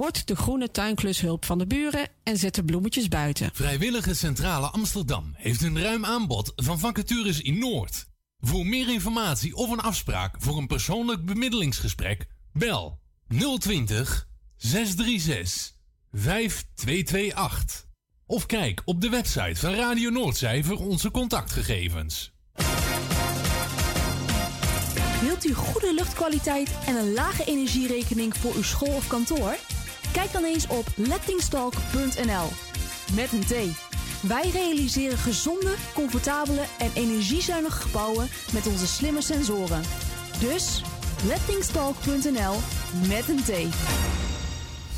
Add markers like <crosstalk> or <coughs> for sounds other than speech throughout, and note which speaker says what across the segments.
Speaker 1: Word de groene tuinklushulp van de buren en zet de bloemetjes buiten.
Speaker 2: Vrijwillige Centrale Amsterdam heeft een ruim aanbod van vacatures in Noord. Voor meer informatie of een afspraak voor een persoonlijk bemiddelingsgesprek, bel 020 636 5228. Of kijk op de website van Radio Noordzij voor onze contactgegevens.
Speaker 3: Wilt u goede luchtkwaliteit en een lage energierekening voor uw school of kantoor? Kijk dan eens op lettingstalk.nl. Met een T. Wij realiseren gezonde, comfortabele en energiezuinige gebouwen met onze slimme sensoren. Dus lettingstalk.nl met een T.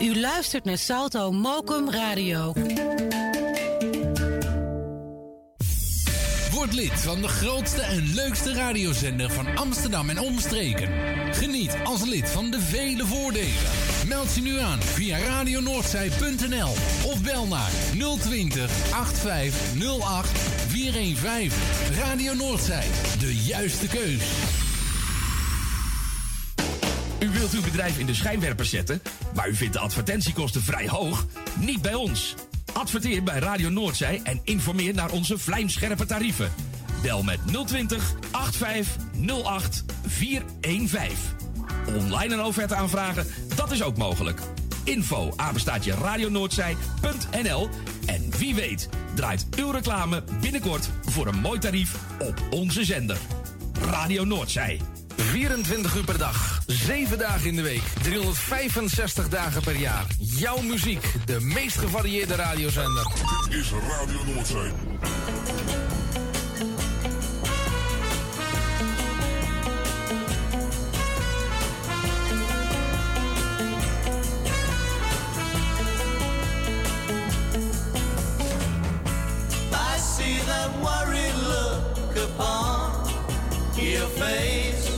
Speaker 4: U luistert naar Salto Mokum Radio.
Speaker 2: Word lid van de grootste en leukste radiozender van Amsterdam en omstreken. Geniet als lid van de vele voordelen. Meld je nu aan via radionoordzij.nl of bel naar 020 8508 415. Radio Noordzij, de juiste keus.
Speaker 5: U wilt uw bedrijf in de schijnwerpers zetten, maar u vindt de advertentiekosten vrij hoog? Niet bij ons. Adverteer bij Radio Noordzij en informeer naar onze vlijmscherpe tarieven. Bel met 020 8508 415. Online een offerte aanvragen, dat is ook mogelijk. Info apenstaatje radionoordzij.nl En wie weet draait uw reclame binnenkort voor een mooi tarief op onze zender. Radio Noordzij.
Speaker 6: 24 uur per dag, 7 dagen in de week, 365 dagen per jaar. Jouw muziek, de meest gevarieerde radiozender.
Speaker 7: Dit is Radio Noordzee.
Speaker 8: I see that worried look upon your face.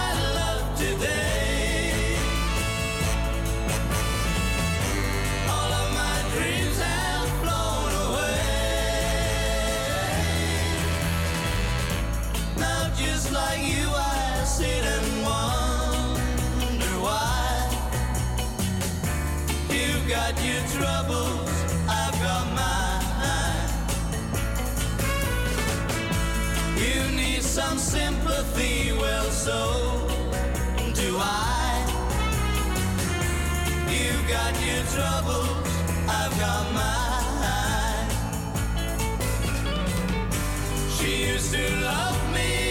Speaker 8: some sympathy, well, so do I. You've got your troubles, I've got mine. She used to love me.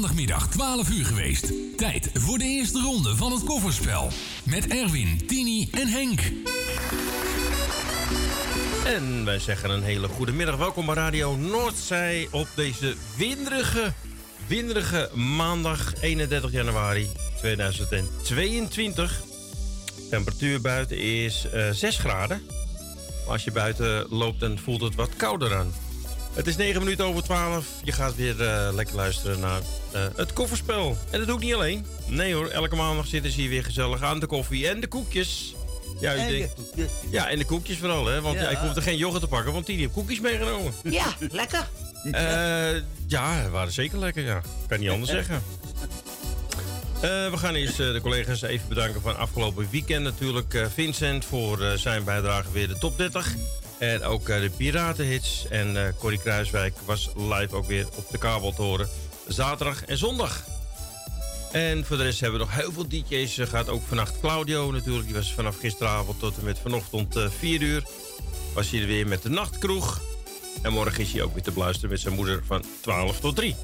Speaker 9: Maandagmiddag 12 uur geweest. Tijd voor de eerste ronde van het kofferspel. Met Erwin, Tini en Henk.
Speaker 10: En wij zeggen een hele goede middag. Welkom bij Radio Noordzij op deze winderige, winderige maandag 31 januari 2022. Temperatuur buiten is eh 6 graden. Als je buiten loopt, dan voelt het wat kouder aan. Het is 9 minuten over 12. Je gaat weer eh, lekker luisteren naar eh, het kofferspel. En dat doe ik niet alleen. Nee hoor, elke maandag zitten ze hier weer gezellig aan de koffie en de koekjes. Ja, u
Speaker 11: En de
Speaker 10: ja, en de koekjes vooral, hè? Want
Speaker 11: Ja.
Speaker 10: ja. ik hoefde geen yoghurt te pakken, want die heeft koekjes meegenomen.
Speaker 11: Ja, lekker.
Speaker 10: Eh, ja, ze waren zeker lekker, ja. Kan niet anders zeggen. Eh, we gaan eerst eh, de collega's even bedanken van afgelopen weekend. Natuurlijk eh, Vincent voor eh, zijn bijdrage weer de top 30. En ook eh, de Piratenhits. En eh Corrie Kruiswijk was live ook weer op de kabel te horen. Zaterdag en zondag. En voor de rest hebben we nog heel veel DJ's. Er gaat ook vannacht Claudio natuurlijk. Die was vanaf gisteravond tot en met vanochtend eh 4 uur. Was hij er weer met de nachtkroeg. En morgen is hij ook weer te beluisteren met zijn moeder van 12 tot 3.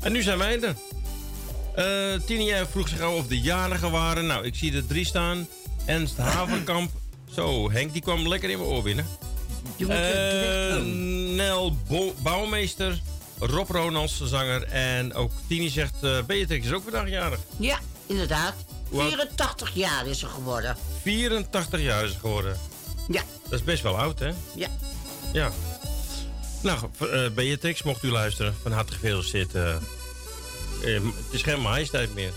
Speaker 10: En nu zijn wij er. Eh Tini jij vroeg zich al of de jarigen waren. Nou, ik zie er drie staan. Ernst Haverkamp. <clears throat> Zo, Henk die kwam lekker in mijn oor binnen. Eh,
Speaker 11: doen.
Speaker 10: Nel Bo- Bouwmeester. Rob Ronalds, de zanger. En ook Tini zegt, eh Beatrix is ook vandaag jarig.
Speaker 11: Ja, inderdaad.
Speaker 10: Hoe oud?
Speaker 11: 84 jaar is ze geworden.
Speaker 10: 84 jaar is ze geworden.
Speaker 11: Ja.
Speaker 10: Dat is best wel oud, hè?
Speaker 11: Ja.
Speaker 10: Ja. Nou, eh Beatrix, mocht u luisteren, van harte gefeliciteerd. Eh, het is geen majesteit meer.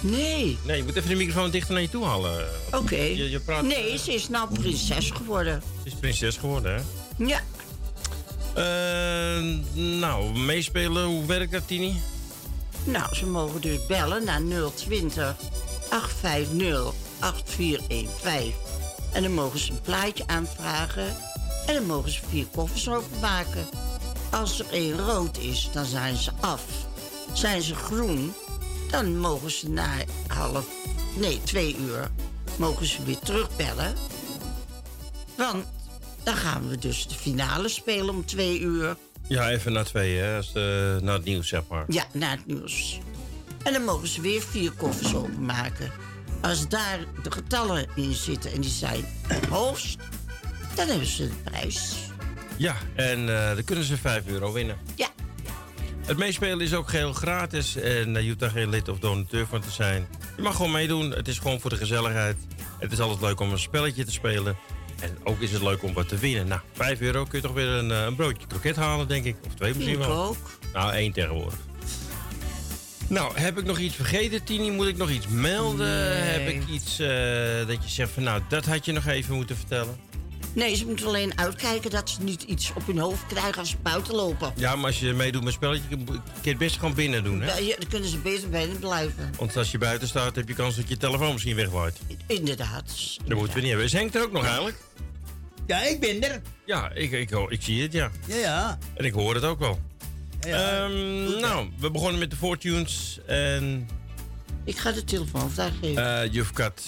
Speaker 11: Nee.
Speaker 10: Nee, je moet even de microfoon dichter naar je toe halen.
Speaker 11: Oké.
Speaker 10: Je, je praat,
Speaker 11: Nee, ze is nou prinses geworden.
Speaker 10: Ze is prinses geworden, hè?
Speaker 11: Ja.
Speaker 10: Eh, nou, meespelen, hoe werkt dat, Tini?
Speaker 11: Nou, ze mogen dus bellen naar 020 850 8415. En dan mogen ze een plaatje aanvragen. En dan mogen ze vier koffers openmaken. Als er één rood is, dan zijn ze af. Zijn ze groen, dan mogen ze na half... Nee, twee uur mogen ze weer terugbellen. Want dan gaan we dus de finale spelen om twee uur.
Speaker 10: Ja, even na twee, hè? Als, eh, na het nieuws, zeg maar.
Speaker 11: Ja, na het nieuws. En dan mogen ze weer vier koffers openmaken. Als daar de getallen in zitten en die zijn het hoogst, dan hebben ze de prijs.
Speaker 10: Ja, en eh, dan kunnen ze 5 euro winnen.
Speaker 11: Ja.
Speaker 10: Het meespelen is ook geheel gratis en eh, je hoeft daar geen lid of donateur van te zijn. Je mag gewoon meedoen, het is gewoon voor de gezelligheid. Het is altijd leuk om een spelletje te spelen. En ook is het leuk om wat te winnen. Nou, 5 euro kun je toch weer een, eh, een broodje kroket halen, denk ik. Of twee misschien wel.
Speaker 11: ook.
Speaker 10: Nou, één tegenwoordig. Nou, heb ik nog iets vergeten, Tini? Moet ik nog iets melden? Heb ik iets eh, dat je zegt van, nou, dat had je nog even moeten vertellen?
Speaker 11: Nee, ze moeten alleen uitkijken dat ze niet iets op hun hoofd krijgen als ze buiten lopen.
Speaker 10: Ja, maar als je meedoet met spelletje, kun je het best gewoon binnen doen, hè?
Speaker 11: Ja, ja, dan kunnen ze beter binnen blijven.
Speaker 10: Want als je buiten staat, heb je kans dat je telefoon misschien wegwaait.
Speaker 11: Inderdaad.
Speaker 10: Dat moeten we niet hebben. Is Henk er ook nog eigenlijk?
Speaker 12: Ja, ik ben er.
Speaker 10: Ja, ik, ik, ik zie het, ja.
Speaker 12: Ja, ja.
Speaker 10: En ik hoor het ook wel.
Speaker 12: Ja,
Speaker 10: Ehm, nou, we begonnen met de Fortunes en...
Speaker 11: Ik ga de telefoon vrijgeven.
Speaker 10: eh you've got...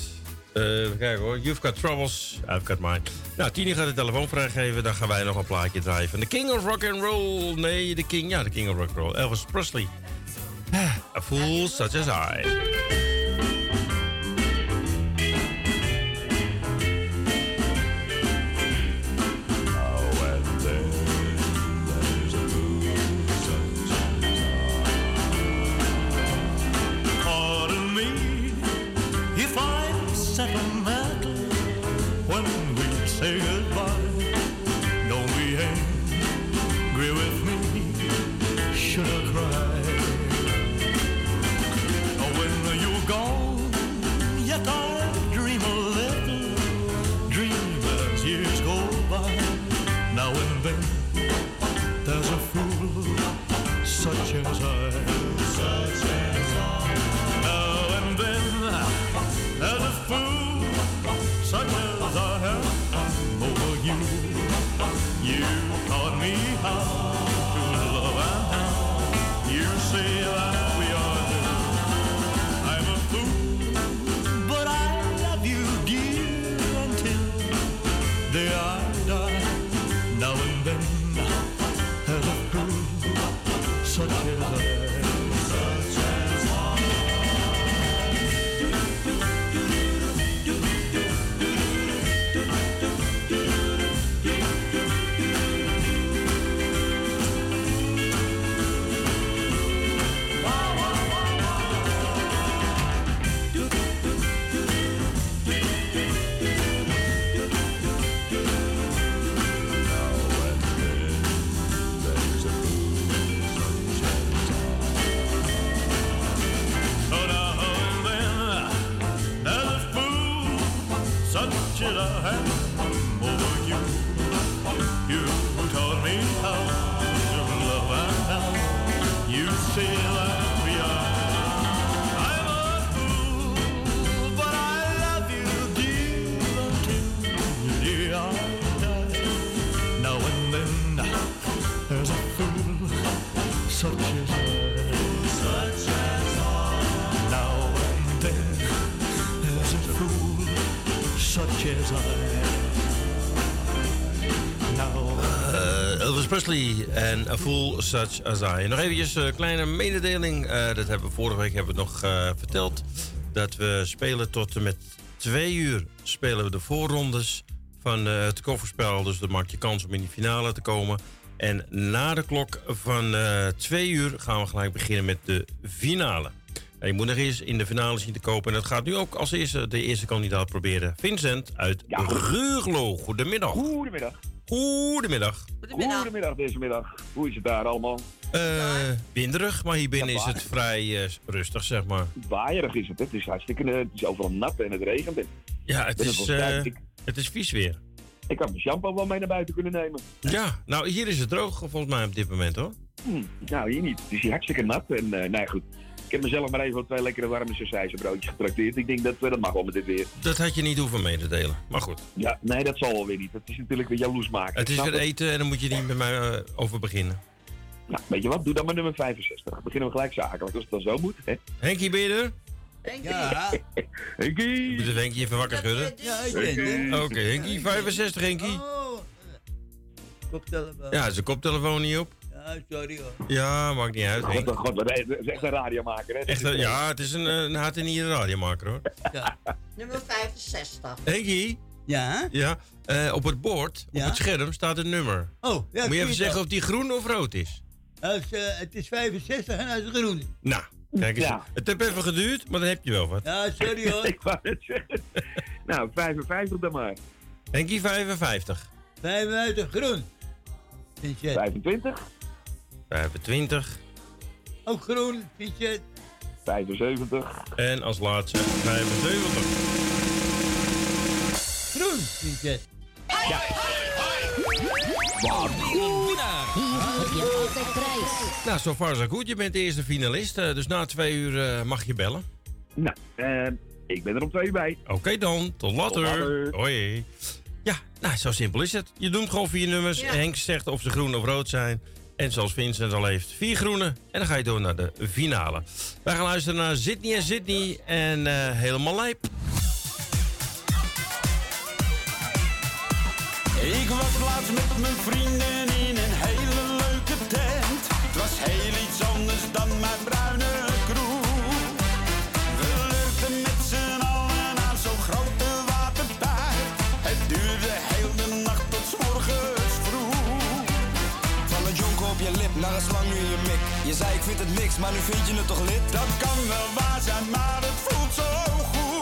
Speaker 10: eh, even kijken hoor. You've got troubles. I've got mine. Nou, Tini gaat de telefoon vrijgeven. Dan gaan wij nog een plaatje draaien van de King of Rock and Roll. Nee, de King. Ja, de King of Rock and Roll. Elvis Presley. Ah, A fool such as I. Eh, Elvis Presley en A Fool Such As I. Nog eventjes een kleine mededeling. Eh, dat hebben we vorige week hebben we nog eh, verteld. Dat we spelen tot en met twee uur spelen we de voorrondes van eh, het kofferspel. Dus dan maak je kans om in die finale te komen. En na de klok van eh twee uur gaan we gelijk beginnen met de finale. En je moet nog eens in de finale zien te kopen. En dat gaat nu ook als eerste de eerste kandidaat proberen. Vincent uit Ruurlo. Goedemiddag.
Speaker 13: Goedemiddag.
Speaker 10: Goedemiddag.
Speaker 13: Goedemiddag deze middag. Hoe is het daar allemaal?
Speaker 10: Eh, winderig, maar hier binnen
Speaker 13: Ja,
Speaker 10: is het vrij eh, rustig, zeg maar.
Speaker 13: Waaierig is het. hè? Het is hartstikke eh, het is overal nat en het regent. En
Speaker 10: Ja, het is, eh, het is vies weer.
Speaker 13: ik had mijn shampoo wel mee naar buiten kunnen nemen.
Speaker 10: Ja, nou hier is het droog volgens mij op dit moment hoor.
Speaker 13: Hm, nou, hier niet. Het is hier hartstikke nat. En nee, goed. Ik heb mezelf maar even twee lekkere warme sausijzenbroodjes getrakteerd. Ik denk dat dat mag wel met dit weer.
Speaker 10: Dat had je niet hoeven mee te delen. Maar goed,
Speaker 13: Ja, nee, dat zal wel weer niet. Het is natuurlijk weer jaloers maken.
Speaker 10: het is weer eten en dan moet je niet met mij eh, over beginnen.
Speaker 13: Nou, weet je wat? Doe dan maar nummer 65. Beginnen we gelijk zakelijk, als het dan zo moet. Hè?
Speaker 10: Henkie, ben je er?
Speaker 12: Ja. <laughs>
Speaker 13: Henkie!
Speaker 10: Moet Henkie even wakker schudden?
Speaker 12: Ja, ik ben er.
Speaker 10: Oké, Henkie, 65 Henkie.
Speaker 12: Oh. Koptelefoon.
Speaker 10: Ja, zijn koptelefoon niet op.
Speaker 12: Ja, sorry hoor.
Speaker 10: Ja, maakt niet uit.
Speaker 13: God, dat is echt een radiomaker, hè?
Speaker 10: Echt, een- ja, het is een, eh, een hart en nieren radiomaker hoor.
Speaker 11: Nummer 65.
Speaker 10: Henkie?
Speaker 12: Ja?
Speaker 10: Ja, eh, op het bord,
Speaker 12: Ja?
Speaker 10: op het scherm, staat een nummer.
Speaker 12: Oh, ja,
Speaker 10: Moet je even
Speaker 12: het
Speaker 10: zeggen of die groen of rood is?
Speaker 12: Als, eh, het is 65 en hij is groen.
Speaker 10: Nou, kijk eens.
Speaker 13: Ja.
Speaker 10: Het heeft even geduurd, maar dan heb je wel wat.
Speaker 12: Ja, sorry hoor. <laughs>
Speaker 13: ik wou het zeggen. Nou, 55 dan maar.
Speaker 10: Henkie 55.
Speaker 12: 55 groen.
Speaker 13: 25.
Speaker 10: 25.
Speaker 12: Ook groen, Vincent.
Speaker 13: 75.
Speaker 10: En als laatste 75.
Speaker 12: Groen, Vincent.
Speaker 2: Ja. Prijs.
Speaker 10: Nou, zo far zo goed. Je bent de eerste finalist. eh, Dus na twee uur eh, mag je bellen.
Speaker 13: Nou, eh, ik ben er om twee uur bij.
Speaker 10: Oké dan, tot later.
Speaker 13: later.
Speaker 10: Hoi. Ja, nou, zo simpel is het. Je doet gewoon vier nummers. Henk zegt of ze groen of rood zijn. En zoals Vincent al heeft, vier groene. En dan ga je door naar de finale. Wij gaan luisteren naar Sydney en Sydney. En eh, helemaal lijp.
Speaker 14: Ik was laatst met mijn vrienden in een hele leuke tent. Het was heel iets anders dan mijn bruine
Speaker 15: naar een slang in je mik. Je zei ik vind het niks, maar nu vind je het toch lid?
Speaker 14: Dat kan wel waar zijn, maar het voelt zo goed.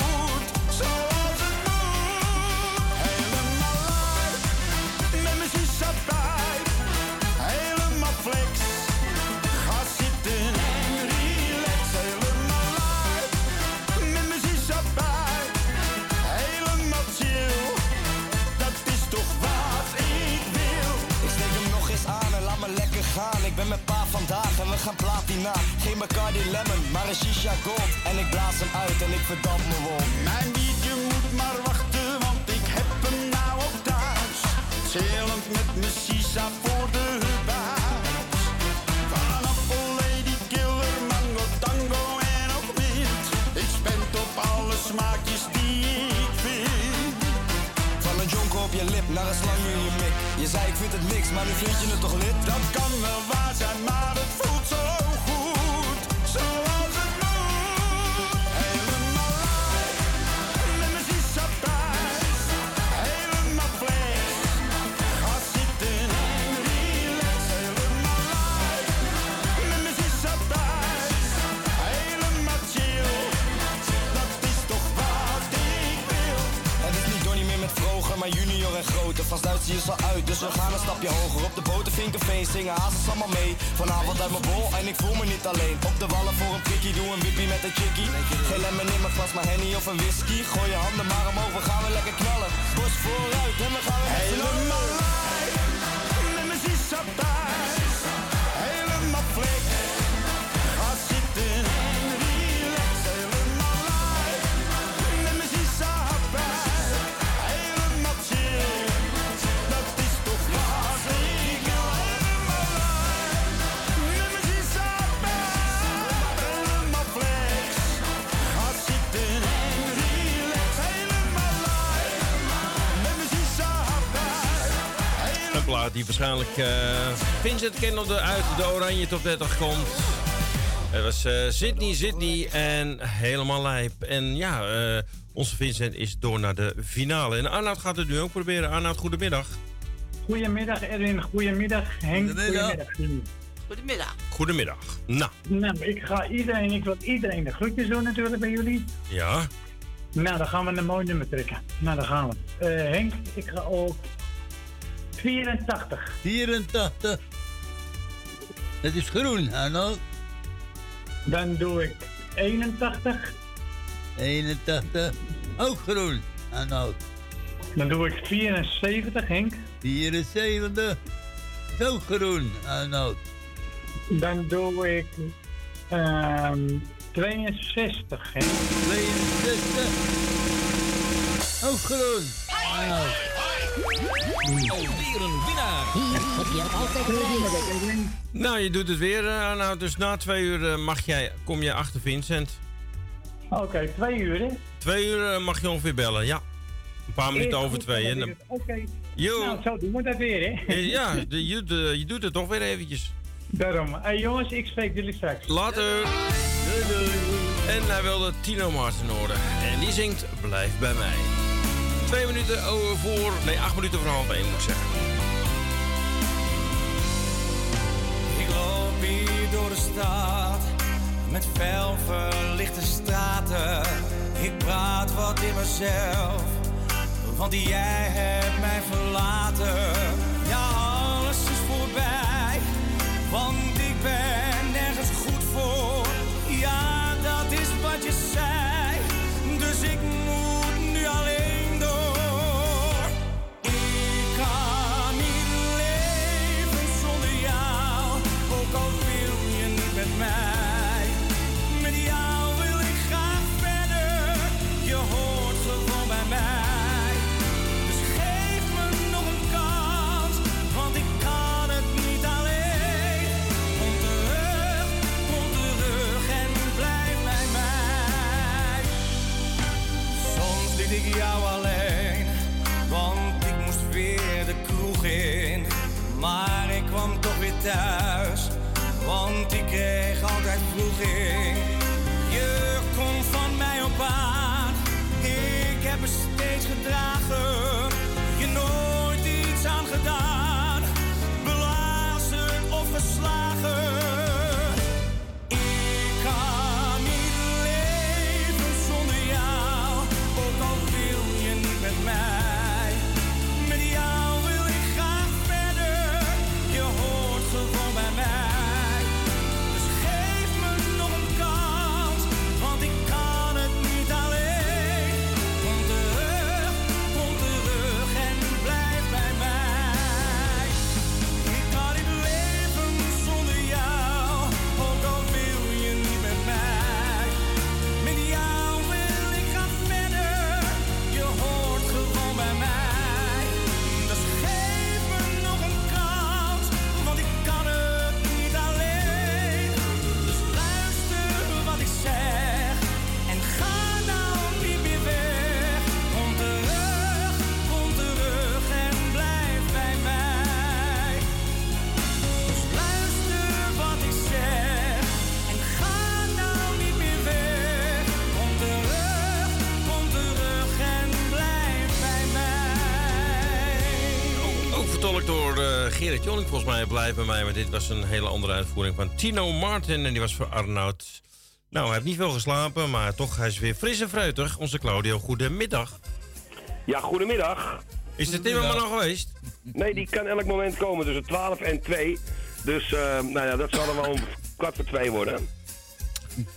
Speaker 15: Ben met pa vandaag en we gaan platina. Geen Bacardi Lemon, maar een shisha gold. En ik blaas hem uit en ik verdamp me wol.
Speaker 14: Mijn biertje moet maar wachten, want ik heb hem nou ook thuis. Chillend met mijn sisa voor de
Speaker 15: je. Je zei ik vind het niks, maar nu vind je het toch lid?
Speaker 14: Dat kan wel waar zijn, maar het voelt
Speaker 15: Van Duits zie je al uit, dus we gaan een stapje hoger. Op de boten Vinkerveen zingen hazes allemaal mee. Vanavond uit mijn bol en ik voel me niet alleen. Op de wallen voor een prikkie, doe een wippie met een chickie. Geen lemon in mijn glas, maar henny of een whisky. Gooi je handen maar omhoog, we gaan weer lekker knallen. Bos vooruit en we gaan weer
Speaker 14: Helemaal
Speaker 10: plaat die waarschijnlijk eh, Vincent kende uit de Oranje Top 30 komt. Het was eh, Sydney, Sydney en helemaal lijp. En ja, eh, onze Vincent is door naar de finale. En Arnoud gaat het nu ook proberen. Arnoud, goedemiddag.
Speaker 16: Goedemiddag Erwin, goedemiddag Henk.
Speaker 12: Goedemiddag.
Speaker 16: Jimmy.
Speaker 11: Goedemiddag.
Speaker 10: Goedemiddag. Nou,
Speaker 16: Nou, ik ga iedereen, ik wil iedereen de groetjes doen natuurlijk bij jullie.
Speaker 10: ja.
Speaker 16: Nou, dan gaan we een mooi nummer trekken. Nou, dan gaan we. Eh, Henk, ik ga ook 84.
Speaker 12: 84. Het is groen, Arno.
Speaker 16: Dan doe ik 81.
Speaker 12: 81. Ook groen, Arno.
Speaker 16: Dan doe ik 74, Henk.
Speaker 12: 74. Is ook groen, Arno.
Speaker 16: Dan doe ik ehm 62, Henk.
Speaker 12: 62. Ook groen, Arno.
Speaker 2: Alweer een winnaar. Hier heb je altijd prijs.
Speaker 10: Nou, je doet het weer, Arnoud. Dus na twee uur eh, mag jij, kom je achter Vincent.
Speaker 16: Oké, twee uur, hè?
Speaker 10: Twee uur eh, mag je ongeveer bellen, ja. Een paar minuten over twee.
Speaker 16: Oké.
Speaker 10: Jo.
Speaker 16: Nou, zo doen we dat weer, hè?
Speaker 10: ja, de- je, de- je doet het toch weer eventjes.
Speaker 16: Daarom. Hey, jongens, ik spreek jullie straks.
Speaker 10: Later. En hij wilde Tino Martin horen. En die zingt Blijf bij mij. Twee minuten over voor... Nee, acht minuten voor half één moet ik zeggen.
Speaker 17: Ik loop hier door de stad met fel verlichte straten. Ik praat wat in mezelf, Want jij hebt mij verlaten. Ja, alles is voorbij. Want ik ben jou alleen, want ik moest weer de kroeg in. Maar ik kwam toch weer thuis, want ik kreeg altijd vroeging. Je komt van mij op aan, ik heb er steeds gedragen.
Speaker 10: Joling, volgens mij, blijf bij mij. Maar dit was een hele andere uitvoering van Tino Martin. En die was voor Arnoud. Nou, hij heeft niet veel geslapen, maar toch, hij is weer fris en fruitig. Onze Claudio, goedemiddag.
Speaker 13: Ja, goedemiddag.
Speaker 10: Is de timmerman al geweest?
Speaker 13: Nee, die kan elk moment komen tussen 12 en 2. Dus, eh, nou ja, dat zal er wel om kwart voor twee worden.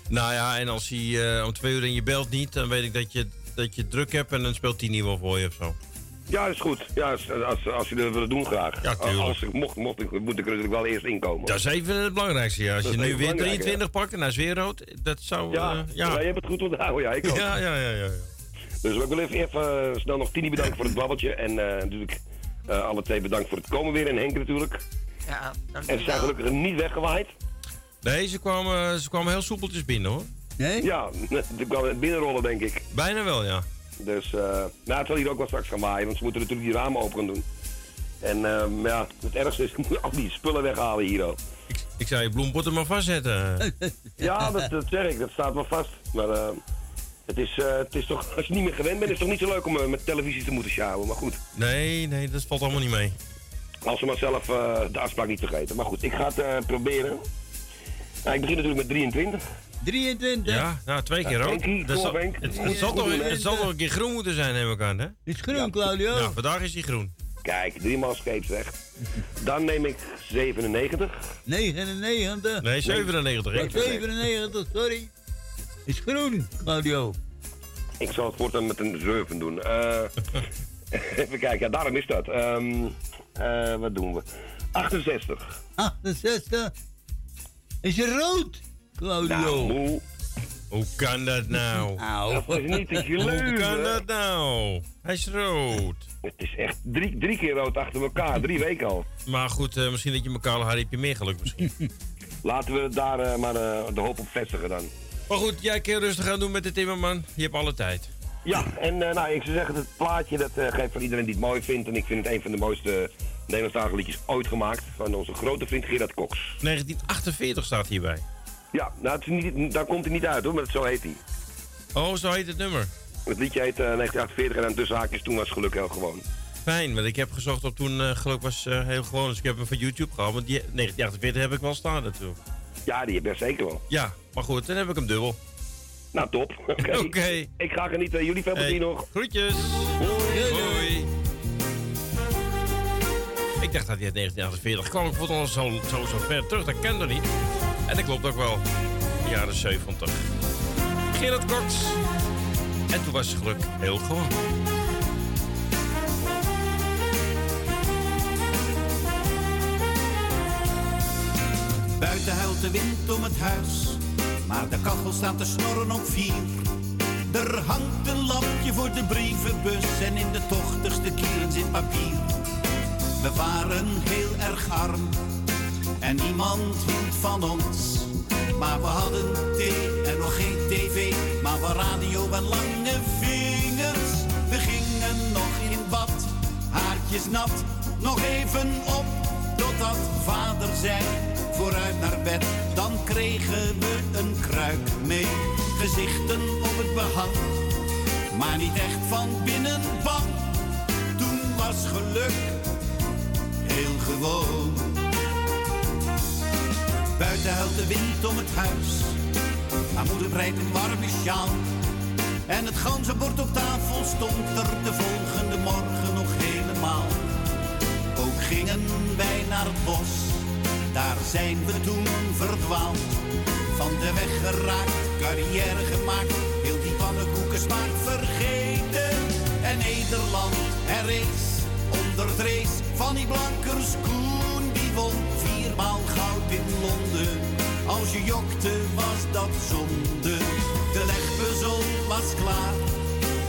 Speaker 10: Nou ja, en als hij eh, om twee uur en je belt niet, dan weet ik dat je, dat je druk hebt en dan speelt hij niet wel voor je of zo.
Speaker 13: Ja, dat is goed. Ja, als, als, als jullie dat willen doen, graag.
Speaker 10: Ja, tuurlijk.
Speaker 13: Als ik mocht, mocht ik, moet ik er natuurlijk wel eerst inkomen.
Speaker 10: Dat is even het belangrijkste. Ja. Als
Speaker 13: Dat
Speaker 10: je nu weer
Speaker 13: belangrijk,
Speaker 10: 23 pakt en hij is weer rood, dat zou...
Speaker 13: Ja,
Speaker 10: eh, ja.
Speaker 13: ja. je hebt het goed onthouden. Ja, ik <laughs> ook.
Speaker 10: Ja, ja, ja, ja, ja.
Speaker 13: Dus ik wil even, even eh, snel nog Tini bedanken voor het babbeltje. En eh, natuurlijk eh, alle twee bedankt voor het komen weer. En Henk natuurlijk.
Speaker 11: Ja,
Speaker 13: En ze zijn gelukkig niet weggewaaid.
Speaker 10: Nee, ze kwamen, ze kwamen heel soepeltjes binnen hoor.
Speaker 18: Nee?
Speaker 13: Ja, <laughs> ze kwamen binnenrollen denk ik.
Speaker 10: Bijna wel, ja.
Speaker 13: Dus, eh nou, het zal hier ook wel straks gaan waaien, want ze moeten natuurlijk die ramen open gaan doen. En eh, maar ja, het ergste is, <laughs> ik moet al die spullen weghalen hier ook.
Speaker 10: Ik zou je bloempotten maar vastzetten. <laughs>
Speaker 13: Ja, dat, dat zeg ik, dat staat wel vast. Maar eh, het, is, eh, het is toch, <laughs> als je niet meer gewend bent, is het toch niet zo leuk om met televisie te moeten sjouwen. Maar goed,
Speaker 10: Nee, nee, dat valt allemaal niet mee.
Speaker 13: als we maar zelf eh, de afspraak niet vergeten. Maar goed, ik ga het eh, proberen. Nou, ik begin natuurlijk met 23.
Speaker 18: 23.
Speaker 10: Ja, nou, twee keer
Speaker 13: Ja,
Speaker 10: ook.
Speaker 13: Henkie,
Speaker 10: Dat zal, het, het zal toch, het zal toch een keer groen moeten zijn, neem ik aan, hè?
Speaker 18: Is groen, Claudio.
Speaker 10: Nou, vandaag is hij groen.
Speaker 13: Kijk, drie maal scheepsrecht. Dan neem ik 97.
Speaker 18: 99.
Speaker 10: Nee, 97.
Speaker 18: Wat,
Speaker 10: Henk.
Speaker 18: 97, sorry. Is groen, Claudio.
Speaker 13: Ik zal het voortaan met een 7 doen. Eh, <laughs> even kijken, ja, daarom is dat. Ehm, eh, wat doen we? 68.
Speaker 18: 68. Is je rood, Claudio?
Speaker 13: Nou.
Speaker 10: Hoe kan dat <laughs> nou?
Speaker 13: Dat is niet te
Speaker 10: Hoe
Speaker 13: geloven.
Speaker 10: kan dat nou? Hij is rood.
Speaker 13: Het is echt drie, drie keer rood achter elkaar, drie weken al.
Speaker 10: Maar goed, eh, misschien dat je elkaar haar heb je meer geluk misschien. <laughs>
Speaker 13: Laten we daar eh, maar eh, de hoop op vestigen dan.
Speaker 10: Maar goed, jij kan rustig gaan doen met de timmerman. Je hebt alle tijd.
Speaker 13: Ja, en eh, nou, ik zou zeggen, het plaatje dat eh, geeft voor iedereen die het mooi vindt. En ik vind het een van de mooiste Nederlandstalige liedjes ooit gemaakt. Van onze grote vriend Gerard Cox.
Speaker 10: 1948 staat hierbij.
Speaker 13: Ja, nou, het is niet, daar komt hij niet uit hoor, maar zo heet hij.
Speaker 10: Oh, zo heet het nummer.
Speaker 13: Het liedje heet eh, 1948 en dan tussen haakjes toen was geluk heel gewoon.
Speaker 10: Fijn, want ik heb gezocht op toen eh, geluk was eh, heel gewoon. Dus ik heb hem van YouTube gehaald. Want die 1948 heb ik wel staan natuurlijk.
Speaker 13: Ja, die heb je zeker wel.
Speaker 10: Ja, maar goed, dan heb ik hem dubbel.
Speaker 13: Nou, top. <laughs> Oké. Ik ga genieten. Jullie veel plezier
Speaker 10: Hey,
Speaker 13: nog.
Speaker 10: Groetjes.
Speaker 13: Hoi.
Speaker 10: Hoi. Ik dacht dat hij uit 1948 kwam. Ik vond al zo, zo, zo ver terug. Dat kende niet. En dat klopt ook wel. De jaren 70. Gerard Cox. En toen was geluk heel gewoon.
Speaker 19: Buiten huilt de wind om het huis, maar de kachel staat te snorren op vier. Er hangt een lampje voor de brievenbus en in de tochtigste kieren zit papier. We waren heel erg arm en niemand hield van ons. Maar we hadden thee en nog geen tv, maar wel radio en lange vingers. We gingen nog in bad, haartjes nat, nog even op, totdat vader zei, vooruit naar bed. Dan kregen we een kruik mee, gezichten op het behang, maar niet echt van binnen bang. Toen was geluk heel gewoon. Buiten huilt de wind om het huis. Maar moeder breidt een warme sjaal. En het ganzenbord op tafel stond er de volgende morgen nog helemaal. Ook gingen wij naar het bos. Daar zijn we toen verdwaald. Van de weg geraakt, carrière gemaakt. Heel die pannenkoeken smaak vergeten. En Nederland herrees onder het race van die blankers Koen. Die won viermaal goud in Londen. Als je jokte was dat zonde. De legpuzzel was klaar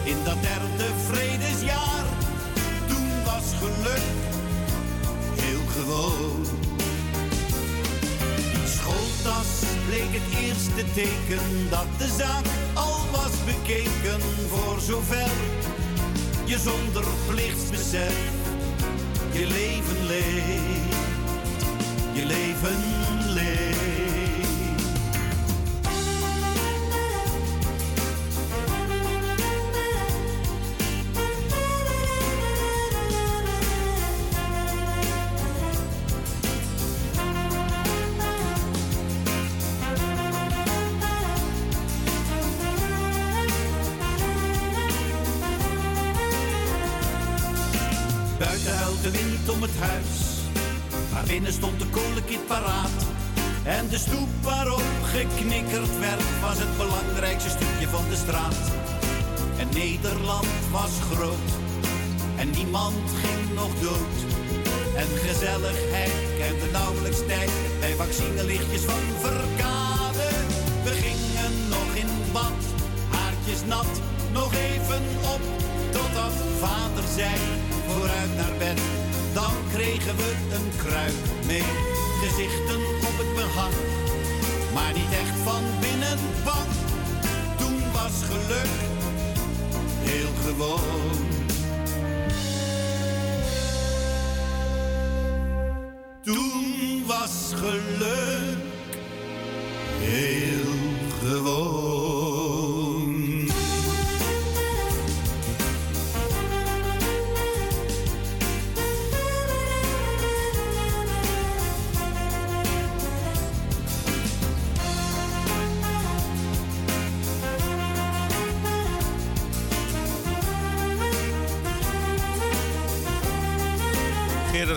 Speaker 19: in dat derde vredesjaar. Toen was geluk heel gewoon. Die schooltas bleek het eerste teken dat de zaak al was bekeken. Voor zover je zonder plichtsbesef je leven leeft. Je leven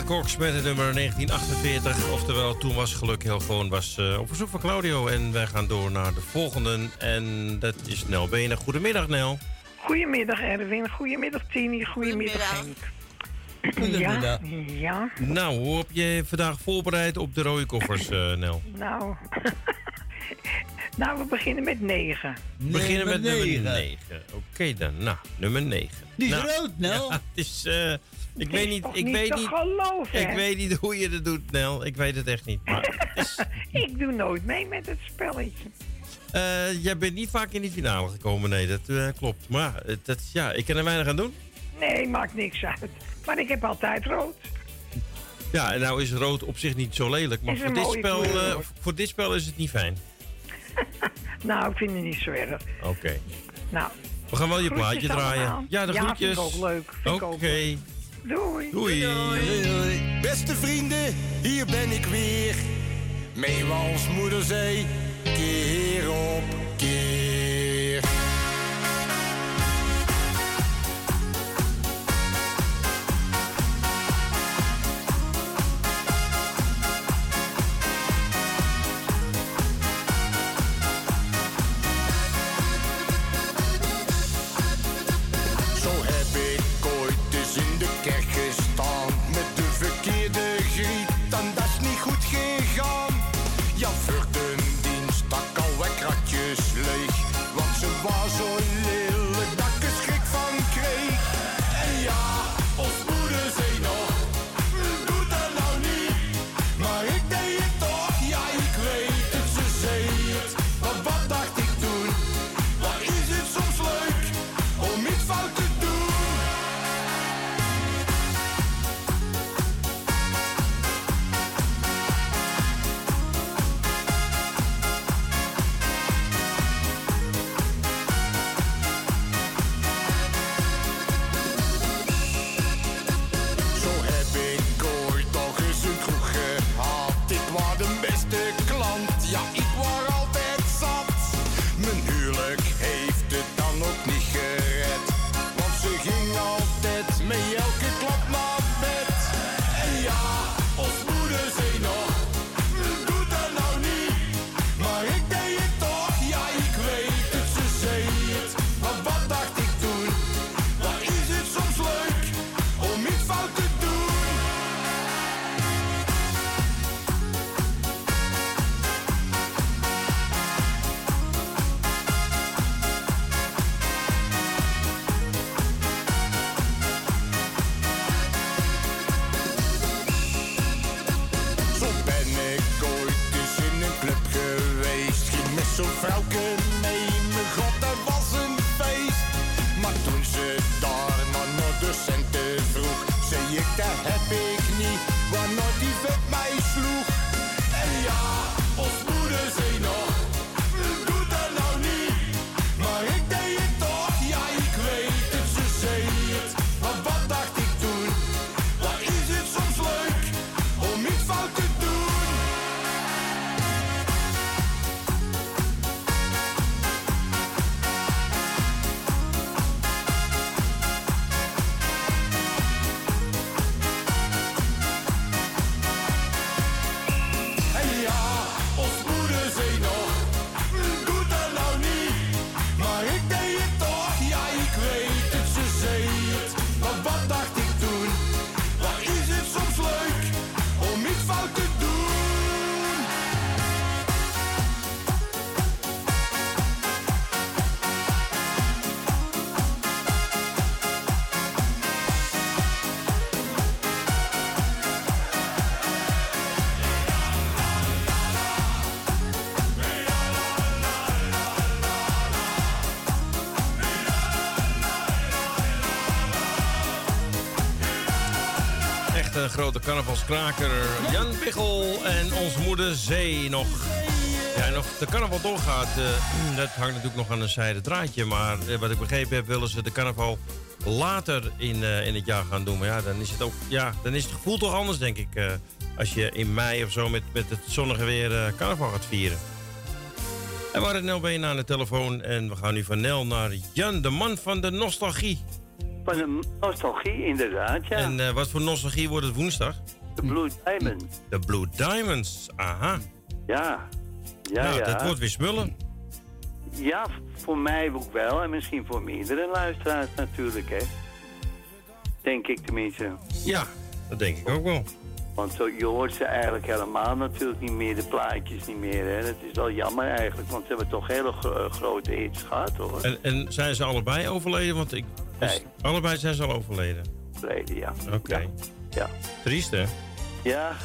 Speaker 10: Cox met het nummer 1948. Oftewel, toen was geluk heel gewoon was eh, op verzoek van Claudio. En wij gaan door naar de volgende. En dat is Nel Benen. Goedemiddag, Nel.
Speaker 20: Goedemiddag Erwin, goedemiddag Tini, goedemiddag Henk.
Speaker 10: Goedemiddag.
Speaker 20: Ja, ja,
Speaker 10: Nou, hoe heb je vandaag voorbereid op de rode koffers, eh, Nel?
Speaker 20: nou. <laughs> nou, we beginnen met negen.
Speaker 10: We beginnen met
Speaker 20: Nummer
Speaker 10: nummer
Speaker 20: negen.
Speaker 10: 9. Oké dan, nou, nummer 9.
Speaker 20: Die is
Speaker 10: nou,
Speaker 20: rood, Nel. <laughs>
Speaker 10: Ja, het is, eh, ik weet niet, ik
Speaker 20: niet
Speaker 10: weet niet,
Speaker 20: geloven,
Speaker 10: ik weet niet hoe je dat doet, Nel. Ik weet het echt niet. Maar, <laughs>
Speaker 20: Ik doe nooit mee met het spelletje.
Speaker 10: eh, jij bent niet vaak in die finale gekomen, nee, dat eh, klopt. Maar eh, dat, ja, ik kan er weinig aan doen.
Speaker 20: Nee, maakt niks uit. Maar ik heb altijd rood.
Speaker 10: Ja, en nou is rood op zich niet zo lelijk, maar voor dit, spel, voor dit spel is het niet fijn. <laughs>
Speaker 20: Nou, ik vind het niet zo erg.
Speaker 10: Oké.
Speaker 20: Nou,
Speaker 10: We gaan wel je plaatje draaien.
Speaker 20: allemaal.
Speaker 10: Ja, de
Speaker 20: Ja,
Speaker 10: groetjes.
Speaker 20: vind ik ook leuk.
Speaker 10: Oké.
Speaker 20: Doei.
Speaker 10: Doei.
Speaker 15: Beste vrienden, hier ben ik weer. Meewals moeder zei, keer op keer.
Speaker 10: Grote carnavalskraker. Jan Biggel en onze moeder Zee nog. Ja, en of de carnaval doorgaat, eh, dat hangt natuurlijk nog aan een zijde draadje. Maar eh, wat ik begrepen heb, willen ze de carnaval later in, eh, in het jaar gaan doen. Maar ja, dan is het ook, ja, dan is het gevoel toch anders, denk ik. als je in mei of zo met, met het zonnige weer carnaval gaat vieren. En we hadden Nel bij aan de telefoon. En we gaan nu van Nel naar Jan, de man van de nostalgie.
Speaker 21: Van de nostalgie, inderdaad, ja.
Speaker 10: En eh, wat voor nostalgie wordt het woensdag?
Speaker 21: De Blue Diamond.
Speaker 10: De Blue Diamonds, aha.
Speaker 21: Ja. Ja,
Speaker 10: nou,
Speaker 21: ja.
Speaker 10: dat wordt weer smullen.
Speaker 21: Ja, voor mij ook wel. En misschien voor meerdere luisteraars natuurlijk, hè. Denk ik tenminste.
Speaker 10: Ja, dat denk ik ook wel.
Speaker 21: Want zo, je hoort ze eigenlijk helemaal natuurlijk niet meer, de plaatjes niet meer. Hè. Dat is wel jammer eigenlijk, want ze hebben toch hele gro- grote hits gehad, hoor.
Speaker 10: En, en zijn ze allebei overleden? Want ik, dus allebei zijn ze al overleden.
Speaker 21: Verleden, ja.
Speaker 10: Oké.
Speaker 21: Ja.
Speaker 10: Triest, hè?
Speaker 21: Ja,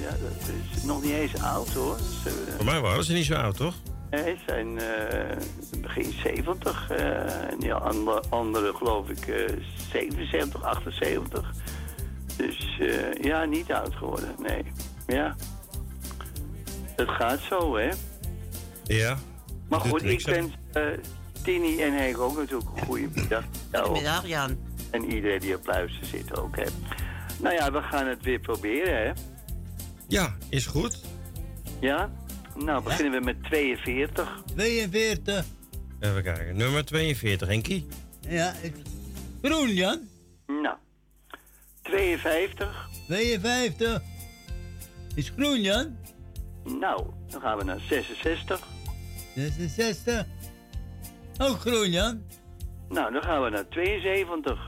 Speaker 21: ja, dat is nog niet eens oud, hoor. Ze,
Speaker 10: Voor mij waren ze niet zo oud, toch?
Speaker 21: Ze zijn eh, begin 70 eh, en die andere, andere geloof ik eh 77, 78. Dus eh, ja, niet oud geworden, nee. Ja. Het gaat zo, hè.
Speaker 10: Ja.
Speaker 21: Maar goed, ik
Speaker 10: aan.
Speaker 21: Tini en Henk ook natuurlijk een goede middag.
Speaker 11: Goedemiddag, Jan.
Speaker 21: En iedereen die op luister zit ook, hè. Nou ja, we gaan het weer proberen, hè.
Speaker 10: Ja, is goed.
Speaker 21: Ja? Nou, beginnen we met 42.
Speaker 18: 42.
Speaker 10: Even kijken. Nummer 42, Henkie.
Speaker 18: Ja, ik... Groen, Jan.
Speaker 21: Nou, 52.
Speaker 18: 52. Is groen, Jan.
Speaker 21: Nou, dan gaan we naar 66.
Speaker 18: 66. Ook groen, Jan.
Speaker 21: Nou, dan gaan we naar 72.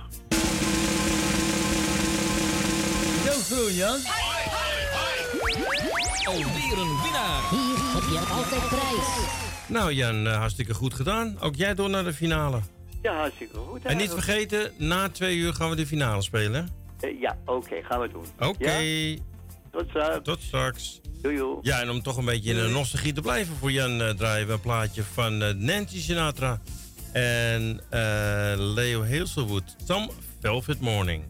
Speaker 18: Is ook groen, Jan.
Speaker 22: Alweer een winnaar.
Speaker 23: Hier heb je altijd prijs.
Speaker 24: Nou Jan, eh, hartstikke goed gedaan. Ook jij door naar de finale.
Speaker 21: Ja, hartstikke goed.
Speaker 24: En niet vergeten, na twee uur gaan we de finale spelen.
Speaker 21: Eh, ja, oké, gaan we doen.
Speaker 24: Oké.
Speaker 21: Ja? Tot straks.
Speaker 24: Tot straks. Ja, en om toch een beetje in de nostalgie te blijven voor Jan... eh, draaien we een plaatje van eh, Nancy Sinatra en eh, Leo Hazelwood. Some Velvet Morning.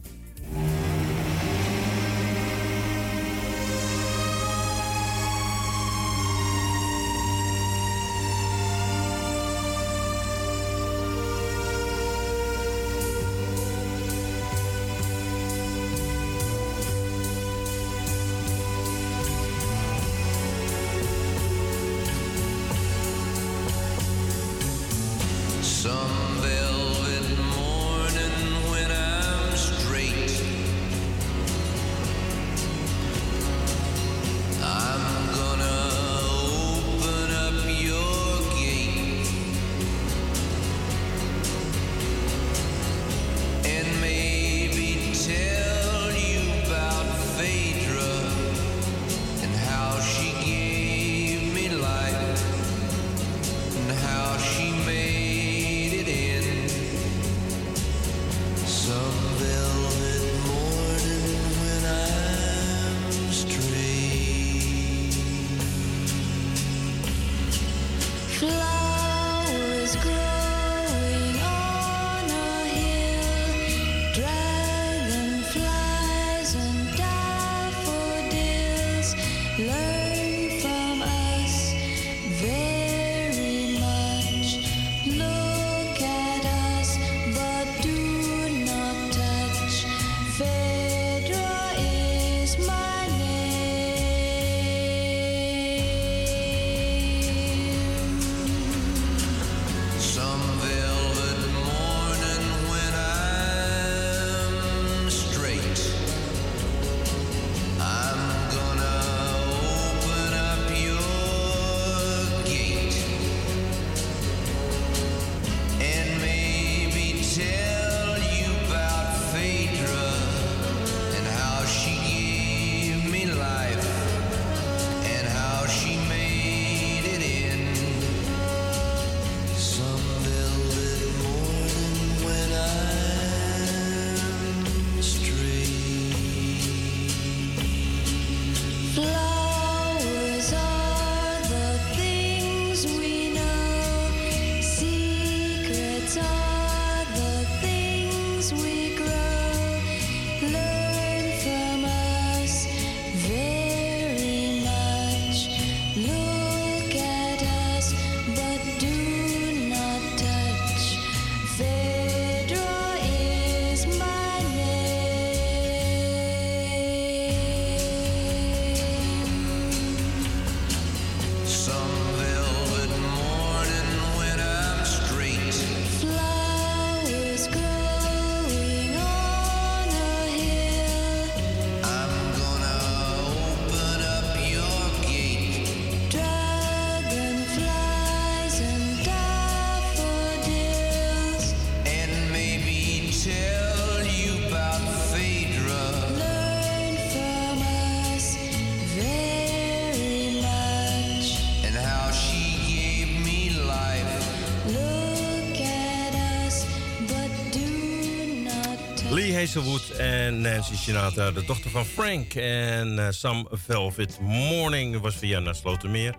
Speaker 24: Hazelwood en Nancy Sinatra, de dochter van Frank. En eh, Some Velvet Morning was Vienna Slotermeer.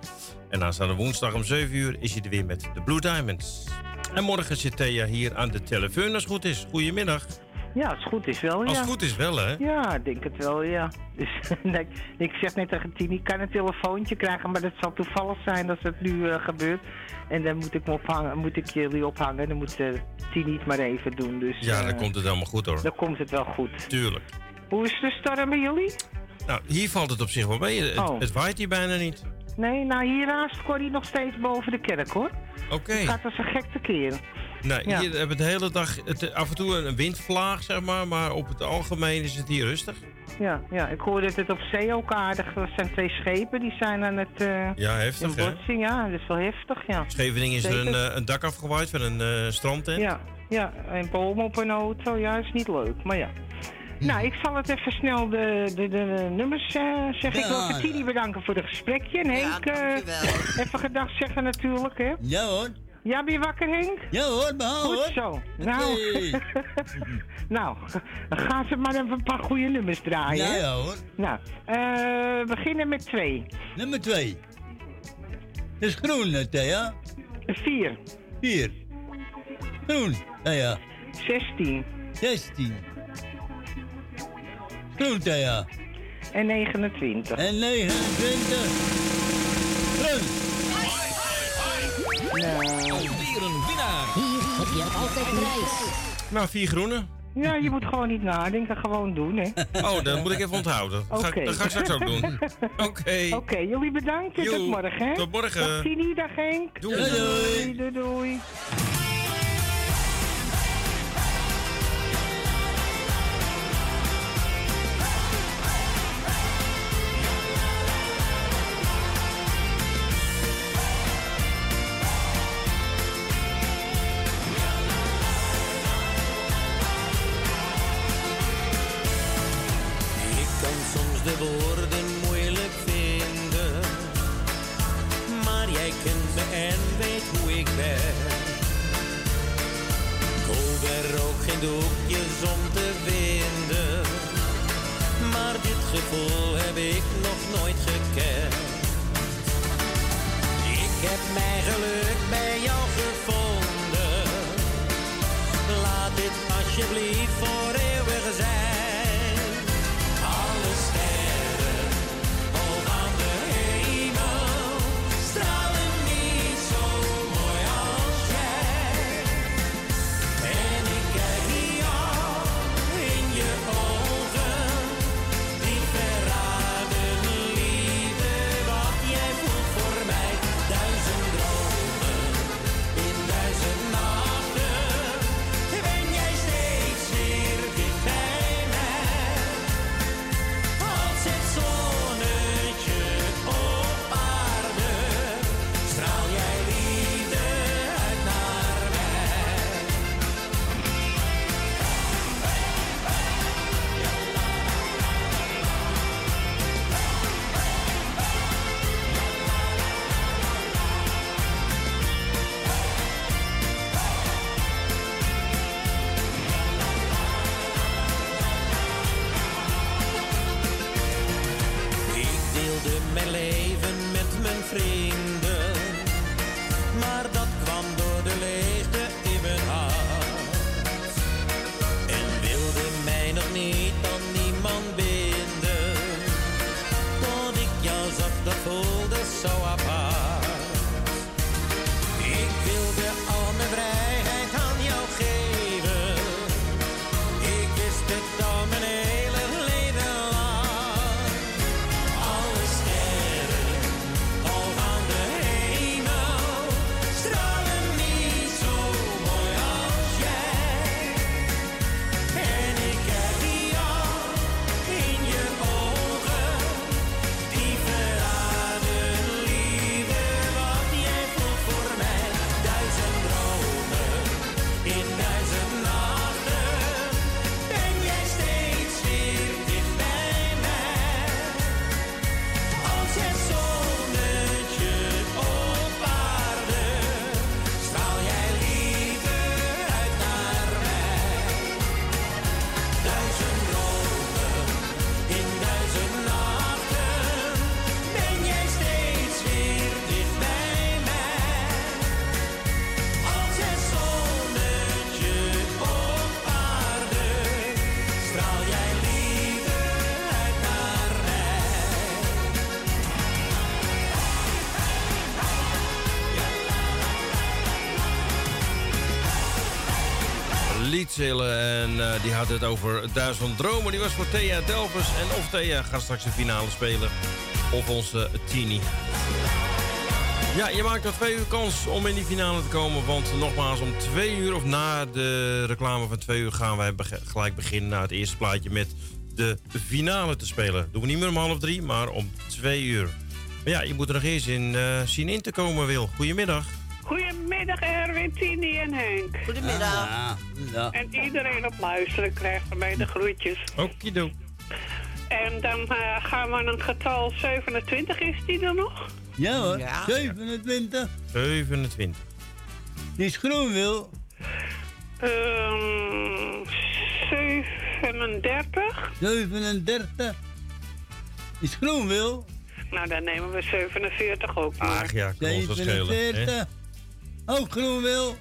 Speaker 24: En aanstaande woensdag om 7 uur is hij er weer met de Blue Diamonds. En morgen zit Thea hier aan de telefoon als het goed is. Goedemiddag.
Speaker 23: Ja, als het goed is wel, ja.
Speaker 24: Als het goed is wel, hè?
Speaker 23: Ja, ik denk het wel, ja. Dus <laughs> ik zeg net tegen Tini, ik kan een telefoontje krijgen, maar dat zal toevallig zijn als het nu eh, gebeurt. En dan moet ik, me ophangen, moet ik jullie ophangen, dan moet eh, Tini het maar even doen. Dus,
Speaker 24: Ja, dan
Speaker 23: eh,
Speaker 24: komt het helemaal goed hoor.
Speaker 23: Dan komt het wel goed.
Speaker 24: Tuurlijk.
Speaker 23: Hoe is de storm bij jullie?
Speaker 24: Nou, hier valt het op zich wel mee. Het,
Speaker 23: Oh.
Speaker 24: het waait hier bijna niet.
Speaker 23: Nee, nou hiernaast Corrie nog steeds boven de kerk hoor.
Speaker 24: Oké.
Speaker 23: Het gaat als een gek tekeer.
Speaker 24: Nee,
Speaker 23: Ja.
Speaker 24: hier hebben we de hele dag het, af en toe een windvlaag, zeg maar. Maar op het algemeen is het hier rustig.
Speaker 23: Ja, ja, ik hoorde dat het op zee ook aardig Er zijn twee schepen die zijn aan het... eh,
Speaker 24: Ja, heftig, hè?
Speaker 23: botsing, ja, dat is wel heftig, ja.
Speaker 24: Scheveningen is er een, eh, een dak afgewaaid van een eh strandtent.
Speaker 23: Ja, ja, en boom op een auto, ja, is niet leuk, maar ja. Nou, ik zal het even snel de, de, de nummers eh, zeggen. Ik wil
Speaker 18: Ja.
Speaker 23: Tini bedanken voor het gesprekje. En Henk, even gedag zeggen natuurlijk, hè?
Speaker 18: Ja hoor.
Speaker 23: Ja, ben je wakker, Henk?
Speaker 18: Ja hoor, behaal
Speaker 23: Goed
Speaker 18: hoor.
Speaker 23: zo. Nou, <laughs> nou, gaan ze maar even een paar goede nummers draaien.
Speaker 18: Ja, ja, hoor.
Speaker 23: Nou, eh, we beginnen met twee.
Speaker 18: Nummer twee. Dat is groen, hè, Thea?
Speaker 23: Vier.
Speaker 18: Vier. Groen, Thea.
Speaker 23: 16.
Speaker 18: 16. Groen, Thea.
Speaker 23: En 29.
Speaker 18: En 29. Groen.
Speaker 23: Alweer een winnaar.
Speaker 25: Hier heb je altijd prijs.
Speaker 10: Nou, vier groene.
Speaker 23: Ja, je moet gewoon niet nadenken, gewoon doen, hè?
Speaker 10: Oh, dat moet ik even onthouden. Dat, ga, ik-
Speaker 23: Oké.
Speaker 10: dat ga ik straks ook doen. <laughs> Oké.
Speaker 23: Oké, jullie bedankt tot morgen, hè?
Speaker 10: tot morgen.
Speaker 23: Dag Tini, dag Henk.
Speaker 10: Doei.
Speaker 23: doei. doei, doei.
Speaker 8: Ik En
Speaker 10: eh, die had het over Duizend Dromen. Die was voor Thea Delvers. En of Thea gaat straks de finale spelen. Of onze Tini. Ja, je maakt nog twee uur kans om in die finale te komen. Want nogmaals, om twee uur of na de reclame van twee uur... gaan wij beg- gelijk beginnen na het eerste plaatje met de finale te spelen. Doen we niet meer om half drie, maar om twee uur. Maar ja, je moet er nog eens in eh, zien in te komen, Wil. Goedemiddag.
Speaker 23: Goedemiddag.
Speaker 26: Goedemiddag Erwin, Tini en Henk.
Speaker 11: Goedemiddag.
Speaker 12: Ja, ja.
Speaker 26: En iedereen op luisteren krijgt van mij de groetjes.
Speaker 10: Okido.
Speaker 26: En dan eh, gaan we een getal 27, is die er nog?
Speaker 12: Ja hoor,
Speaker 11: Ja.
Speaker 12: 27.
Speaker 10: 27.
Speaker 12: Die is groen, Wil.
Speaker 26: Ehm 37.
Speaker 12: 37. Die is groen, Wil.
Speaker 26: Nou, dan nemen we 47 ook maar.
Speaker 10: Ach ja, kan ons dat schelen. hè?
Speaker 12: 47. Ook groen, Wil.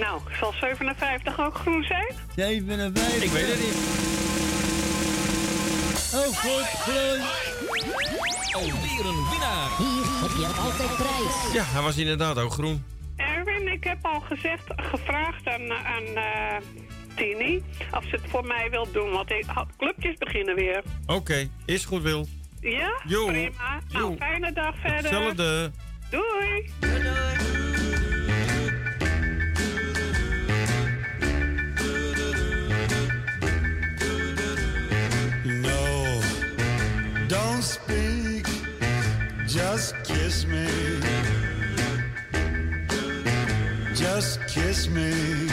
Speaker 26: Nou, zal 57 ook groen zijn?
Speaker 12: 57.
Speaker 10: Ik weet het niet.
Speaker 12: Oh, goed, groen.
Speaker 27: Alweer een winnaar.
Speaker 24: Hier heb je altijd prijs.
Speaker 10: Ja, hij was inderdaad ook groen.
Speaker 26: Erwin, ik heb al gezegd, gevraagd aan, aan eh, Tini of ze het voor mij wil doen, want de clubjes beginnen weer.
Speaker 10: Oké, is goed, Wil.
Speaker 26: Ja?
Speaker 10: Jo.
Speaker 26: Prima. Nou,
Speaker 10: Jo.
Speaker 26: fijne dag verder.
Speaker 10: Hetzelfde.
Speaker 26: Doei.
Speaker 28: No, don't speak, just kiss me. Just kiss me.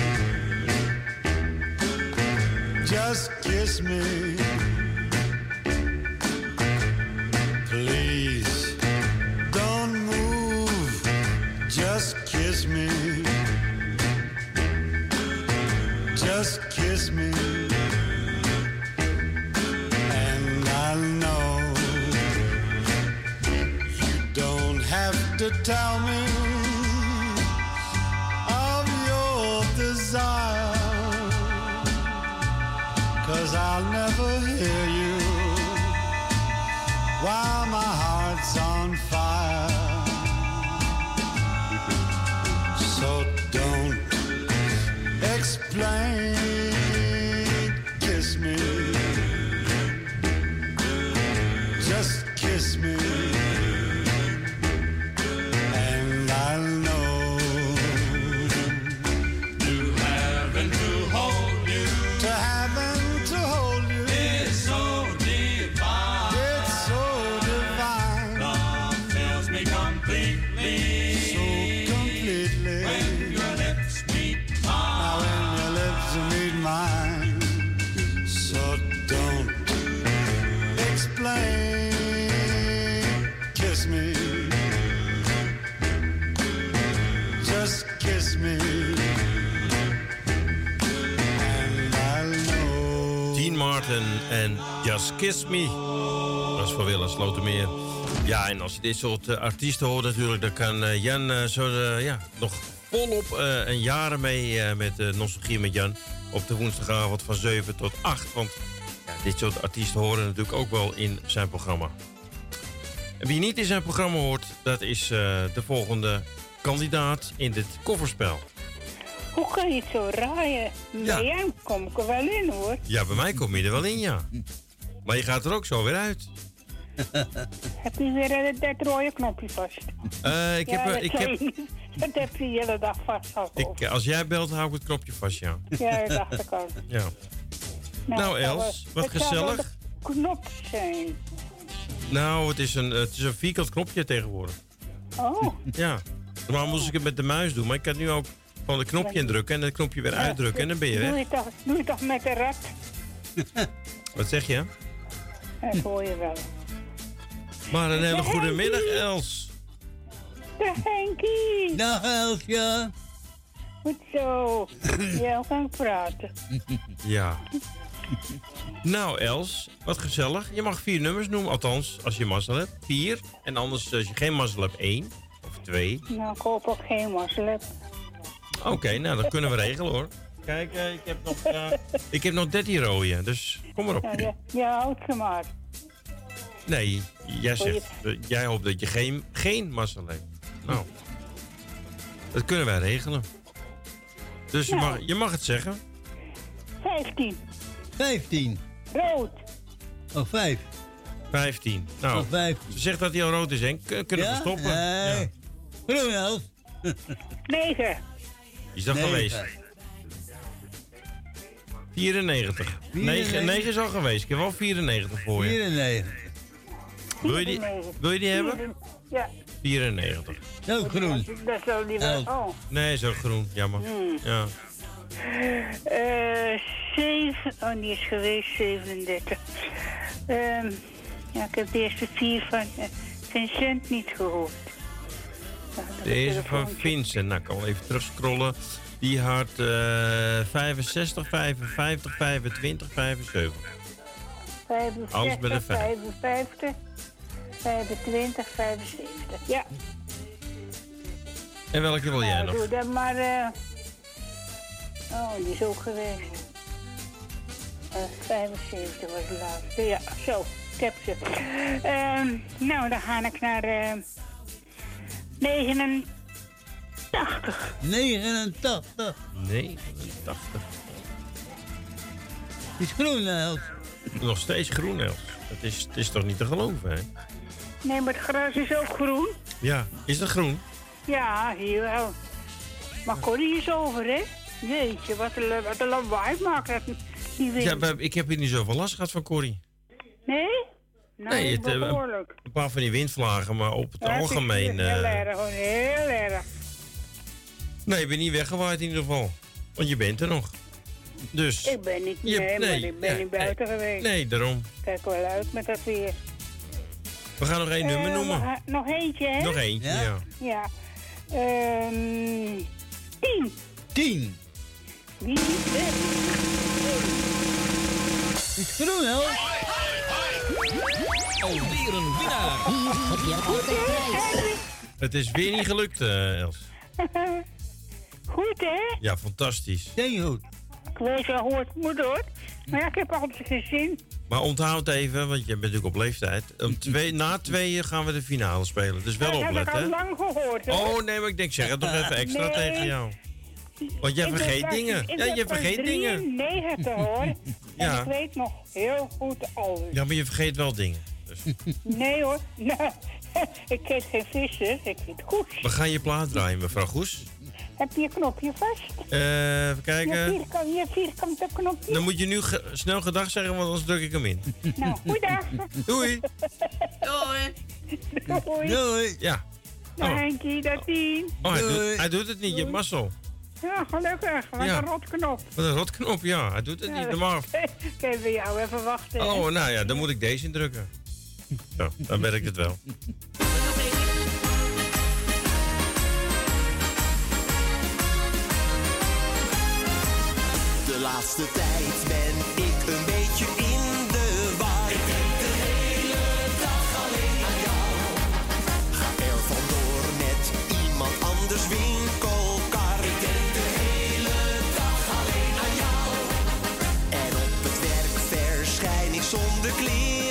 Speaker 28: Just kiss me. Please, don't move, just kiss me. Just kiss me. And I know to tell me of your desire. Cause I'll never hear you while my heart's on fire. So don't explain,
Speaker 10: en Just Kiss Me. Dat is voor Willem Slotermeer. Ja, en als je dit soort eh, artiesten hoort natuurlijk... dan kan eh, Jan eh, zo ja, nog volop een jaren mee met Nostalgie met Jan... op de woensdagavond van 7 tot 8. Want ja, dit soort artiesten horen natuurlijk ook wel in zijn programma. Wie niet in zijn programma hoort... dat is de volgende kandidaat in dit kofferspel.
Speaker 29: Hoe kan je het zo raaien?
Speaker 10: Ja.
Speaker 29: Bij jou kom ik er wel in hoor.
Speaker 10: Ja, bij mij kom je er wel in, ja. Maar je gaat er ook zo weer uit. <laughs>
Speaker 29: Heb je weer eh, dat rode knopje vast?
Speaker 10: Eh, ik
Speaker 29: ja,
Speaker 10: heb, eh,
Speaker 29: dat
Speaker 10: ik heb,
Speaker 29: je. <laughs> Dat heb je de hele dag vastgehouden.
Speaker 10: ik, als jij belt, hou ik het knopje vast, ja.
Speaker 29: Ja, dat dacht ik al. <laughs>
Speaker 10: Ja. Nou,
Speaker 29: zal
Speaker 10: Els,
Speaker 29: wel-
Speaker 10: wat
Speaker 29: het
Speaker 10: gezellig.
Speaker 29: knop zijn.
Speaker 10: Nou, het is, een, het is een vierkant knopje tegenwoordig.
Speaker 29: Oh.
Speaker 10: Ja. Normaal moest ik het met de muis doen, maar ik kan nu ook van het knopje indrukken en het knopje weer uitdrukken en dan ben je
Speaker 29: Doe
Speaker 10: weg.
Speaker 29: je toch, doe je toch met de rat? <laughs>
Speaker 10: Wat zeg je?
Speaker 29: Dat hoor je wel.
Speaker 10: Maar een hele goede middag, Els.
Speaker 29: De Henkie.
Speaker 12: Dag Elsje.
Speaker 29: Goed zo. Jij kan praten. <laughs>
Speaker 10: Ja. Nou, Els, wat gezellig. Je mag vier nummers noemen, althans, als je mazzel hebt. Vier. En anders, als je geen mazzel hebt, één. Of twee.
Speaker 29: Nou, ik hoop ook geen mazzel.
Speaker 10: Oké, nou, dat kunnen we regelen, hoor. Kijk, eh, ik heb nog, eh, <laughs> ik heb nog 13 rode, dus kom maar op.
Speaker 29: Ja, ja, ja, houd ze maar.
Speaker 10: Nee, jij zegt, eh, jij hoopt dat je geen, geen mazzel hebt. Nou, dat kunnen wij regelen. Dus je, mag, je mag het zeggen.
Speaker 29: 15.
Speaker 12: 15.
Speaker 29: Rood.
Speaker 12: Oh, 5.
Speaker 10: 15. Nou,
Speaker 12: Oh, vijf.
Speaker 10: ze zegt dat hij al rood is, Henk. Kun- Kunnen we
Speaker 12: Ja?
Speaker 10: stoppen?
Speaker 12: Nee.
Speaker 10: Ja.
Speaker 12: Groen Els. <laughs>
Speaker 29: 9.
Speaker 10: Is dat geweest? 94. 9,
Speaker 12: 94.
Speaker 10: is al geweest. Ik heb wel 94 voor je.
Speaker 12: 94.
Speaker 10: Wil je die, wil je die hebben?
Speaker 29: Ja.
Speaker 10: 94.
Speaker 18: Ook groen.
Speaker 29: Dat zou niet wel. Oh.
Speaker 10: Nee, zo groen. Jammer.
Speaker 29: Hmm.
Speaker 10: Ja.
Speaker 29: Eh. Oh, die is geweest, 37. Ehm, ja, ik heb de eerste vier van eh, Vincent niet gehoord. Dat
Speaker 10: Deze van Vincent. Nou, ik kan wel even terugscrollen. Die had eh 65, 55, 25, 75.
Speaker 29: 65,
Speaker 10: Alles met een vijf.
Speaker 29: 55, 25, 75. Ja,
Speaker 10: En welke wil jij
Speaker 29: nou,
Speaker 10: nog?
Speaker 29: doe dan maar. eh Oh, die is ook geweest. Eh 75 was de laatste. Ja, zo. Ik heb ze. Ehm, nou, dan ga ik naar eh 89.
Speaker 18: 89.
Speaker 10: 89.
Speaker 18: Is groen, Els.
Speaker 10: Nog steeds groen, Els. Het is, het is toch niet te geloven, hè?
Speaker 29: Nee, maar het gras is ook groen.
Speaker 10: Ja. Is dat groen?
Speaker 29: Ja, hier wel. Maar Corrie is over, hè? Jeetje, wat een, wat een lawaai maakt dat die wind.
Speaker 10: Ja, maar ik heb hier niet zoveel last gehad van Corrie.
Speaker 29: Nee? Nou,
Speaker 10: Nee, het, eh,
Speaker 29: behoorlijk.
Speaker 10: Een paar van die windvlagen, maar op het
Speaker 29: Ja,
Speaker 10: algemeen...
Speaker 29: Heel
Speaker 10: eh,
Speaker 29: erg, hoor, heel erg.
Speaker 10: nee, je bent niet weggewaaid in ieder geval. Want je bent er nog. Dus...
Speaker 29: Ik ben niet,
Speaker 10: Je-
Speaker 29: nee, maar
Speaker 10: nee,
Speaker 29: ik ben
Speaker 10: ja,
Speaker 29: niet buiten geweest.
Speaker 10: Nee, daarom.
Speaker 29: Kijk wel uit met dat weer.
Speaker 10: We gaan nog één nummer
Speaker 29: Eh,
Speaker 10: noemen.
Speaker 29: Nog, nog eentje, hè?
Speaker 10: Nog eentje, ja.
Speaker 29: Ja. Ehm tien.
Speaker 18: Tien.
Speaker 29: Wie is het?
Speaker 18: Is groen, Els.
Speaker 6: Alweer een winnaar.
Speaker 25: Hier heb je altijd prijs.
Speaker 10: Het is weer niet gelukt, eh, Els. <laughs>
Speaker 29: Goed, hè?
Speaker 10: Ja, fantastisch.
Speaker 18: Heel goed.
Speaker 29: Ik weet wel hoe het moet, hoor. Maar ja, ik heb altijd geen zin.
Speaker 10: Maar onthoud even, want je bent natuurlijk op leeftijd. Om twee, na tweeën gaan we de finale spelen. Dus wel
Speaker 29: dat heb ik
Speaker 10: opletten,
Speaker 29: al lang gehoord, hoor.
Speaker 10: Oh, nee, maar ik denk, zeg het nog even extra
Speaker 29: Nee.
Speaker 10: tegen jou. Want jij vergeet dingen.
Speaker 29: ik
Speaker 10: Ja,
Speaker 29: ben
Speaker 10: je vergeet dingen.
Speaker 29: 93, hoor. <laughs>
Speaker 10: Ja.
Speaker 29: En ik weet nog heel goed alles.
Speaker 10: Ja, maar je vergeet wel dingen. Dus
Speaker 29: Nee, hoor. Nou, <laughs> ik eet geen vissen. Ik eet goed.
Speaker 10: we gaan je plaat draaien, mevrouw Goes.
Speaker 29: Heb je je knopje vast?
Speaker 10: Eh, even
Speaker 29: Je,
Speaker 10: kijken.
Speaker 29: vierkant, je vierkante knopje.
Speaker 10: Dan moet je nu ge- snel gedag zeggen, want anders druk ik hem in.
Speaker 29: Nou, goeiedag.
Speaker 10: Doei.
Speaker 29: Doei. Doei.
Speaker 18: Doei.
Speaker 10: Ja.
Speaker 29: Nou,
Speaker 10: Oh.
Speaker 29: Henkie, dat tien.
Speaker 10: Oh, hij, doet, hij doet het niet, je hebt mazzel.
Speaker 29: Ja, gelukkig. Wat
Speaker 10: Ja.
Speaker 29: een rotknop.
Speaker 10: Wat een rotknop, ja. Hij doet het niet, normaal. <laughs>
Speaker 29: Heb bij jou even wachten.
Speaker 10: Oh, nou ja, dan moet ik deze indrukken. Zo, dan werkt het wel.
Speaker 8: De laatste tijd ben ik een beetje in de war. Ik denk de hele dag alleen aan jou. Ga er vandoor met iemand anders winkelkar. Ik denk de hele dag alleen aan jou. En op het werk verschijn ik zonder kleren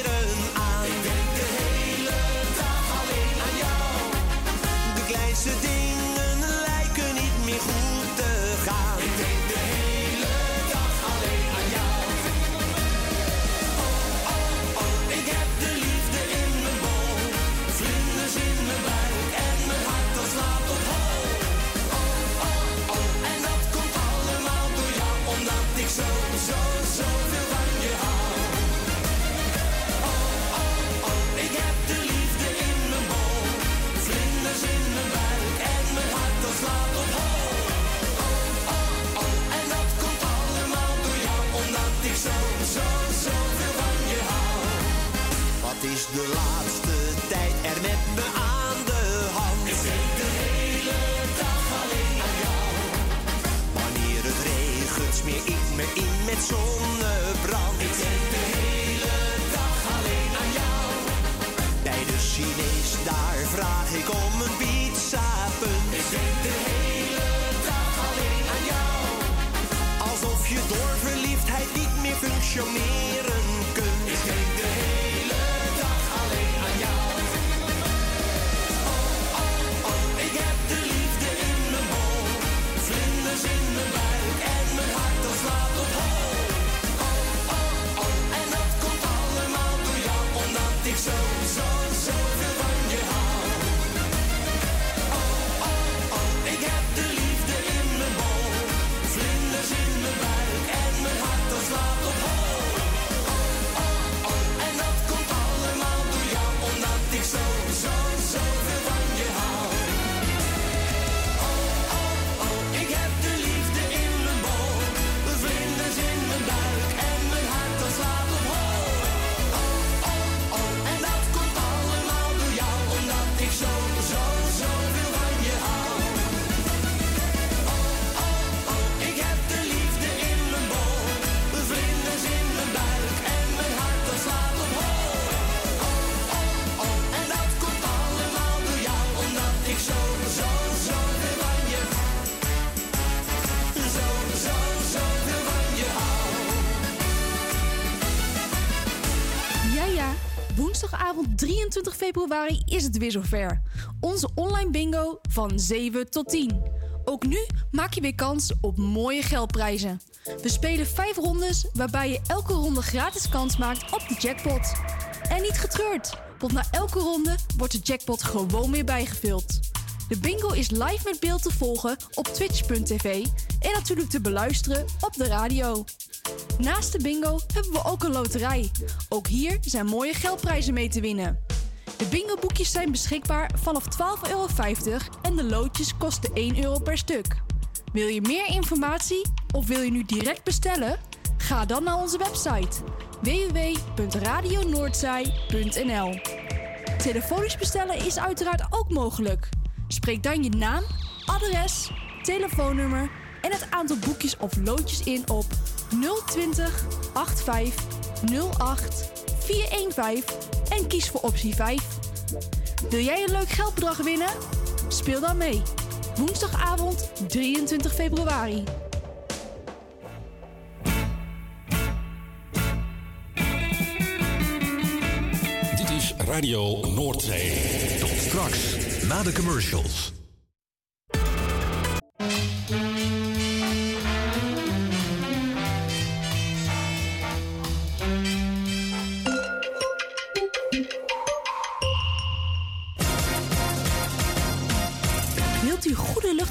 Speaker 3: 20 februari is het weer zover. Onze online bingo van 7 tot 10. Ook nu maak je weer kans op mooie geldprijzen. We spelen 5 rondes waarbij je elke ronde gratis kans maakt op de jackpot. En niet getreurd, want na elke ronde wordt de jackpot gewoon weer bijgevuld. De bingo is live met beeld te volgen op twitch.tv en natuurlijk te beluisteren op de radio. Naast de bingo hebben we ook een loterij. Ook hier zijn mooie geldprijzen mee te winnen. De bingo-boekjes zijn beschikbaar vanaf 12,50 euro en de loodjes kosten 1 euro per stuk. Wil je meer informatie of wil je nu direct bestellen? Ga dan naar onze website www.radionoordzij.nl. Telefonisch bestellen is uiteraard ook mogelijk. Spreek dan je naam, adres, telefoonnummer en het aantal boekjes of loodjes in op 020 85 08 415 en kies voor optie 5. Wil jij een leuk geldbedrag winnen? Speel dan mee. Woensdagavond 23 februari.
Speaker 2: Dit is Radio Noordzee. Tot straks, na de commercials.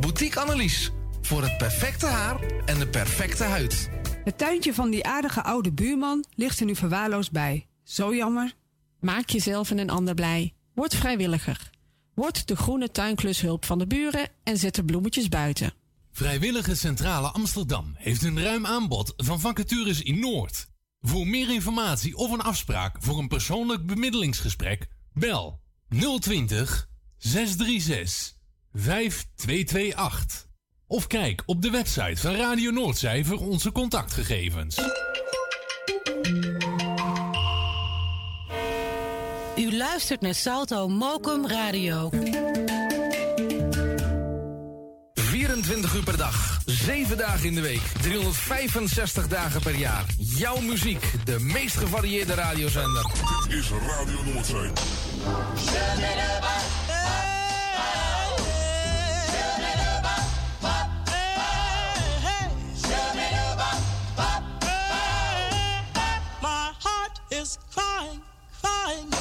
Speaker 6: Boutique Annelies. Voor het perfecte haar en de perfecte huid.
Speaker 30: Het tuintje van die aardige oude buurman ligt er nu verwaarloosd bij. Zo jammer.
Speaker 31: Maak jezelf en een ander blij. Word vrijwilliger. Word de groene tuinklushulp van de buren en zet de bloemetjes buiten.
Speaker 2: Vrijwillige Centrale Amsterdam heeft een ruim aanbod van vacatures in Noord. Voor meer informatie of een afspraak voor een persoonlijk bemiddelingsgesprek, bel 020 636 5228. Of kijk op de website van Radio Noordzij voor onze contactgegevens.
Speaker 32: U luistert naar Salto Mokum Radio.
Speaker 6: 24 uur per dag, 7 dagen in de week, 365 dagen per jaar. Jouw muziek, de meest gevarieerde radiozender.
Speaker 33: Dit is Radio Noordzee.
Speaker 8: Is crying, crying.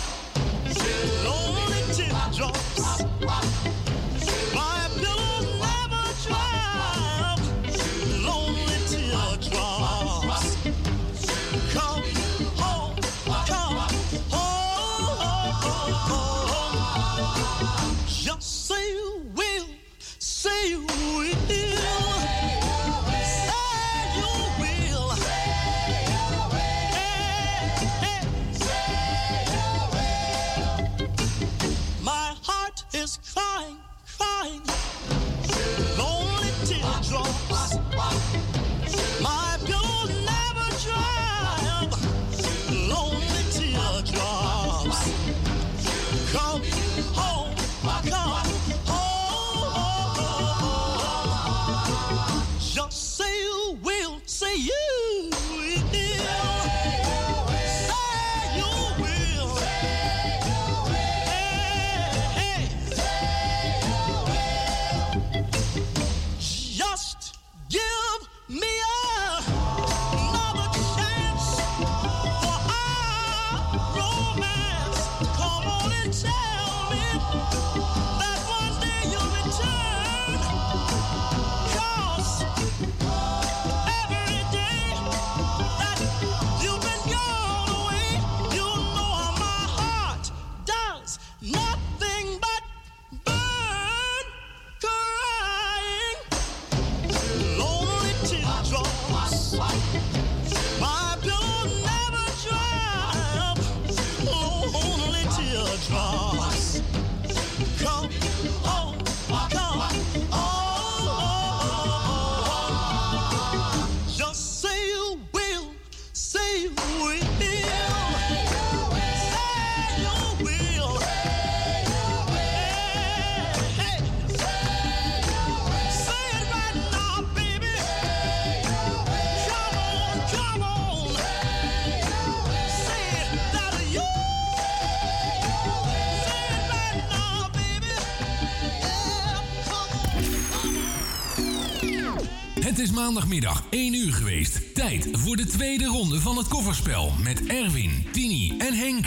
Speaker 2: Maandagmiddag 1 uur geweest. Tijd voor de tweede ronde van het kofferspel met Erwin, Tini en Henk.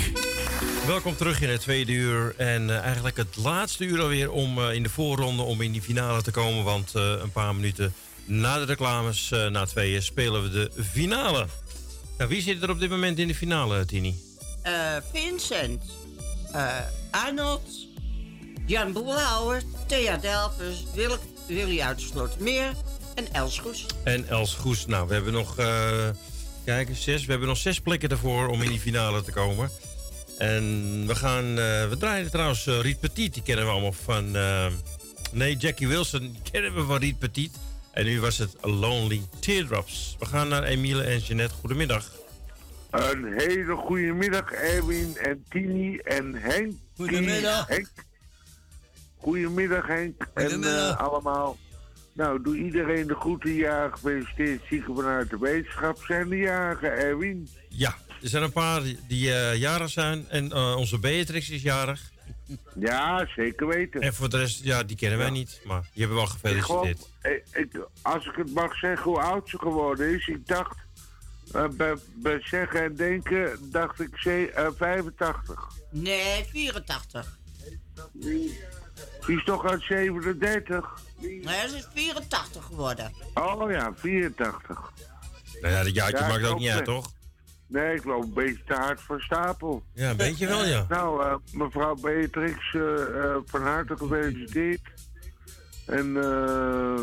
Speaker 10: Welkom terug in het tweede uur. En eh, eigenlijk het laatste uur alweer om eh, in de voorronde om in die finale te komen. Want eh, een paar minuten na de reclames, eh, na tweeën, spelen we de finale. Nou, wie zit er op dit moment in de finale, Tini?
Speaker 11: Eh, Vincent, eh, Arnold, Jan Boelhouwer, Thea Delpers, Wil Willy uit Slotermeer en Els Goes.
Speaker 10: En Els Goes. Nou, we hebben nog, eh, kijk eens, zes. We hebben nog zes plekken ervoor om in die finale te komen. En we gaan, eh, we draaien trouwens eh, Riet Petit, die kennen we allemaal van, nee, Jackie Wilson, die kennen we van Riet Petit. En nu was het Lonely Teardrops. We gaan naar Emile en Jeanette. Goedemiddag.
Speaker 34: Een hele goede middag, Erwin en Tini en Henk.
Speaker 12: Goedemiddag.
Speaker 34: Henk. Goedemiddag, Henk. En
Speaker 12: Goedemiddag.
Speaker 34: allemaal. Nou, doe iedereen de groeten. Ja, gefeliciteerd. Zieken vanuit de wetenschap zijn de jagen, Erwin.
Speaker 10: Ja, er zijn een paar die, eh, jarig zijn. En eh, onze Beatrix is jarig.
Speaker 34: Ja, zeker weten.
Speaker 10: En voor de rest, ja, die kennen wij
Speaker 34: Ja.
Speaker 10: niet. Maar die hebben we wel gefeliciteerd.
Speaker 34: ik, ik- als ik het mag zeggen hoe oud ze geworden is. Ik dacht, eh, bij, bij zeggen en denken, dacht ik ze- eh, 85.
Speaker 11: Nee, 84.
Speaker 34: Die is toch uit 37?
Speaker 11: Nee, ze is 84 geworden.
Speaker 34: Oh ja, 84.
Speaker 10: Nou ja, dat jaartje
Speaker 34: Ja,
Speaker 10: maakt ook niet uit, toch?
Speaker 34: Nee, ik loop een beetje te hard van stapel.
Speaker 10: Ja, een beetje wel, ja.
Speaker 34: Nou, eh, mevrouw Beatrix, eh, eh, van harte gefeliciteerd. En eh,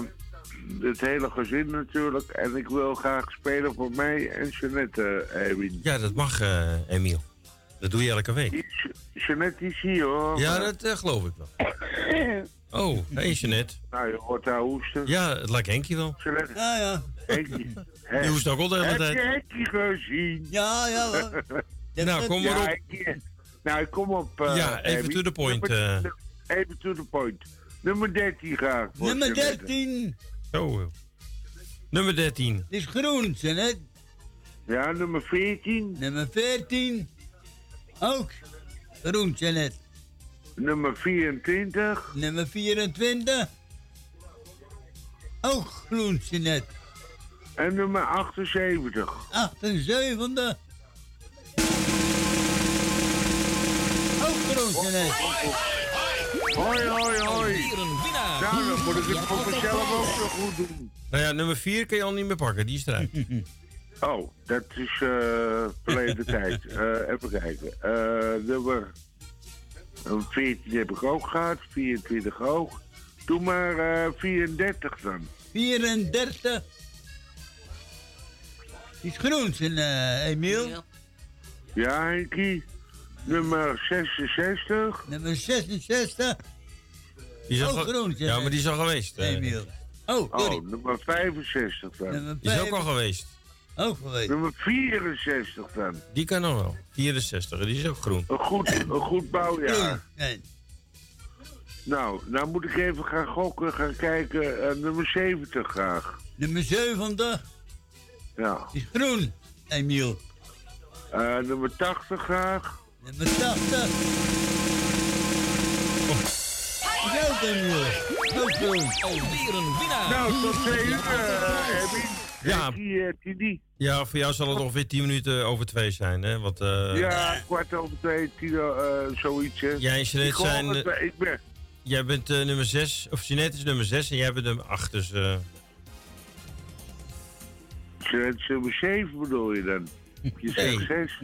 Speaker 34: het hele gezin natuurlijk. En ik wil graag spelen voor mij en Jeannette, Erwin.
Speaker 10: Ja, dat mag, eh Emiel. Dat doe je elke week.
Speaker 34: Jeannette is hier hoor.
Speaker 10: Ja, dat eh, geloof ik wel. <coughs> Oh, hey Jeanette.
Speaker 34: Nou, je hoort haar hoesten.
Speaker 10: Ja, het lijkt Henkie wel.
Speaker 34: Jeannette.
Speaker 12: Ja, ja.
Speaker 34: Henkie. <laughs>
Speaker 10: Die hoest ook al de hele
Speaker 34: Heb
Speaker 10: tijd.
Speaker 34: je Henkie gezien?
Speaker 12: Ja, ja. <laughs>
Speaker 10: Nou, kom maar
Speaker 34: Ja,
Speaker 10: op.
Speaker 34: Henkie. Nou, kom op. eh,
Speaker 10: Ja, even
Speaker 34: Erwin.
Speaker 10: to the point,
Speaker 34: Nummer-
Speaker 10: eh.
Speaker 34: Even to the point. Nummer 13 graag. voor
Speaker 12: Nummer
Speaker 34: Jeannette.
Speaker 12: 13.
Speaker 10: Zo. Nummer 13.
Speaker 12: Het is groen, hè?
Speaker 34: Ja, nummer 14.
Speaker 12: Nummer 14. Ook groen, net.
Speaker 34: Nummer 24.
Speaker 12: Nummer 24. Ook groen, net.
Speaker 34: En nummer 78.
Speaker 12: 78. Ook groen, net.
Speaker 34: Hoi, hoi, hoi. Nou, dan moet ik het voor mezelf ook zo goed doen.
Speaker 10: Nou ja, nummer 4 kun je al niet meer pakken. Die is eruit. <laughs>
Speaker 34: Oh, dat is eh verleden <laughs> tijd. Eh, even kijken. Eh, nummer eh, 14 heb ik ook gehad, 24 ook. Doe maar eh 34 dan.
Speaker 12: 34. Die is groen, uh, Emiel.
Speaker 34: Ja, Henkie. Nummer 66.
Speaker 12: Nummer 66.
Speaker 10: Die is al
Speaker 12: Ook groen,
Speaker 10: Ja, maar die is al geweest.
Speaker 12: Emiel. Oh, sorry.
Speaker 34: Oh, nummer 65 dan.
Speaker 12: Nummer
Speaker 10: Die is ook al geweest.
Speaker 12: Ook geweest.
Speaker 34: Nummer 64 dan.
Speaker 10: Die kan nog wel. 64, die is ook groen.
Speaker 34: Een goed, een goed bouwjaar.
Speaker 12: Nee.
Speaker 34: Nou, nou moet ik even gaan gokken, gaan kijken. eh, nummer 70 graag.
Speaker 12: Nummer 70.
Speaker 34: Ja.
Speaker 12: Die is groen, Emiel.
Speaker 34: Eh, nummer 80 graag.
Speaker 12: Nummer 80. Die is ook Emiel. Ook groen.
Speaker 2: Alweer een winnaar.
Speaker 34: Nou, tot twee uur, eh.
Speaker 10: Ja.
Speaker 34: Eh, Tini.
Speaker 10: Ja, voor jou zal het ongeveer 10 minuten over twee zijn, hè? Want, eh,
Speaker 34: Ja, kwart over twee, tien, eh, zoiets. Hè.
Speaker 10: Jij en Jeanette zijn,
Speaker 34: het, ik ben,
Speaker 10: Jij bent eh, nummer 6, of Jeanette is nummer 6 en jij bent nummer 8. Dus eh,
Speaker 34: Jeanette is nummer 7 bedoel je dan? Je zegt
Speaker 10: Nee.
Speaker 34: 6.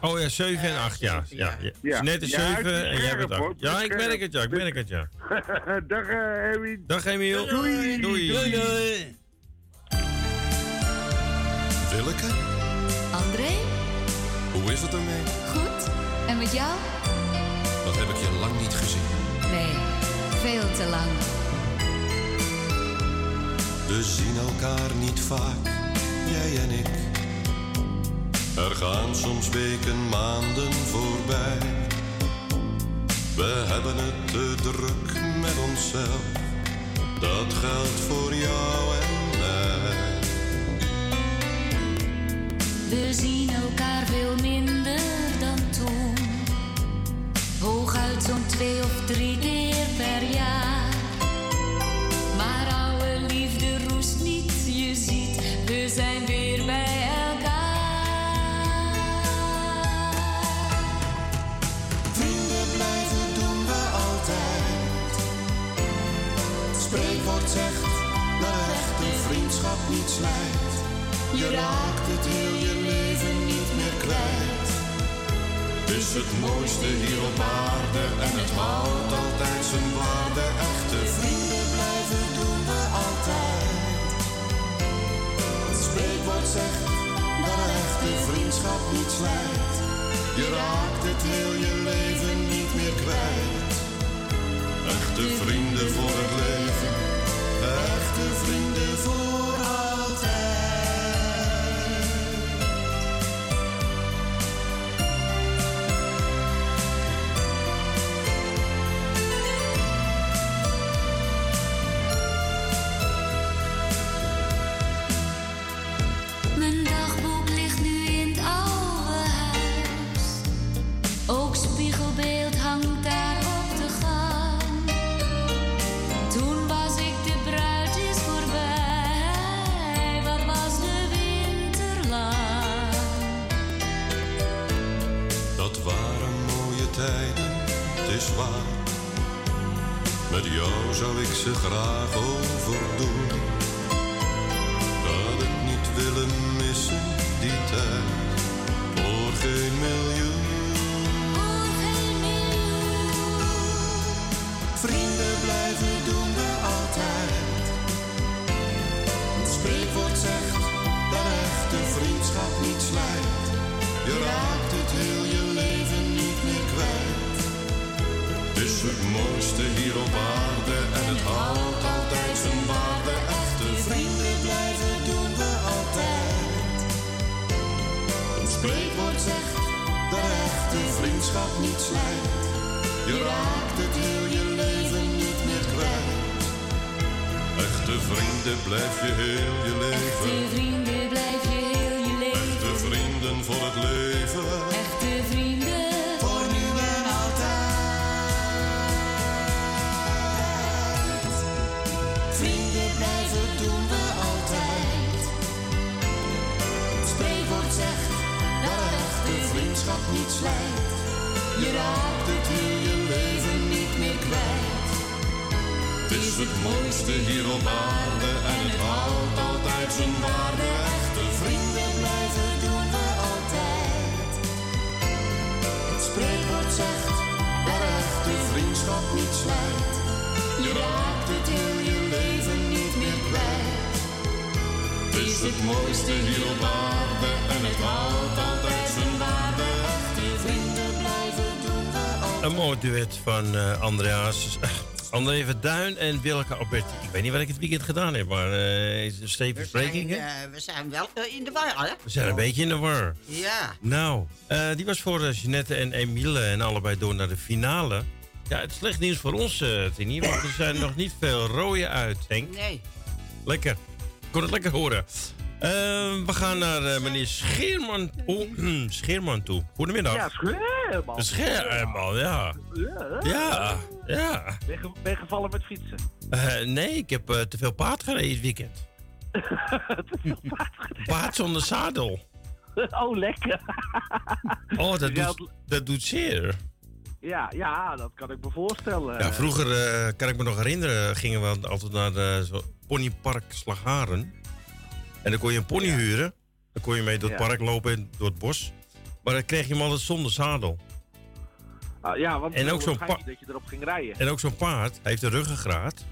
Speaker 10: Oh ja, 7 en 8, ja. ja, ja.
Speaker 34: Ja.
Speaker 10: Jeanette is
Speaker 34: Ja, het
Speaker 10: 7
Speaker 34: is
Speaker 10: en jij bent 8.
Speaker 34: hoor, het is
Speaker 10: Ja, ik merk het, ja. Ik merk het, ja. <laughs>
Speaker 34: Dag, eh, Erwin.
Speaker 10: Dag, Emiel.
Speaker 34: Doei.
Speaker 10: Doei.
Speaker 12: Doei, doei.
Speaker 18: Willeke,
Speaker 24: André,
Speaker 18: hoe is het ermee?
Speaker 24: goed? En met jou?
Speaker 18: Dat heb ik je lang niet gezien.
Speaker 24: Nee, veel te lang.
Speaker 18: We zien elkaar niet vaak, jij en ik. Er gaan soms weken, maanden voorbij. We hebben het te druk met onszelf. Dat geldt voor jou en
Speaker 24: We zien elkaar veel minder dan toen. Hooguit zo'n twee of drie keer per jaar. Maar oude liefde roest niet, je ziet, we zijn weer bij elkaar. Vrienden blijven doen we altijd. Spreekwoord zegt dat een echte vriendschap niet slijt. Je raakt het heel je leven niet meer kwijt. Het
Speaker 35: is het mooiste hier op
Speaker 24: aarde en het houdt altijd zijn waarde. Echte vrienden blijven doen we altijd. Het spreekwoord zegt dat echte vriendschap niet slijt. Je raakt het heel je leven niet meer kwijt. Echte vrienden voor het leven, echte vrienden ze graag overdoen. Vrienden blijf je heel je leven.
Speaker 35: Echte vrienden blijf je heel je leven.
Speaker 24: Echte vrienden voor het leven.
Speaker 35: Echte vrienden
Speaker 24: voor nu en altijd. Vrienden blijven doen we altijd. Het spreekwoord zegt dat echte vriendschap niet slijt. Je raakt het heel je leven niet meer kwijt. Is het mooiste hier op aarde en het houdt altijd zijn waarde. Echte vrienden blijven doen we altijd. Het spreekwoord zegt dat echte vriendschap niet slijt. Je raakt het heel je leven niet meer kwijt. Het is het mooiste hier op aarde en het houdt altijd zijn waarde. Echte vrienden blijven doen we altijd.
Speaker 10: Een mooi duet van eh, Andreas. André Verduin en Willeke Alberti. Ik weet niet wat ik het weekend gedaan heb, maar eh is stevige?
Speaker 11: Eh, we zijn wel eh, in de war, hè?
Speaker 10: We zijn een beetje in de war.
Speaker 11: Ja.
Speaker 10: Nou, die was voor Jeanette en Emile en allebei door naar de finale. Ja, het is slecht nieuws voor ons, Tini, want er zijn <coughs> nog niet veel rode uit, Henk.
Speaker 11: Nee.
Speaker 10: Lekker. Ik kon het lekker horen. Eh, we gaan naar eh, meneer Scheerman, oh, Scheerman toe. Goedemiddag.
Speaker 36: Ja, Scheerman.
Speaker 10: Scheerman, ja. Ja, ja.
Speaker 36: Ben je, ben je gevallen met fietsen?
Speaker 10: Eh, nee, ik heb eh, te veel paard gereden dit weekend. <laughs> Paard zonder zadel. <laughs>
Speaker 36: Oh, lekker. <laughs>
Speaker 10: Oh, dat doet, dat doet zeer.
Speaker 36: Ja, ja, dat kan ik me voorstellen.
Speaker 10: Ja, vroeger kan ik me nog herinneren, gingen we altijd naar ponypark Slagharen. En dan kon je een pony huren. Dan kon je mee door het
Speaker 36: Ja.
Speaker 10: park lopen en door het bos. Maar dan kreeg je hem altijd zonder zadel.
Speaker 36: Ah, ja, want
Speaker 10: en ook zo'n
Speaker 36: pa-
Speaker 10: pa-
Speaker 36: dat je erop ging rijden.
Speaker 10: En ook zo'n paard heeft een ruggengraat.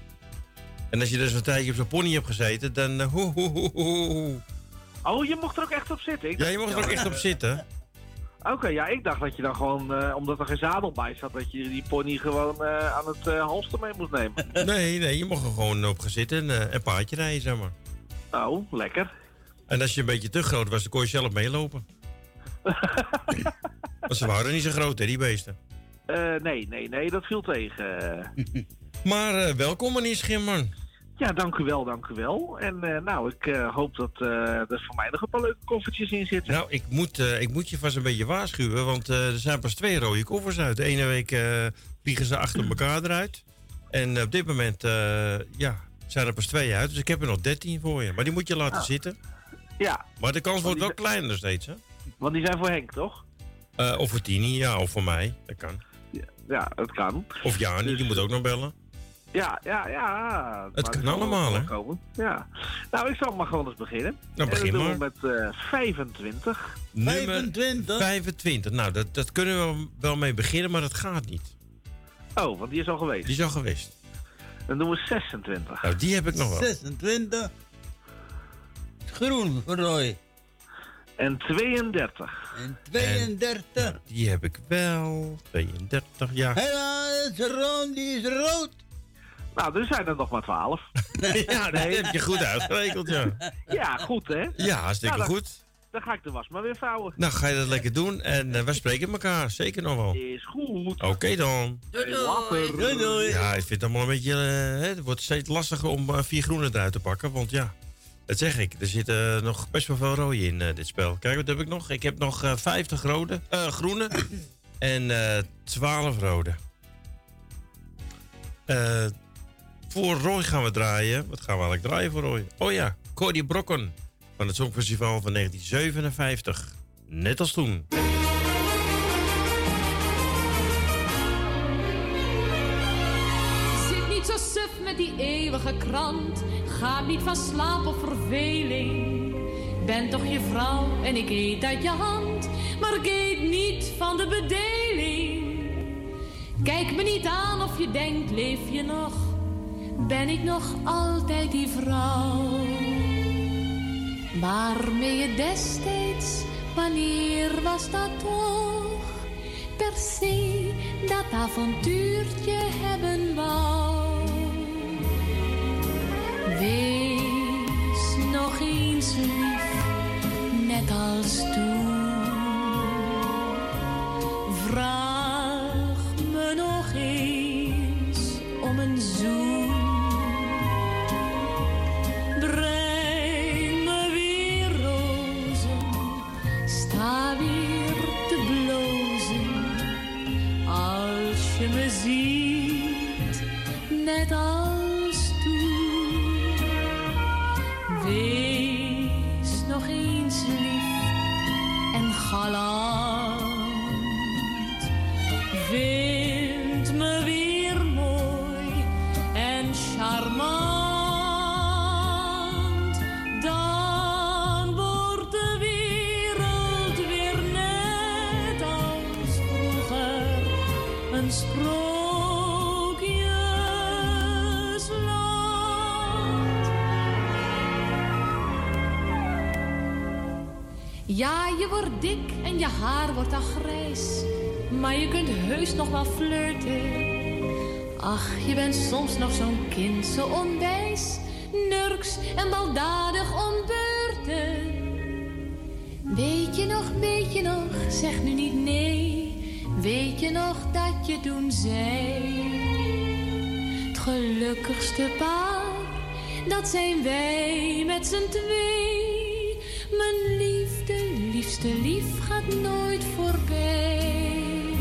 Speaker 10: En als je dus een tijdje op zo'n pony hebt gezeten, dan... hoe, hoe, hoe, hoe.
Speaker 36: Oh, je mocht er ook echt op zitten? Ik
Speaker 10: Ja, je mocht er ook echt op zitten. <laughs>
Speaker 36: Oké, ja, ik dacht dat je dan gewoon, eh, omdat er geen zadel bij zat, dat je die pony gewoon eh, aan het eh halster mee moest nemen.
Speaker 10: Nee, nee, je mocht er gewoon op gaan zitten en een paardje rijden, zeg maar.
Speaker 36: Oh, lekker.
Speaker 10: En als je een beetje te groot was, dan kon je zelf meelopen. <laughs> Want ze waren niet zo groot, hè, die beesten.
Speaker 36: Eh, nee, nee, nee, dat viel tegen. <laughs>
Speaker 10: Maar eh, welkom, meneer Schimman.
Speaker 36: Ja, dank u wel, dank u wel. En eh, nou, ik hoop dat er voor mij nog een paar leuke koffertjes in zitten.
Speaker 10: Nou, ik moet, ik moet je vast een beetje waarschuwen, want er zijn pas twee rode koffers uit. De ene week vliegen ze achter elkaar eruit. En op dit moment ja, zijn er pas twee uit, dus ik heb er nog dertien voor je. Maar die moet je laten
Speaker 36: Ah.
Speaker 10: zitten.
Speaker 36: Ja.
Speaker 10: Maar de kans wordt wel kleiner steeds, hè?
Speaker 36: Want die zijn voor Henk, toch?
Speaker 10: Eh, of voor Tini, ja, of voor mij. Dat kan.
Speaker 36: Ja, dat kan.
Speaker 10: Of Jani,
Speaker 36: Dus-
Speaker 10: die moet ook nog bellen.
Speaker 36: Ja, ja, ja.
Speaker 10: Het
Speaker 36: Maar
Speaker 10: kan allemaal, hè?
Speaker 36: Komen. Ja. Nou, ik zal maar gewoon eens beginnen.
Speaker 10: Nou,
Speaker 36: En
Speaker 10: begin
Speaker 36: dan doen
Speaker 10: maar.
Speaker 36: we met eh 25.
Speaker 10: Nummer 25. Nou, dat, dat kunnen we wel mee beginnen, maar dat gaat niet.
Speaker 36: Oh, want die is al geweest.
Speaker 10: Die is al geweest.
Speaker 36: Dan doen we 26.
Speaker 10: Nou, die heb ik nog wel.
Speaker 18: 26. Groen voor Roy.
Speaker 36: En 32.
Speaker 18: En 32.
Speaker 10: Die heb ik wel. 32, ja.
Speaker 18: Helaas, Ron, die is rood.
Speaker 36: Nou, er zijn er nog maar 12. <laughs>
Speaker 10: ja, dat heb je goed uitgerekend, ja.
Speaker 36: Ja, goed hè?
Speaker 10: Ja, hartstikke
Speaker 36: Nou, dan-
Speaker 10: goed.
Speaker 36: Dan ga ik de was maar weer vouwen.
Speaker 10: Nou, ga je dat lekker doen en eh, we spreken elkaar. Zeker nog wel.
Speaker 36: Is goed.
Speaker 10: Oké dan.
Speaker 36: Doei doei.
Speaker 18: Doei doei.
Speaker 10: Ja, ik vind het allemaal een beetje... eh, hè, het wordt steeds lastiger om eh, vier groene eruit te pakken. Want ja, dat zeg ik. Er zit eh, nog best wel veel rode in dit spel. Kijk, wat heb ik nog? Ik heb nog eh 50 rode, eh, groene <coughs> en eh 12 rode. Eh, voor Roy gaan we draaien. Wat gaan we eigenlijk draaien voor Roy? Oh ja, Cody Brokken van het Songfestival van 1957. Net als toen.
Speaker 35: Zit niet zo suf met die eeuwige krant. Ga niet van slaap of verveling. Ben toch je vrouw en ik eet uit je hand. Maar ik eet niet van de bedeling. Kijk me niet aan of je denkt, leef je nog? Ben ik nog altijd die vrouw? Waarmee je destijds, wanneer was dat toch? Per se dat avontuurtje hebben wou. Wees nog eens lief, net als toen. Vraag ziet, net als je wordt dik en je haar wordt al grijs. Maar je kunt heus nog wel flirten. Ach, je bent soms nog zo'n kind, zo onwijs. Nurks en baldadig om beurten. Weet je nog, weet je nog, zeg nu niet nee. Weet je nog dat je toen zei. Het gelukkigste paar, dat zijn wij met z'n twee. Liefste lief gaat nooit voorbij.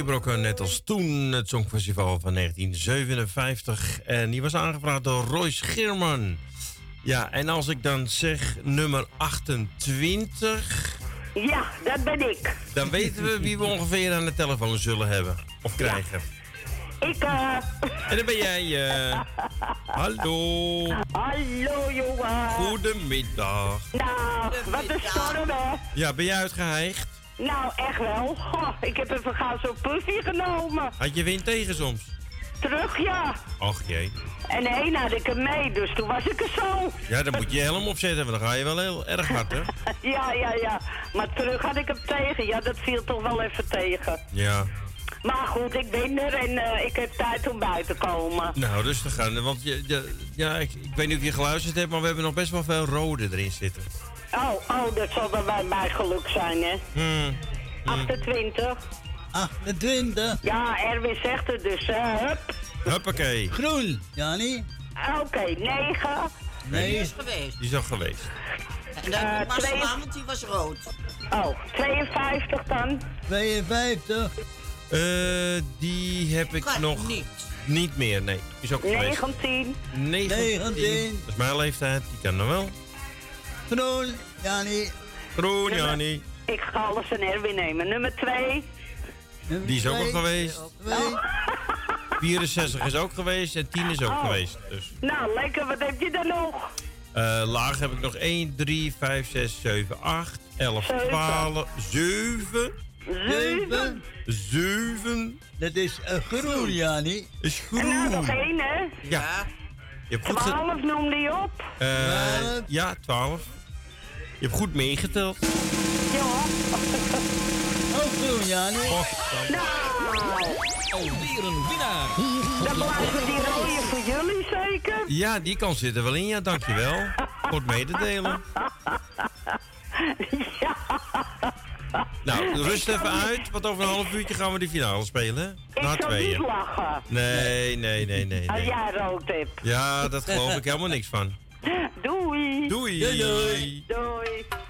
Speaker 10: Corrie Brokken, net als toen, het Songfestival van 1957. En die was aangevraagd door Roy Schirman. Ja, en als ik dan zeg nummer 28,
Speaker 37: Ja, dat ben ik.
Speaker 10: dan weten we wie we ongeveer aan de telefoon zullen hebben. Of krijgen.
Speaker 37: Ik, eh...
Speaker 10: En dan ben jij, eh <laughs> hallo.
Speaker 37: Hallo, jongen.
Speaker 10: Goedemiddag.
Speaker 37: Nou, wat een storm, hè?
Speaker 10: Ja, ben jij uitgeheigd?
Speaker 37: Nou, echt wel. Goh, ik heb even gauw zo'n puffy genomen.
Speaker 10: Had je wind tegen soms?
Speaker 37: Terug, ja.
Speaker 10: Och jee.
Speaker 37: En heen had ik hem mee, dus toen was ik er zo.
Speaker 10: Ja, dan moet je je helm opzetten, want dan ga je wel heel erg hard, hè? <laughs>
Speaker 37: ja, ja, ja. Maar terug had ik hem tegen. Ja, dat viel toch wel even tegen.
Speaker 10: Ja.
Speaker 37: Maar goed, ik ben er en eh, ik heb tijd om buiten te komen.
Speaker 10: Nou, rustig aan. Want je, je- ja, ik, ik weet niet of je geluisterd hebt, maar we hebben nog best wel veel rode erin zitten.
Speaker 37: Oh, oh, dat zal dan bij mijn geluk zijn, hè.
Speaker 10: Hmm.
Speaker 37: 28.
Speaker 18: 28.
Speaker 37: Ja, Erwin zegt het dus, hè. Hup.
Speaker 10: Huppakee.
Speaker 18: Groen, Jani.
Speaker 37: Oké, 9.
Speaker 10: Nee,
Speaker 11: Die is geweest.
Speaker 10: Die is al geweest.
Speaker 11: En dan
Speaker 37: Eh,
Speaker 11: uh,
Speaker 37: twee-
Speaker 11: want die was rood.
Speaker 37: Oh, 52 dan.
Speaker 18: 52.
Speaker 10: Eh, die heb ik nog
Speaker 11: niet.
Speaker 10: niet meer, nee. Is ook geweest.
Speaker 37: 19.
Speaker 10: 19.
Speaker 18: 19.
Speaker 10: Dat is mijn leeftijd, die kan nog wel.
Speaker 18: Groen, Jani.
Speaker 10: Groen, Jannie.
Speaker 37: Ik ga alles van Erwin nemen. Nummer 2.
Speaker 10: Die is ook al geweest. 64 is ook geweest en 10 is ook
Speaker 37: Oh.
Speaker 10: geweest. Dus.
Speaker 37: Nou, lekker, wat heb je dan nog?
Speaker 10: Eh, laag heb ik nog 1, 3, 5, 6, 7, 8, 11,
Speaker 37: Zeven.
Speaker 10: 12, 7.
Speaker 37: 7.
Speaker 10: 7
Speaker 18: Dat is uh, groen, Jani.
Speaker 10: is
Speaker 37: En nou
Speaker 10: groen.
Speaker 37: nog één, hè?
Speaker 10: Ja. Je hebt goed ge-
Speaker 37: 12 noemde je op.
Speaker 10: Eh, ja, 12. Je hebt goed meegeteld.
Speaker 37: Ja.
Speaker 18: Ook groen, Jani.
Speaker 37: Nou,
Speaker 2: Alweer een winnaar.
Speaker 37: dan blijven die rode voor jullie zeker.
Speaker 10: Ja, die kans zit er wel in, ja, dankjewel. Voor het mededelen. Nou, rust even uit, want over een half uurtje gaan we de finale spelen.
Speaker 37: Ik
Speaker 10: Na
Speaker 37: zal niet
Speaker 10: tweeën.
Speaker 37: lachen.
Speaker 10: Nee, nee, nee, nee.
Speaker 37: Als
Speaker 10: nee.
Speaker 37: jij rood hebt.
Speaker 10: Ja, dat geloof ik helemaal niks van.
Speaker 37: Doei.
Speaker 10: Doei.
Speaker 18: Doei, doei.
Speaker 37: Doei.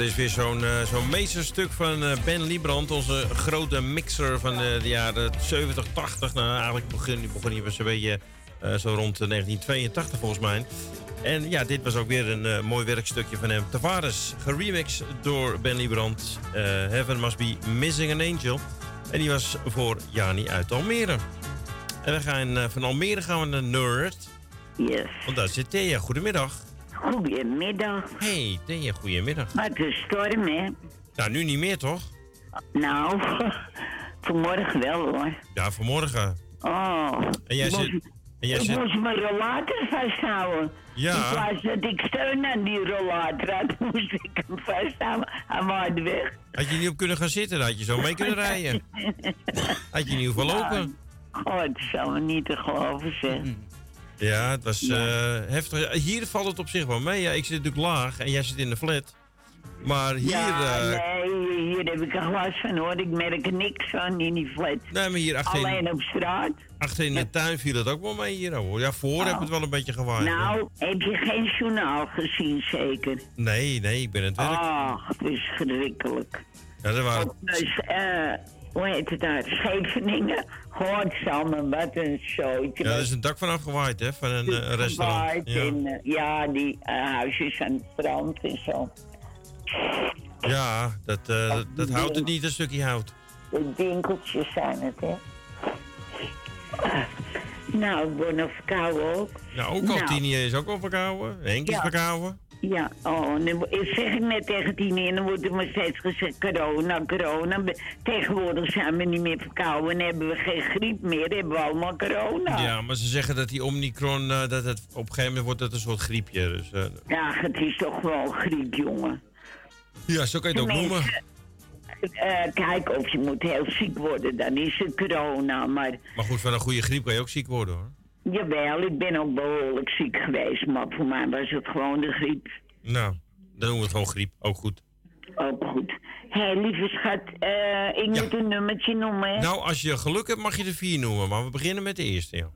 Speaker 10: Dat is weer zo'n eh, zo'n meesterstuk van eh, Ben Liebrand, onze grote mixer van de, de jaren 70, 80. Nou, eigenlijk begon, begon hij een beetje eh, zo rond de 1982 volgens mij. En ja, dit was ook weer een eh, mooi werkstukje van hem. Tavares, geremixed door Ben Liebrand. Eh, Heaven Must Be Missing an Angel. En die was voor Jani uit Almere. En we gaan eh, van Almere gaan we naar Nerd.
Speaker 38: Yes.
Speaker 10: Want daar zit Thea. Goedemiddag.
Speaker 38: Goedemiddag.
Speaker 10: Hey, Thea, goedemiddag.
Speaker 38: Het is storm, hè?
Speaker 10: Nou, nu niet meer, toch?
Speaker 38: Nou, <laughs> vanmorgen wel, hoor.
Speaker 10: Ja, vanmorgen.
Speaker 38: Oh.
Speaker 10: En jij
Speaker 38: ik
Speaker 10: zit... En jij
Speaker 38: ik
Speaker 10: zit...
Speaker 38: moest mijn rollator vasthouden.
Speaker 10: Ja.
Speaker 38: In plaats dat ik steun aan die rollator had, <laughs> moest ik hem vasthouden. Hij waaide weg.
Speaker 10: Had je niet op kunnen gaan zitten, dan had je zo mee kunnen rijden. <laughs> Had je niet hoeven lopen.
Speaker 38: God, zou me niet te geloven zijn.
Speaker 10: Ja, het was eh, heftig. Hier valt het op zich wel mee. Ja, ik zit natuurlijk laag en jij zit in de flat. Maar hier...
Speaker 38: ja,
Speaker 10: eh,
Speaker 38: nee, hier heb ik er glas van hoor. Ik merk er niks van in die flat.
Speaker 10: Nee, maar hier achterin,
Speaker 38: Alleen op straat.
Speaker 10: achter in de tuin viel het ook wel mee hier hoor. Ja, voor heb het wel een beetje gewaaid. hoor.
Speaker 38: Nou, heb je geen journaal gezien zeker?
Speaker 10: Nee, nee, ik ben het werk.
Speaker 38: Ah, verschrikkelijk.
Speaker 10: Ja, dat waren...
Speaker 38: Dus, hoe heet het daar? Scheveningen. Godsamme, wat een zootje.
Speaker 10: Ja, er is een dak van afgewaaid, hè, van een eh, restaurant.
Speaker 38: Gewaaid
Speaker 10: Ja.
Speaker 38: en, eh, ja, die eh, huisjes aan het strand en zo.
Speaker 10: ja, dat, dat, dat houdt het niet, een stukje hout.
Speaker 38: De dinkeltjes zijn het, hè. Nou, ik word nog verkouden ook.
Speaker 10: Nou, ook al
Speaker 38: Nou.
Speaker 10: Tini is ook al verkouden. Henk is
Speaker 38: Ja.
Speaker 10: verkouden.
Speaker 38: Ja, oh, dan ik zeg ik net tegen Tini en dan wordt er maar steeds gezegd corona, corona. Tegenwoordig zijn we niet meer verkouden en hebben we geen griep meer, hebben we allemaal corona.
Speaker 10: Ja, maar ze zeggen dat die Omicron, eh, dat het op een gegeven moment wordt het een soort griepje. Dus, eh,
Speaker 38: Ja, het is toch wel griep, jongen.
Speaker 10: ja, zo kan je het ook noemen.
Speaker 38: Eh, kijk, of je moet heel ziek worden, dan is het corona. Maar
Speaker 10: Maar goed, van een goede griep kan je ook ziek worden hoor.
Speaker 38: Jawel, ik ben ook behoorlijk ziek geweest, maar voor mij was het gewoon de griep.
Speaker 10: Nou, dan noemen we het gewoon griep. Ook goed.
Speaker 38: Ook goed. Hé, hey, lieve schat, eh, ik moet een nummertje noemen. hè?
Speaker 10: Nou, als je geluk hebt mag je er vier noemen. Maar we beginnen met de eerste, ja.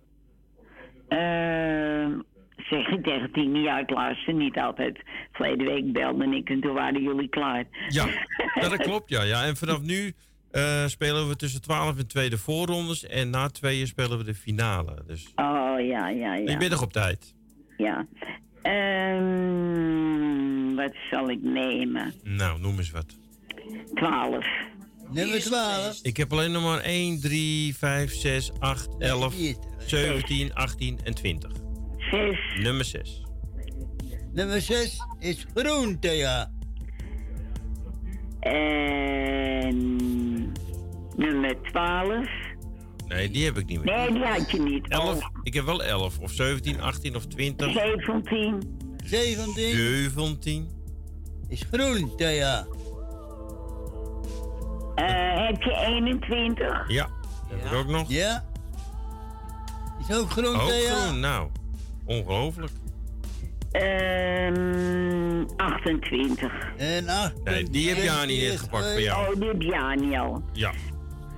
Speaker 38: Ehm, zeg ik tegen Tini, ja, ik luister niet altijd. Verleden week belde ik en toen waren jullie klaar.
Speaker 10: Ja, <laughs> ja dat klopt, ja. ja. En vanaf nu eh, spelen we tussen 12 en 2 de voorrondes. En na tweeën spelen we de finale. Dus
Speaker 38: Oh, ja, ja, ja.
Speaker 10: je bent nog op tijd.
Speaker 38: Ja. Ehm, wat zal ik nemen?
Speaker 10: Nou, noem eens wat.
Speaker 38: 12.
Speaker 18: Nummer 12.
Speaker 10: Ik heb alleen nog maar 1, 3, 5, 6, 8, 11, 17, 18 en 20.
Speaker 38: 6.
Speaker 10: Nummer 6.
Speaker 18: Nummer 6 is groen, Thea.
Speaker 38: En nummer 12.
Speaker 10: Nee, die heb ik niet meer.
Speaker 38: Nee, die had je niet.
Speaker 10: 11. Ik heb wel 11. Of 17, 18 of 20.
Speaker 38: 17.
Speaker 18: 17
Speaker 10: 17.
Speaker 18: is groen, Thea.
Speaker 38: Eh, heb je 21?
Speaker 10: Ja, heb ik ook nog.
Speaker 18: Ja. Is ook groen,
Speaker 10: Ook
Speaker 18: Thea.
Speaker 10: groen, nou. Ongelooflijk.
Speaker 38: Ehm 28.
Speaker 18: En 8.
Speaker 10: Nee, die heb Jani net gepakt voor jou.
Speaker 38: Oh, die heb Jani al.
Speaker 10: Ja.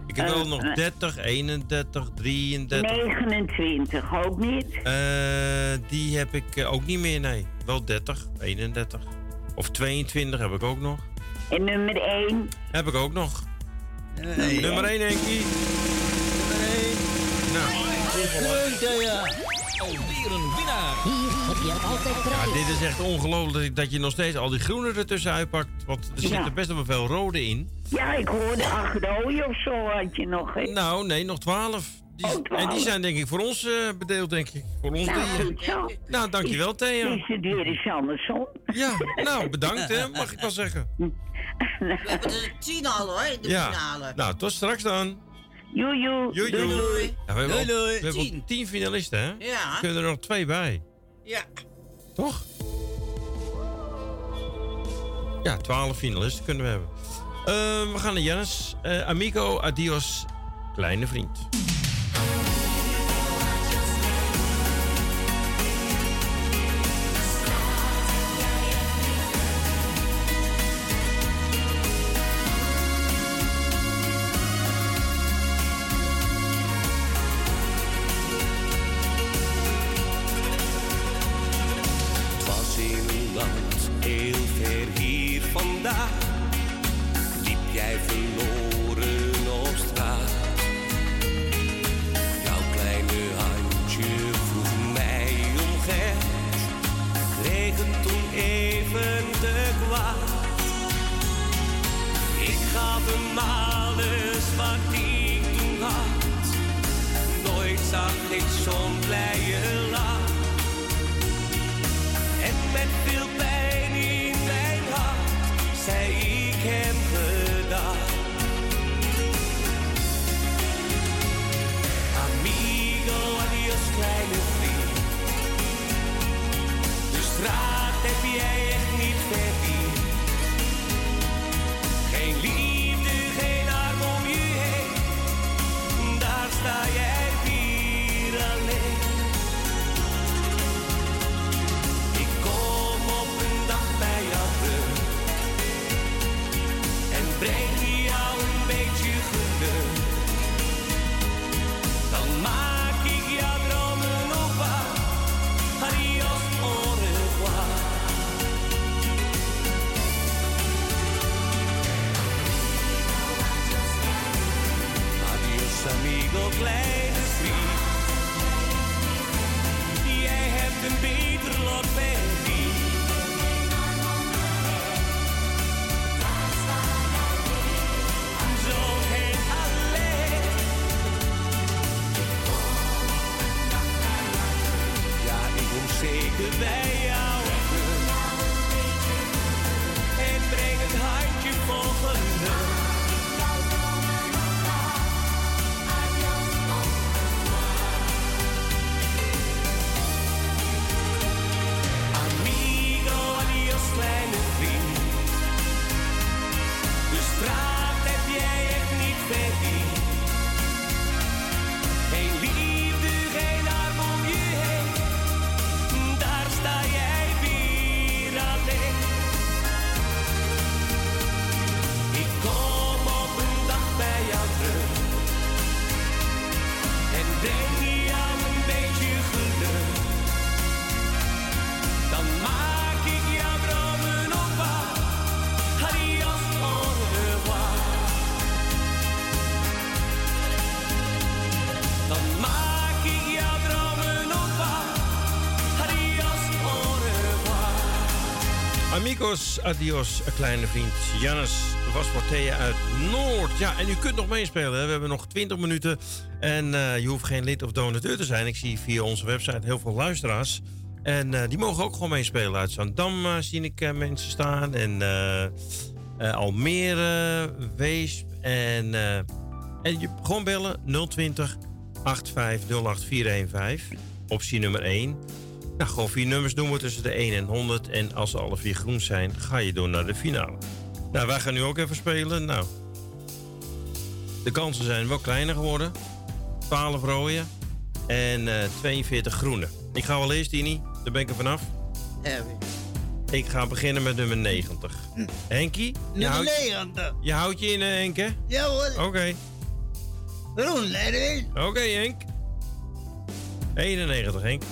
Speaker 10: Ik heb wel
Speaker 38: Eh,
Speaker 10: nog
Speaker 38: eh.
Speaker 10: 30, 31, 33.
Speaker 38: 29 ook niet.
Speaker 10: Eh, die heb ik eh, ook niet meer, nee. Wel 30, 31. Of 22 heb ik ook nog.
Speaker 38: En nummer 1.
Speaker 10: Heb ik ook nog.
Speaker 18: Nee.
Speaker 10: Nummer 1, Henkie. Nou.
Speaker 18: Groen, Thea.
Speaker 25: Alweer een winnaar. Hier heb je altijd
Speaker 10: Ja,
Speaker 25: prijs.
Speaker 10: dit is echt ongelooflijk dat je nog steeds al die groene ertussen uitpakt. Want er
Speaker 38: Ja.
Speaker 10: zitten best wel veel rode in.
Speaker 38: Ja, ik hoorde acht rode of zo had je nog. hè?
Speaker 10: Nou, nee, nog 12. Die, En die zijn denk ik voor ons eh, bedeeld, denk ik. Voor ons
Speaker 38: Nou, goed zo.
Speaker 10: Nou, dankjewel, Thea.
Speaker 38: Is het weer eens andersom?
Speaker 10: Ja, nou, bedankt, hè, mag ik wel zeggen. <laughs>
Speaker 11: We hebben er tien al hoor, in de
Speaker 10: Ja.
Speaker 11: finale.
Speaker 10: Nou, tot straks dan.
Speaker 38: Joe, joe.
Speaker 10: Joe,
Speaker 11: Doei, doei.
Speaker 10: Ja, we hebben,
Speaker 18: Doei,
Speaker 10: al-
Speaker 18: doei.
Speaker 10: we hebben al
Speaker 11: Tien.
Speaker 10: tien finalisten, hè?
Speaker 11: Ja.
Speaker 10: Kunnen er nog twee bij.
Speaker 11: Ja.
Speaker 10: Toch? Ja, twaalf finalisten kunnen we hebben. Eh, we gaan naar Jannes. Eh, amigo, adios, kleine vriend. Amigos, adios, kleine vriend. Jannes Thea uit Noord. Ja, en u kunt nog meespelen. We hebben nog 20 minuten. En eh, je hoeft geen lid of donateur te zijn. Ik zie via onze website heel veel luisteraars. En eh, die mogen ook gewoon meespelen. Uit Zandam eh, zie ik mensen staan. En Almere, Weesp. En, en je gewoon bellen 020 8508415. Optie nummer 1. Nou, gewoon vier nummers doen we tussen de 1 en 100. En als ze alle vier groen zijn, ga je door naar de finale. Nou, wij gaan nu ook even spelen. Nou, de kansen zijn wel kleiner geworden. 12 rode en eh 42 groene. Ik ga wel eerst, Tini. Daar ben ik er vanaf. Ik ga beginnen met nummer 90. Henkie? je
Speaker 12: Nummer
Speaker 10: houdt-
Speaker 12: 90.
Speaker 10: Je houdt je in, eh, Henk, hè?
Speaker 12: Ja hoor.
Speaker 10: Oké.
Speaker 12: Groen, Erwin.
Speaker 10: Oké, Henk. 91, Henk.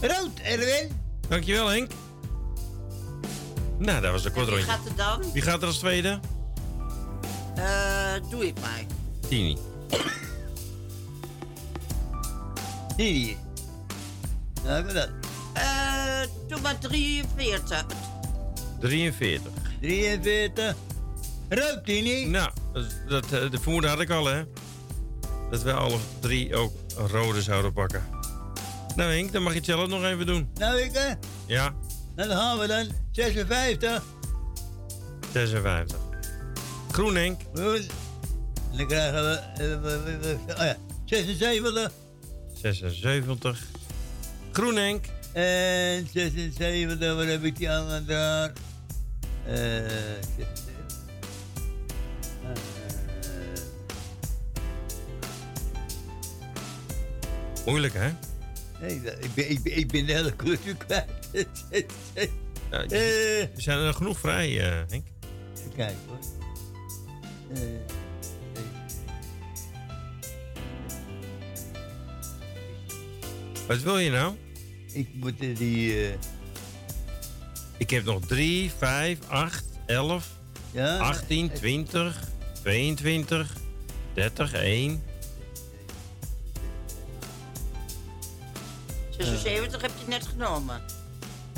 Speaker 12: Rood, Erwin.
Speaker 10: Dankjewel, Henk. Nou, dat was een kort
Speaker 11: Wie gaat er dan?
Speaker 10: Wie gaat er als tweede?
Speaker 11: Eh, doe ik maar.
Speaker 10: Tini.
Speaker 12: Tini. Nou, wat dat?
Speaker 11: Eh, doe maar 43.
Speaker 10: 43.
Speaker 12: 43. Rood, Tini.
Speaker 10: Nou, dat, dat, eh, de vermoeden had ik al, hè? Dat wij alle drie ook rode zouden pakken. Nou, Henk, dan mag je het zelf nog even doen.
Speaker 12: Nou, ik, hè?
Speaker 10: Ja,
Speaker 12: Nou, dan gaan we dan. 56.
Speaker 10: 56. Groen, Henk.
Speaker 12: Groen. En dan krijgen we... eh, Oh ja, 76.
Speaker 10: 76. Groen, Henk.
Speaker 12: En 76, wat heb ik die aan daar? Eh, 76. Eh,
Speaker 10: Moeilijk, hè?
Speaker 12: Nee, ik ben, ik, ben, ik ben de hele kwijt. <laughs>
Speaker 10: Ja,
Speaker 12: Eh.
Speaker 10: er zijn er genoeg vrij, eh, Henk.
Speaker 12: Even kijken hoor. Eh,
Speaker 10: Wat wil je nou?
Speaker 12: ik moet die...
Speaker 10: Ik heb nog 3, 5, 8, 11,
Speaker 12: Ja,
Speaker 10: 18, 20, 22, 30, 1.
Speaker 11: 76 heb je net genomen.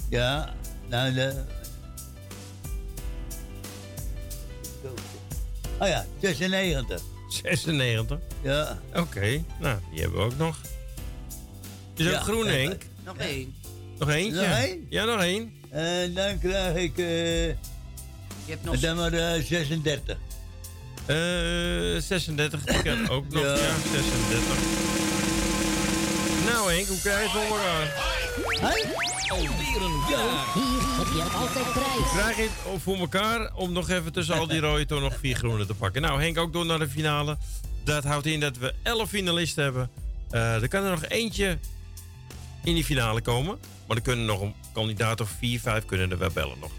Speaker 12: Ja, nou de... Oh ja, 96.
Speaker 10: 96?
Speaker 12: Ja.
Speaker 10: Oké, nou, die hebben we ook nog. Is
Speaker 12: ja,
Speaker 10: groen, eh, ja, eh,
Speaker 11: Nog één.
Speaker 10: Nog eentje?
Speaker 12: Één?
Speaker 10: Ja, nog één.
Speaker 12: En dan krijg ik... Uh,
Speaker 11: je hebt nog...
Speaker 12: Dan maar 36.
Speaker 10: Uh, 36, ik heb ook nog, ja 36. Nou Henk, hoe krijg je het voor eh? elkaar?
Speaker 25: Huh? Een
Speaker 39: jaar.
Speaker 10: Krijg je het eh, voor elkaar om nog even tussen al die rode toch nog vier groene te pakken? Nou Henk, ook door naar de finale. Dat houdt in dat we elf finalisten hebben. Eh, er kan er nog eentje in die finale komen. Maar er kunnen nog een kandidaat of vier, vijf kunnen er wel bellen nog.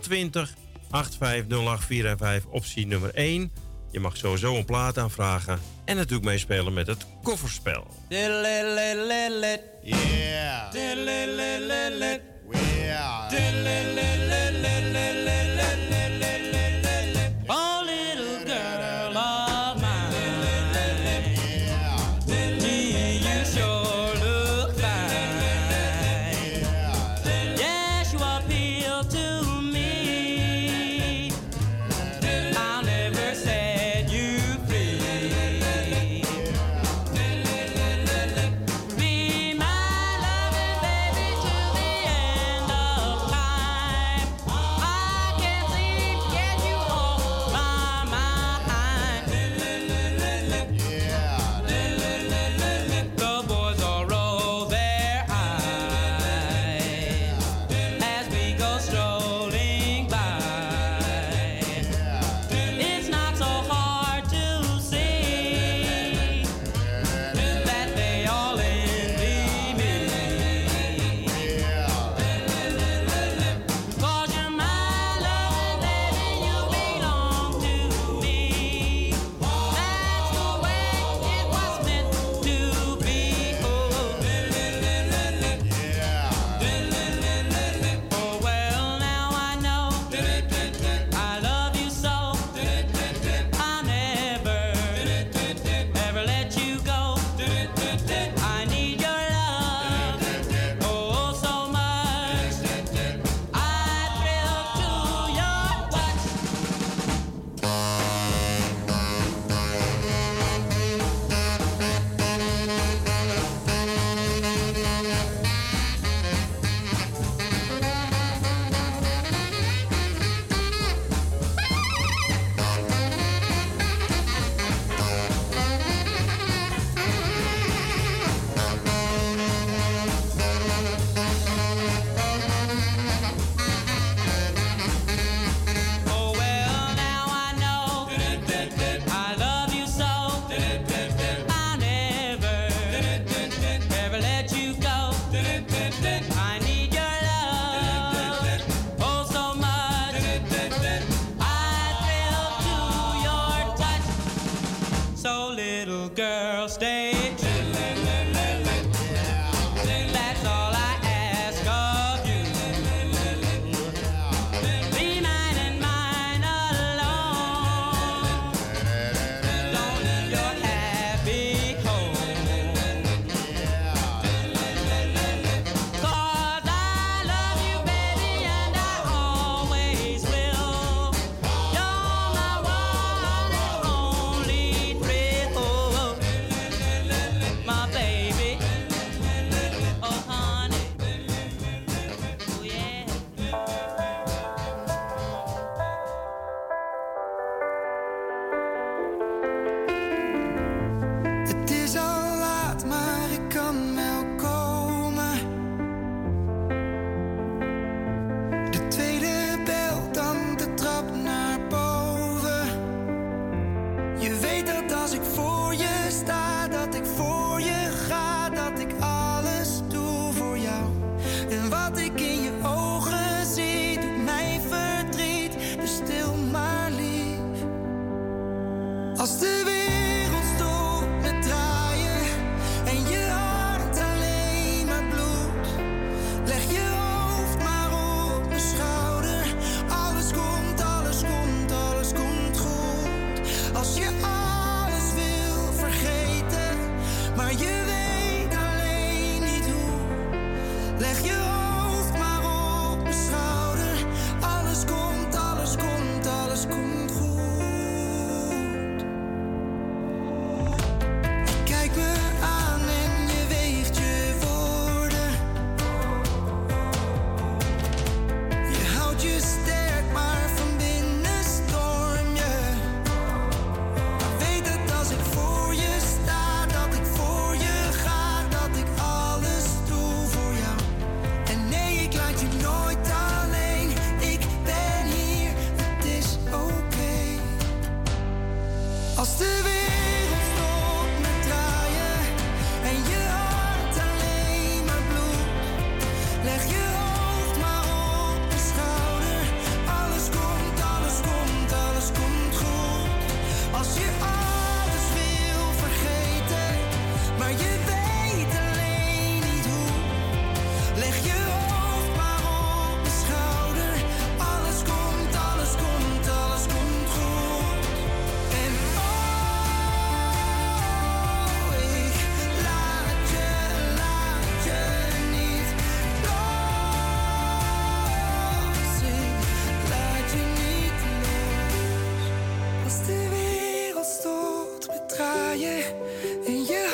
Speaker 10: 020 850845 optie nummer 1. Je mag sowieso een plaat aanvragen. En natuurlijk meespelen met het kofferspel.
Speaker 40: Yeah.
Speaker 19: Als de wereld stoot met draaien en je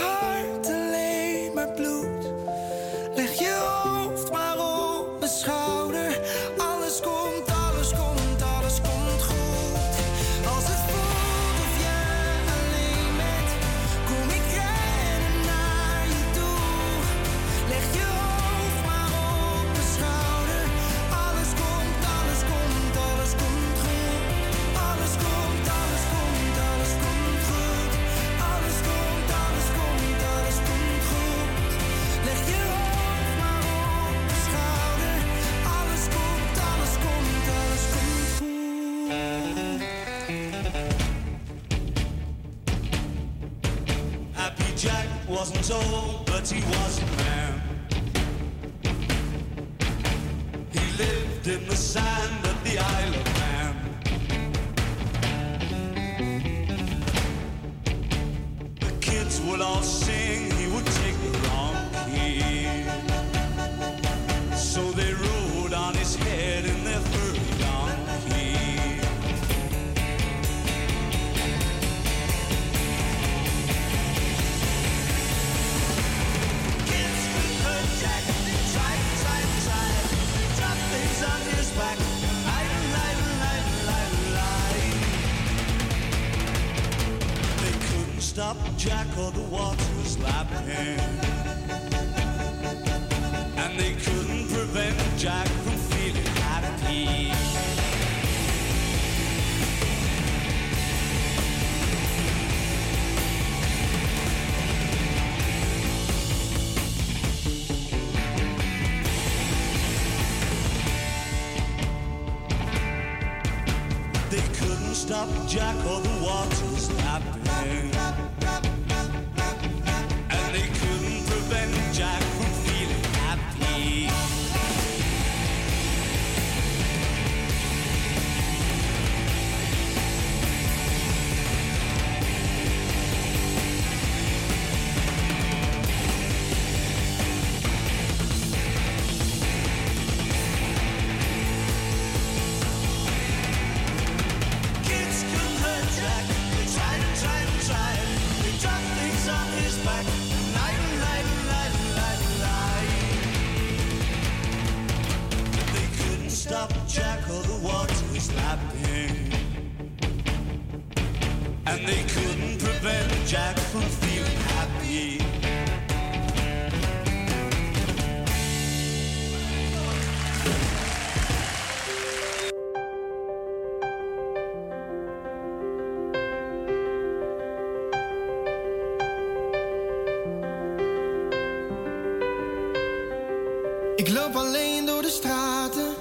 Speaker 19: Ik loop alleen door de straten,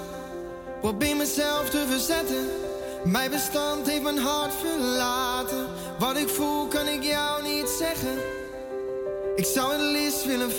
Speaker 19: probeer mezelf te verzetten. Mijn bestand heeft mijn hart verlaten. Wat ik voel kan ik jou niet zeggen. Ik zou het liefst willen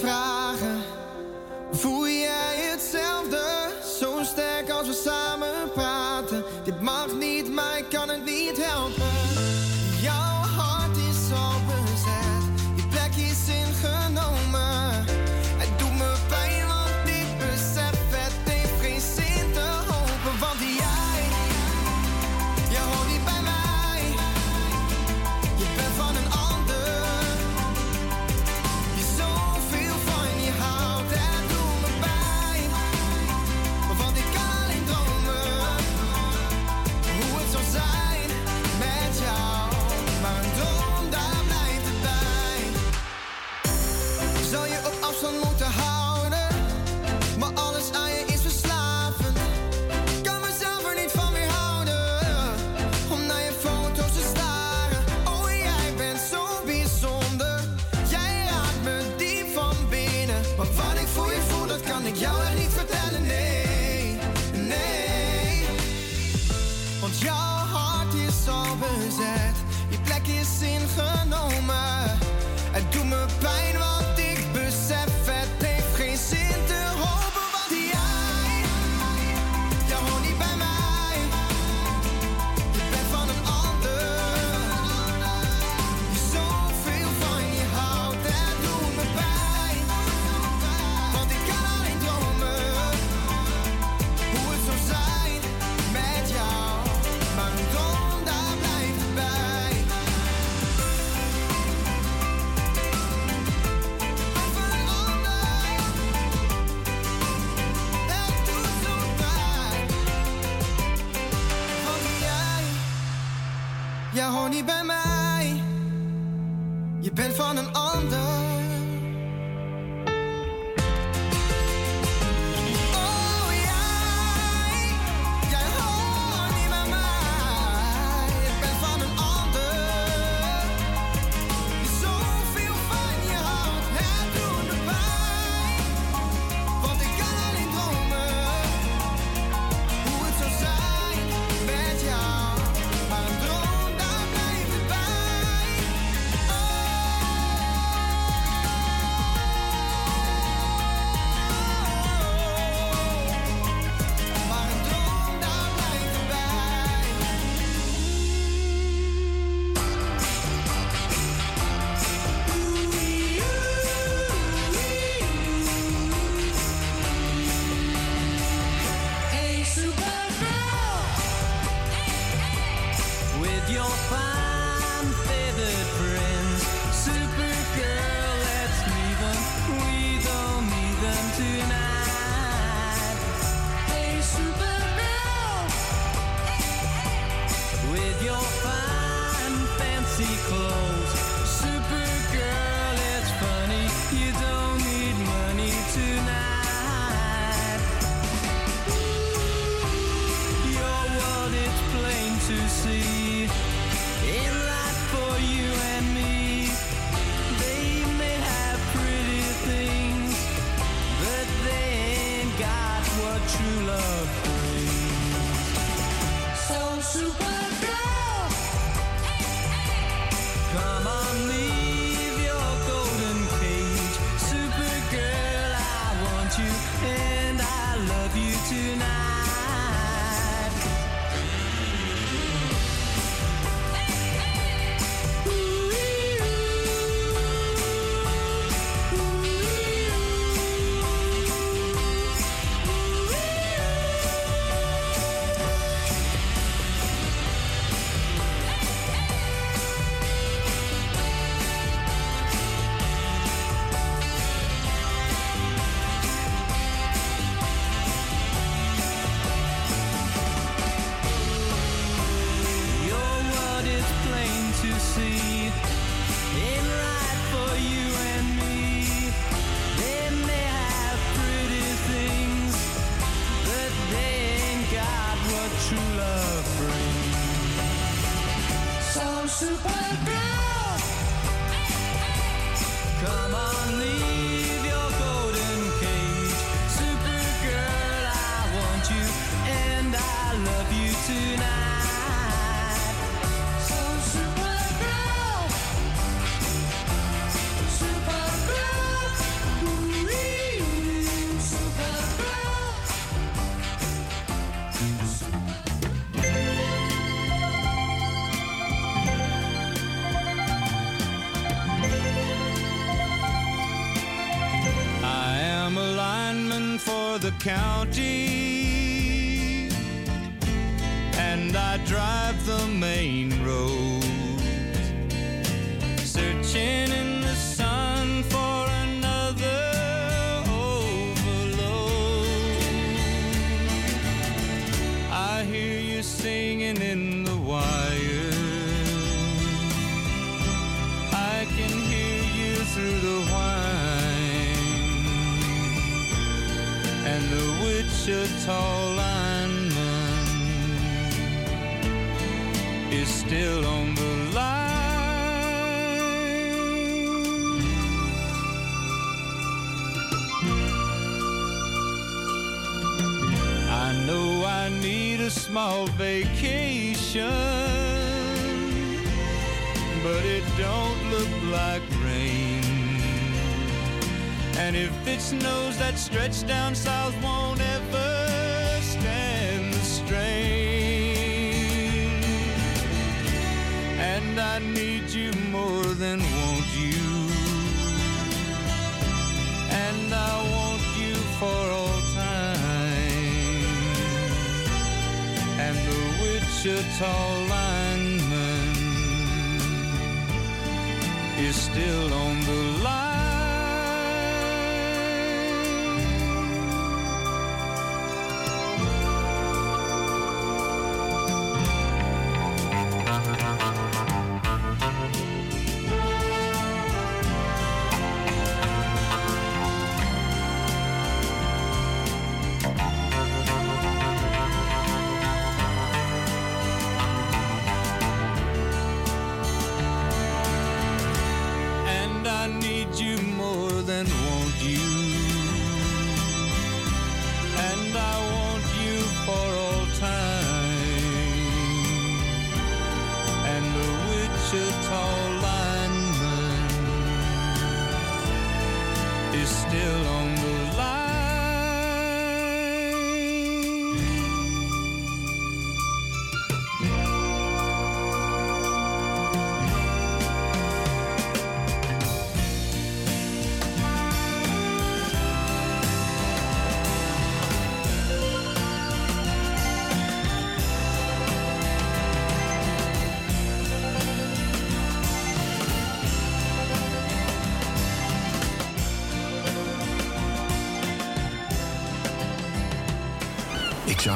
Speaker 41: county,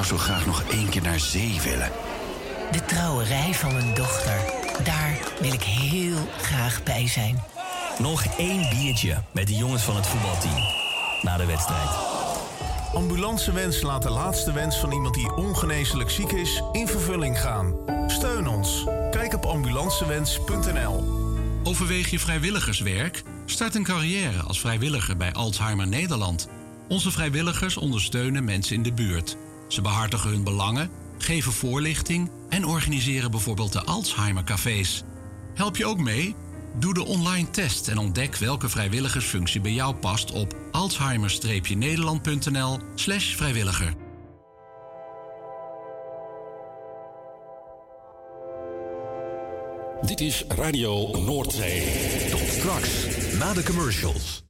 Speaker 42: zou zo graag nog één keer naar zee willen.
Speaker 43: De trouwerij van mijn dochter. Daar wil ik heel graag bij zijn.
Speaker 5: Nog één biertje met de jongens van het voetbalteam. Na de wedstrijd.
Speaker 14: Ambulancewens laat de laatste wens van iemand die ongeneeslijk ziek is in vervulling gaan. Steun ons. Kijk op ambulancewens.nl.
Speaker 44: Overweeg je vrijwilligerswerk? Start een carrière als vrijwilliger bij Alzheimer Nederland. Onze vrijwilligers ondersteunen mensen in de buurt. Ze behartigen hun belangen, geven voorlichting en organiseren bijvoorbeeld de Alzheimer Cafés. Help je ook mee? Doe de online test en ontdek welke vrijwilligersfunctie bij jou past op alzheimer-nederland.nl/slash vrijwilliger.
Speaker 2: Dit is Radio Noordzee. Tot straks, na de commercials.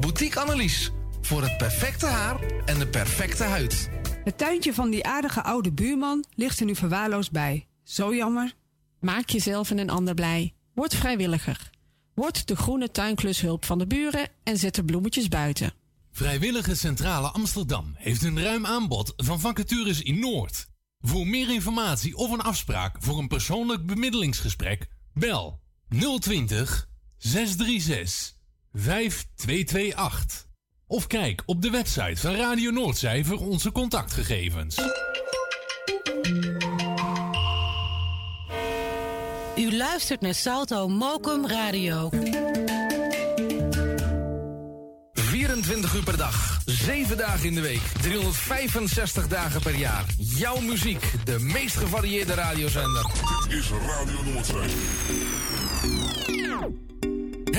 Speaker 6: Boutique Annelies. Voor het perfecte haar en de perfecte huid.
Speaker 45: Het tuintje van die aardige oude buurman ligt er nu verwaarloosd bij. Zo jammer.
Speaker 46: Maak jezelf en een ander blij. Word vrijwilliger. Word de groene tuinklushulp van de buren en zet de bloemetjes buiten.
Speaker 2: Vrijwillige Centrale Amsterdam heeft een ruim aanbod van vacatures in Noord. Voor meer informatie of een afspraak voor een persoonlijk bemiddelingsgesprek, bel 020 636 5228. Of kijk op de website van Radio Noordzij voor onze contactgegevens.
Speaker 47: U luistert naar Salto Mokum Radio.
Speaker 6: 24 uur per dag, 7 dagen in de week, 365 dagen per jaar. Jouw muziek, de meest gevarieerde radiozender.
Speaker 48: Is Radio Noordzee.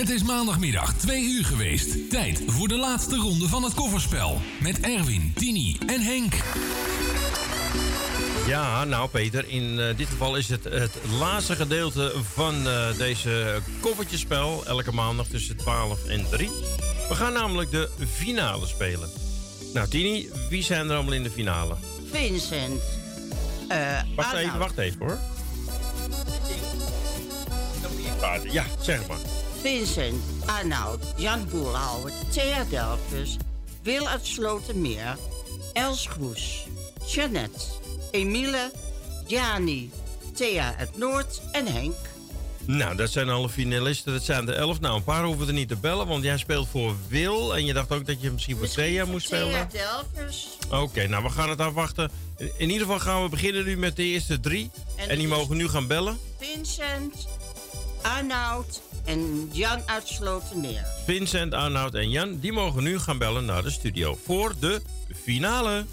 Speaker 2: Het is maandagmiddag 2 uur geweest. Tijd voor de laatste ronde van het kofferspel. Met Erwin, Tini en Henk.
Speaker 10: Ja, nou Peter, in eh, dit geval is het het laatste gedeelte van eh, deze koffertjespel. Elke maandag tussen 12 en 3. We gaan namelijk de finale spelen. Nou Tini, wie zijn er allemaal in de finale?
Speaker 11: Vincent. eh
Speaker 10: Wacht even, wacht even hoor. Ja, zeg maar.
Speaker 11: Vincent, Arnoud, Jan Boerhouwer, Thea Delfus, Wil uit Slotermeer, Els Groes, Jeannette, Emile, Jani, Thea uit Noord en Henk.
Speaker 10: Nou, dat zijn alle finalisten. Dat zijn de elf. Nou, een paar hoeven er niet te bellen, want jij speelt voor Wil. En je dacht ook dat je misschien voor Thea moest
Speaker 11: Thea
Speaker 10: spelen.
Speaker 11: Delfus.
Speaker 10: Oké, nou we gaan het afwachten. In ieder geval gaan we beginnen nu met de eerste drie.
Speaker 11: En
Speaker 10: En, die mogen nu gaan bellen.
Speaker 11: Vincent, Arnoud en Jan uit Slotermeer.
Speaker 10: Vincent, Arnoud en Jan, die mogen nu gaan bellen naar de studio voor de finale.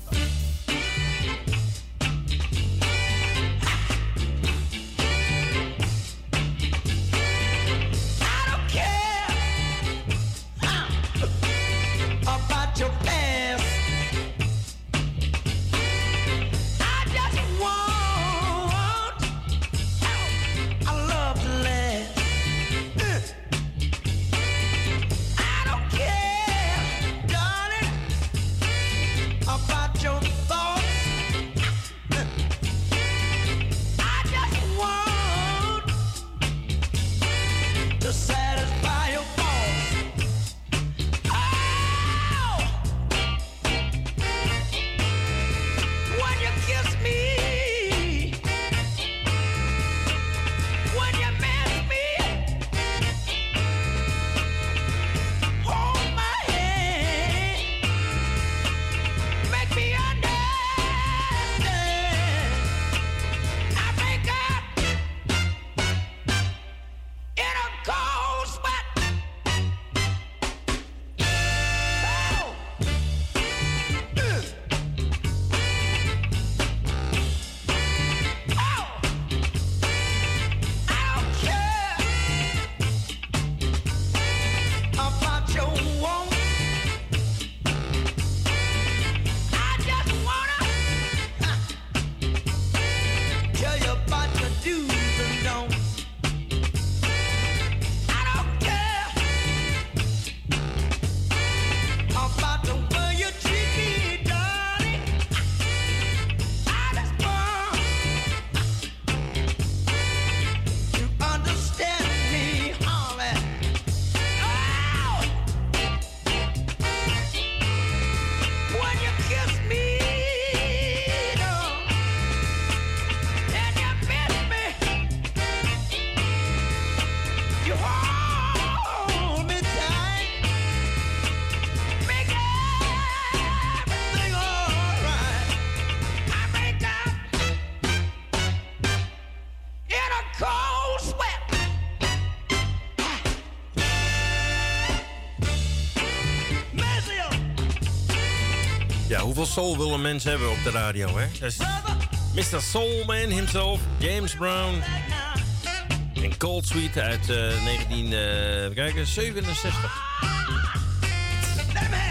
Speaker 10: Soul wil een mens hebben op de radio, hè? Dat is Mr. Soulman himself, James Brown. En Cold Sweet uit eh 19, eh, 67.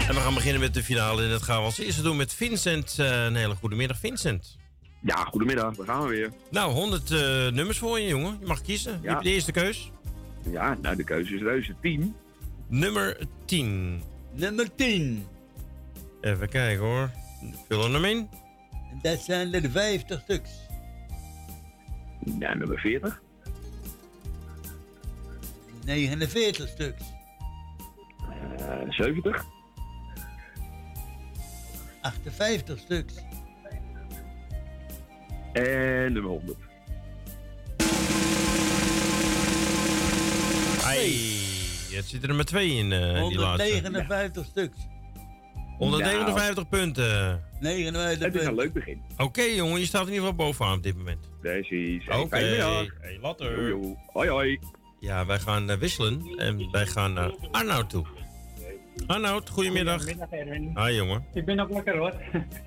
Speaker 10: En we gaan beginnen met de finale. En dat gaan we als eerste doen met Vincent. Eh, een hele goede middag, Vincent.
Speaker 49: Ja, goedemiddag. We gaan we weer.
Speaker 10: Nou, 100 eh, nummers voor je, jongen. Je mag kiezen. Je hebt de eerste keus.
Speaker 49: Ja, nou de keuze is reuze. 10.
Speaker 10: Nummer 10.
Speaker 12: Nummer 10.
Speaker 10: Even kijken hoor. Vul hem in.
Speaker 12: En dat zijn er 50 stuks.
Speaker 49: Ja, nummer 40.
Speaker 12: 49 stuks.
Speaker 49: Eh 70.
Speaker 12: 58 stuks.
Speaker 49: En nummer 100.
Speaker 10: Ai, het zit er maar twee in, eh, die laatste.
Speaker 12: 159 stuks.
Speaker 10: 159 punten.
Speaker 12: 59
Speaker 49: Het is een leuk begin.
Speaker 10: Oké jongen, je staat in ieder geval bovenaan op dit moment.
Speaker 49: Precies.
Speaker 10: Oké.
Speaker 49: middag.
Speaker 10: Hey, later.
Speaker 49: Yo, yo. Hoi, hoi.
Speaker 10: Ja, wij gaan eh, wisselen en wij gaan naar Arnoud toe. Arnoud, goedemiddag.
Speaker 16: Goedemiddag, Erwin.
Speaker 10: Hi jongen.
Speaker 16: Ik ben ook lekker hoor.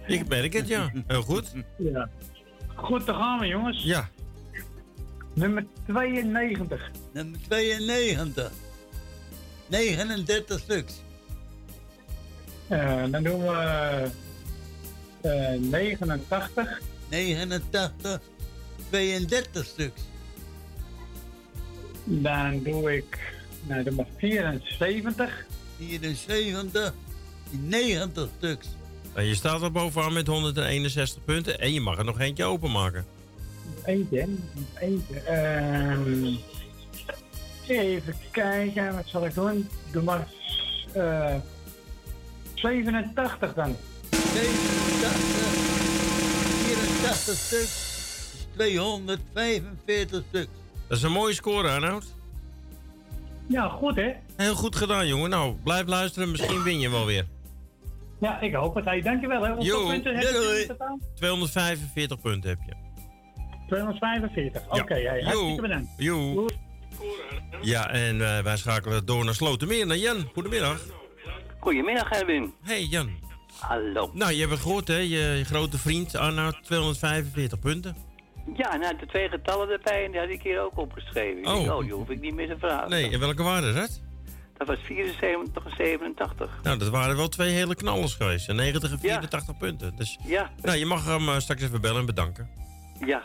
Speaker 10: Ik merk het, ja. <laughs> Heel goed.
Speaker 16: Ja. Goed, dan gaan we jongens.
Speaker 10: Ja.
Speaker 16: Nummer 92.
Speaker 12: Nummer 92. 39 stuks.
Speaker 16: Eh, dan doen we eh 89.
Speaker 12: 89. 32 stuks.
Speaker 16: Dan doe ik nou, doe maar 74.
Speaker 12: 74. 90 stuks.
Speaker 10: En je staat er bovenaan met 161 punten en je mag er nog eentje openmaken.
Speaker 16: Eentje, eentje. Ehm, even kijken, wat zal ik doen? Doe maar eh 87 dan.
Speaker 12: 84 stuks. is 245 stuks.
Speaker 10: Dat is een mooie score, Arnoud.
Speaker 16: Ja, goed hè?
Speaker 10: Heel goed gedaan, jongen. Nou, blijf luisteren. Misschien win je wel weer.
Speaker 16: Ja, ik hoop het. Hey, dankjewel hè. Hoeveel punten heb je
Speaker 10: doei.
Speaker 16: in totaal?
Speaker 10: 245 punten heb je.
Speaker 16: 245.
Speaker 10: Ja.
Speaker 16: Oké, hey, hartstikke bedankt.
Speaker 10: Jo. Ja, en eh, wij schakelen door naar Slotermeer, naar Jan. Goedemiddag.
Speaker 50: Goedemiddag, Erwin.
Speaker 10: Hey Jan.
Speaker 50: Hallo.
Speaker 10: Nou, je hebt het gehoord, hè? Je, je grote vriend Arnoud, 245 punten.
Speaker 50: Ja, nou, de twee getallen erbij en die had ik hier ook opgeschreven. Ik
Speaker 10: Oh.
Speaker 50: oh, die hoef ik niet meer te vragen.
Speaker 10: Nee, en welke waren dat?
Speaker 50: Dat was 74 en 87.
Speaker 10: Nou, dat waren wel twee hele knallers geweest. 90 en 84 punten. Dus,
Speaker 50: Ja.
Speaker 10: Nou, je mag hem eh, straks even bellen en bedanken.
Speaker 50: Ja,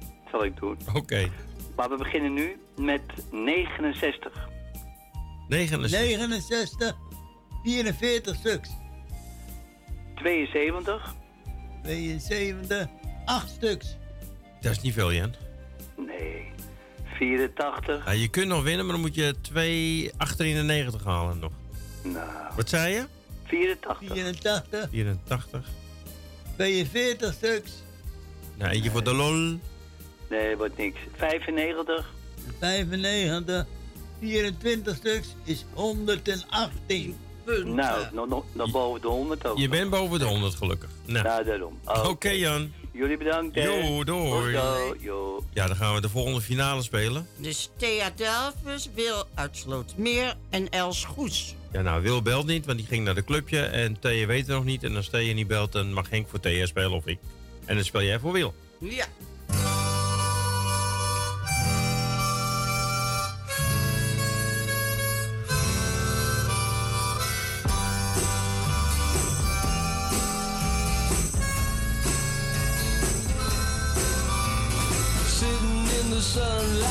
Speaker 50: dat zal ik doen.
Speaker 10: Oké.
Speaker 50: Maar we beginnen nu met 69.
Speaker 10: 69.
Speaker 12: 69. 44 stuks.
Speaker 50: 72.
Speaker 12: 72. 8 stuks.
Speaker 10: Dat is niet veel, Jan.
Speaker 50: Nee. 84.
Speaker 10: Ja, je kunt nog winnen, maar dan moet je 2 achterin de 90 halen nog.
Speaker 50: Nou.
Speaker 10: Wat zei je?
Speaker 50: 84.
Speaker 12: 84.
Speaker 10: 84.
Speaker 12: 42 stuks.
Speaker 10: Nou, eentje voor de lol.
Speaker 50: Nee, wordt niks. 95.
Speaker 12: 95. 24 stuks is 118 punten.
Speaker 50: Nou, nog, boven de 100 ook.
Speaker 10: Je bent boven de 100 gelukkig. Nou.
Speaker 50: Ja, daarom.
Speaker 10: Oké, Jan.
Speaker 50: Jullie bedankt. hè.
Speaker 10: Jo, doei.
Speaker 50: Jo.
Speaker 10: Ja, dan gaan we de volgende finale spelen.
Speaker 11: Dus Thea Delphus, Wil uit Slootmeer en Els Goes.
Speaker 10: Ja, nou, Wil belt niet, want die ging naar de clubje. En Thea weet het nog niet. En als Thea niet belt, dan mag Henk voor Thea spelen of ik. En dan speel jij voor Wil.
Speaker 11: Ja.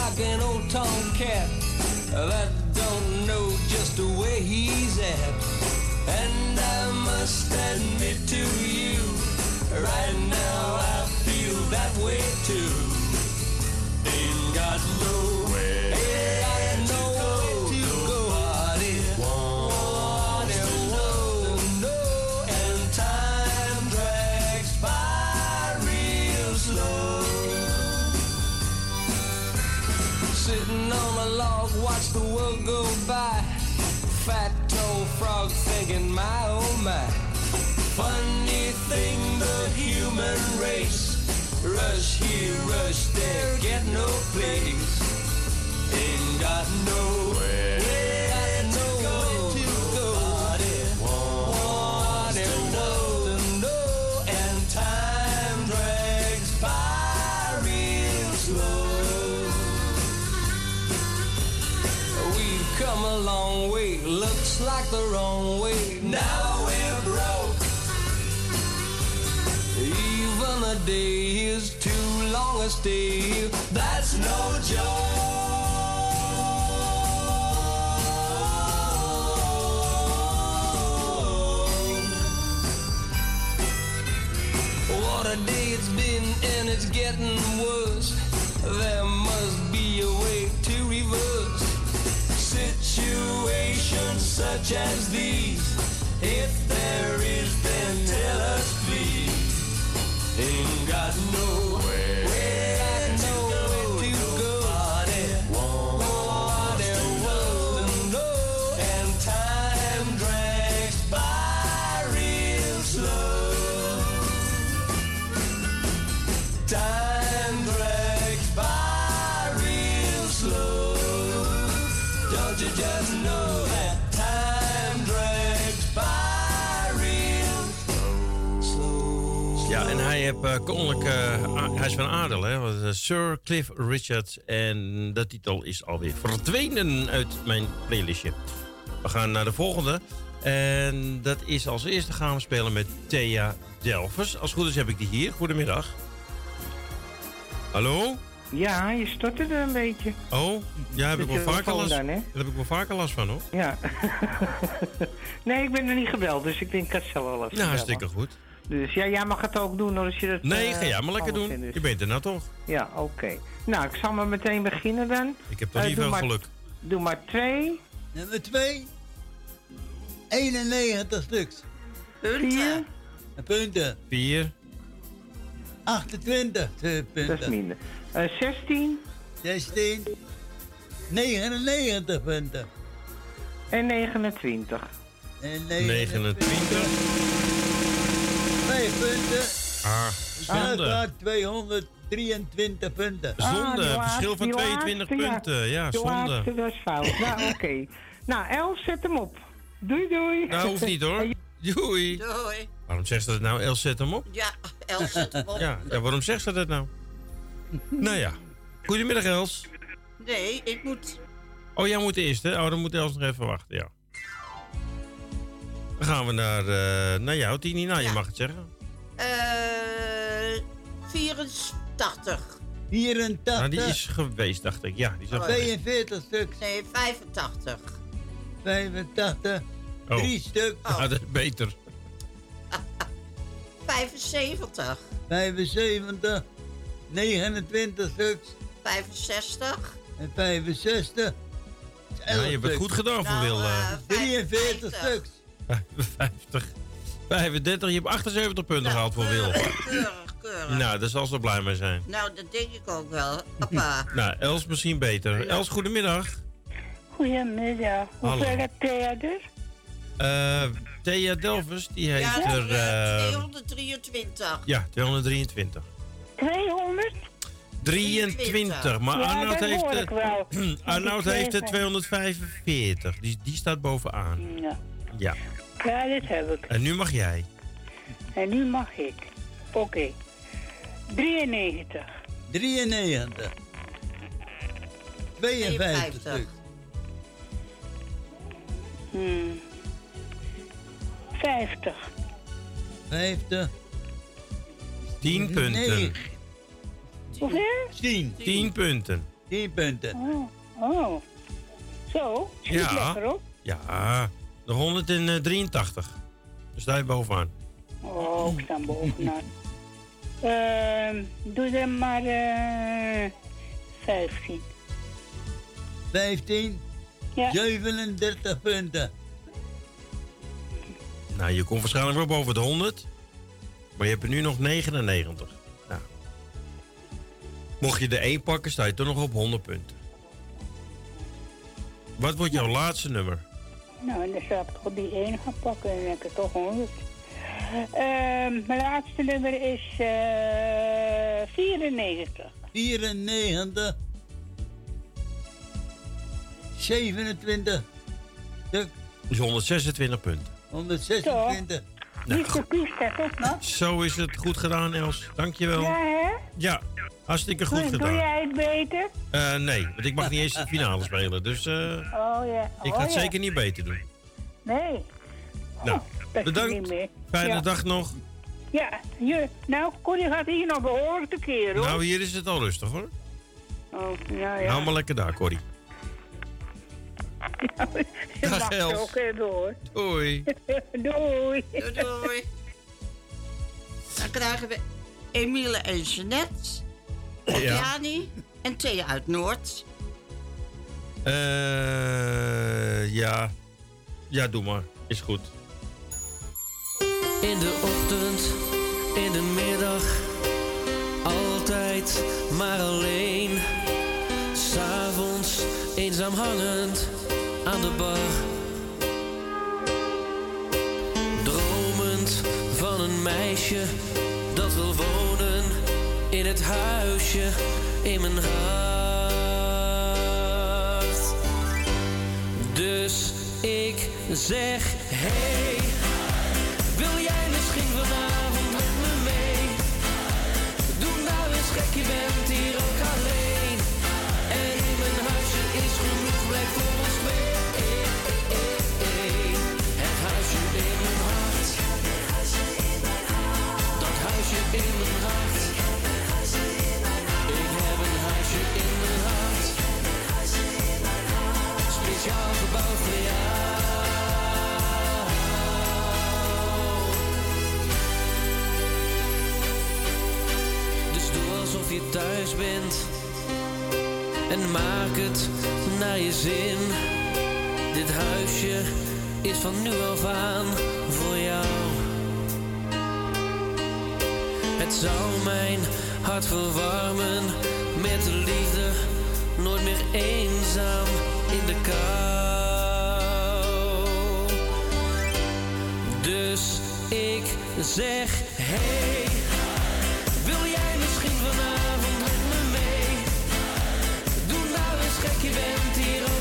Speaker 8: Like an old tomcat that don't know just where he's at. And I must admit to you, right now I feel that way too. Ain't got nowhere, log, watch the world go by. Fat toe frog thinking, my oh my. Funny thing, the human race. Rush here, rush there, get no place. Ain't got nowhere, long way, looks like the wrong way. Now we're broke. Even a day is too long a stay. That's no joke. What a day it's been, and it's getting such as these. If there is, then tell us
Speaker 10: please. Ain't got nowhere. Eh, koninklijk, eh, a- hij is van adel, hè? eh, Sir Cliff Richard. En de titel is alweer verdwenen uit mijn playlistje. We gaan naar de volgende. En dat is als eerste gaan we spelen met Thea Delvers. Als het goed is heb ik die hier. Goedemiddag. Hallo?
Speaker 29: Ja, je stotterde een beetje.
Speaker 10: Oh, ja, heb ik
Speaker 29: Met
Speaker 10: wel vaker last
Speaker 29: dan,
Speaker 10: heb ik wel vaker last van, hoor.
Speaker 29: Ja. <laughs> nee, ik ben er niet gebeld, dus ik denk ik had zelf wel last
Speaker 10: Ja, hartstikke goed.
Speaker 29: Dus ja, jij mag het ook doen hoor, als je dat...
Speaker 10: Nee,
Speaker 29: eh,
Speaker 10: ga jij maar lekker doen.
Speaker 29: vindt,
Speaker 10: Je bent er nou toch.
Speaker 29: Ja, oké. Nou, ik zal maar meteen beginnen dan.
Speaker 10: Ik heb toch
Speaker 29: Eh,
Speaker 10: niet
Speaker 29: doe
Speaker 10: veel
Speaker 29: maar-
Speaker 10: geluk.
Speaker 29: Doe maar twee.
Speaker 12: Nummer 2. 91 stuks.
Speaker 29: Vier.
Speaker 12: Punten.
Speaker 10: 4.
Speaker 12: 28 punten.
Speaker 29: Dat is minder. Eh 16.
Speaker 12: 16. 99 punten.
Speaker 29: En 29.
Speaker 12: En
Speaker 10: 29.
Speaker 12: 5 punten.
Speaker 10: Ah, zonde.
Speaker 12: Uiteraard 223 punten.
Speaker 10: Zonde,
Speaker 29: Ah, die
Speaker 10: verschil van
Speaker 29: die
Speaker 10: 22
Speaker 29: laatste,
Speaker 10: punten. Ja,
Speaker 29: De
Speaker 10: zonde.
Speaker 29: dat is fout. nou, <laughs> oké. Nou, Els, zet hem op. Doei, doei.
Speaker 10: Nou, hoeft niet hoor. Doei.
Speaker 11: Doei.
Speaker 10: Waarom zegt ze dat nou? Els, zet hem op.
Speaker 11: Ja, Els zet hem op.
Speaker 10: Ja, ja waarom zegt ze dat nou? nou ja. Goedemiddag, Els.
Speaker 11: Nee, ik moet...
Speaker 10: Oh, jij moet eerst, hè? Oh, dan moet Els nog even wachten, ja. Dan gaan we naar, eh naar jou, Tini. Nou, je mag het zeggen.
Speaker 11: eh 84.
Speaker 12: 84.
Speaker 10: Nou, die is geweest, dacht ik. Ja, die is al geweest.
Speaker 12: 42 stuks.
Speaker 11: Nee, 85.
Speaker 12: 85.
Speaker 10: Oh.
Speaker 12: 3 stuks.
Speaker 10: Ja, dat is beter.
Speaker 11: 75.
Speaker 12: 75. 29 stuks.
Speaker 11: 65.
Speaker 12: En 65.
Speaker 10: Ja, je hebt het goed gedaan voor Wil. eh.
Speaker 12: 43 stuks.
Speaker 10: 50. 35. Je hebt 78 punten gehaald voor Wil.
Speaker 11: Keurig, keurig.
Speaker 10: Nou, daar zal ze blij mee zijn.
Speaker 11: Nou, dat denk ik ook wel. Papa. <laughs>
Speaker 10: Nou, Els misschien beter. Els, goedemiddag.
Speaker 29: Goedemiddag. Hoeveel heb Thea dus?
Speaker 10: Eh Thea Delvers, die heeft
Speaker 11: Ja,
Speaker 10: er... eh,
Speaker 11: 223.
Speaker 10: ja, 223.
Speaker 29: 200?
Speaker 10: 23. Maar
Speaker 29: Ja,
Speaker 10: Arnoud
Speaker 29: dat
Speaker 10: heeft,
Speaker 29: wel. <clears throat>
Speaker 10: Arnoud heeft er
Speaker 29: twee-
Speaker 10: 245. Die, die staat bovenaan.
Speaker 29: Ja.
Speaker 10: Ja.
Speaker 29: Ja, dat heb ik.
Speaker 10: En nu mag jij.
Speaker 29: En nu mag ik. Oké. 93.
Speaker 12: 93. 52 stuks.
Speaker 29: Hmm. 50.
Speaker 12: 50.
Speaker 10: 10 punten.
Speaker 12: Nee.
Speaker 29: Hoeveel?
Speaker 12: 10.
Speaker 10: 10 punten.
Speaker 12: 10 punten.
Speaker 29: Oh. oh. Zo, schiet
Speaker 10: Ja.
Speaker 29: lekker op.
Speaker 10: Ja, de 183. Dus daar bovenaan.
Speaker 29: Oh, ik sta bovenaan. <laughs> Ehm doe dan maar eh 15.
Speaker 12: 15.
Speaker 29: Ja.
Speaker 12: 37 punten.
Speaker 10: Nou, je komt waarschijnlijk wel boven de 100. Maar je hebt er nu nog 99. Nou. Mocht je de 1 pakken, sta je toch nog op 100 punten. Wat wordt jouw laatste nummer?
Speaker 29: Nou, en dan zou ik toch die ene gaan pakken en dan heb ik toch 100. Ehm mijn laatste nummer is eh 94.
Speaker 12: 94. 27. Stuk.
Speaker 10: Dus 126 punten.
Speaker 12: 126.
Speaker 10: Nou,
Speaker 29: Niet toch nog?
Speaker 10: Zo is het goed gedaan, Els. Dankjewel.
Speaker 29: Ja, hè?
Speaker 10: Ja, hartstikke goed
Speaker 29: Doe, doe
Speaker 10: gedaan.
Speaker 29: jij het beter?
Speaker 10: Eh, nee, want ik mag niet eens de finale spelen. Dus eh,
Speaker 29: Oh ja.
Speaker 10: ik
Speaker 29: oh,
Speaker 10: ga het
Speaker 29: ja.
Speaker 10: zeker niet beter doen.
Speaker 29: Nee.
Speaker 10: Nou,
Speaker 29: dat is
Speaker 10: bedankt. Fijne
Speaker 29: Ja.
Speaker 10: dag nog.
Speaker 29: Ja, je, nou, Corrie gaat hier nog behoorlijk te keren, hoor.
Speaker 10: Nou, hier is het al rustig hoor.
Speaker 29: Oh, ja, ja.
Speaker 10: Hou maar lekker daar, Corrie.
Speaker 29: Je
Speaker 10: Dag,
Speaker 29: mag ook even door.
Speaker 10: Doei. <laughs>
Speaker 29: Doei.
Speaker 11: Doei, doei. Dan krijgen we Emile en Jeanette.
Speaker 10: Ja.
Speaker 11: Jani en Thea uit Noord.
Speaker 10: Eh, ja. Ja, doe maar. Is goed.
Speaker 8: In de ochtend, in de middag, altijd maar alleen. S'avonds eenzaam hangend aan de bar. Dromend van een meisje dat wil wonen in het huisje in mijn hart. Dus ik zeg: Hey, jou gebouwd voor jou. Dus doe alsof je thuis bent en maak het naar je zin. Dit huisje is van nu af aan voor jou. Het zou mijn hart verwarmen met liefde, nooit meer eenzaam in de kou. Dus ik zeg, hey, wil jij misschien vanavond met me mee? Doe nou eens gek, je bent hier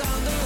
Speaker 10: on the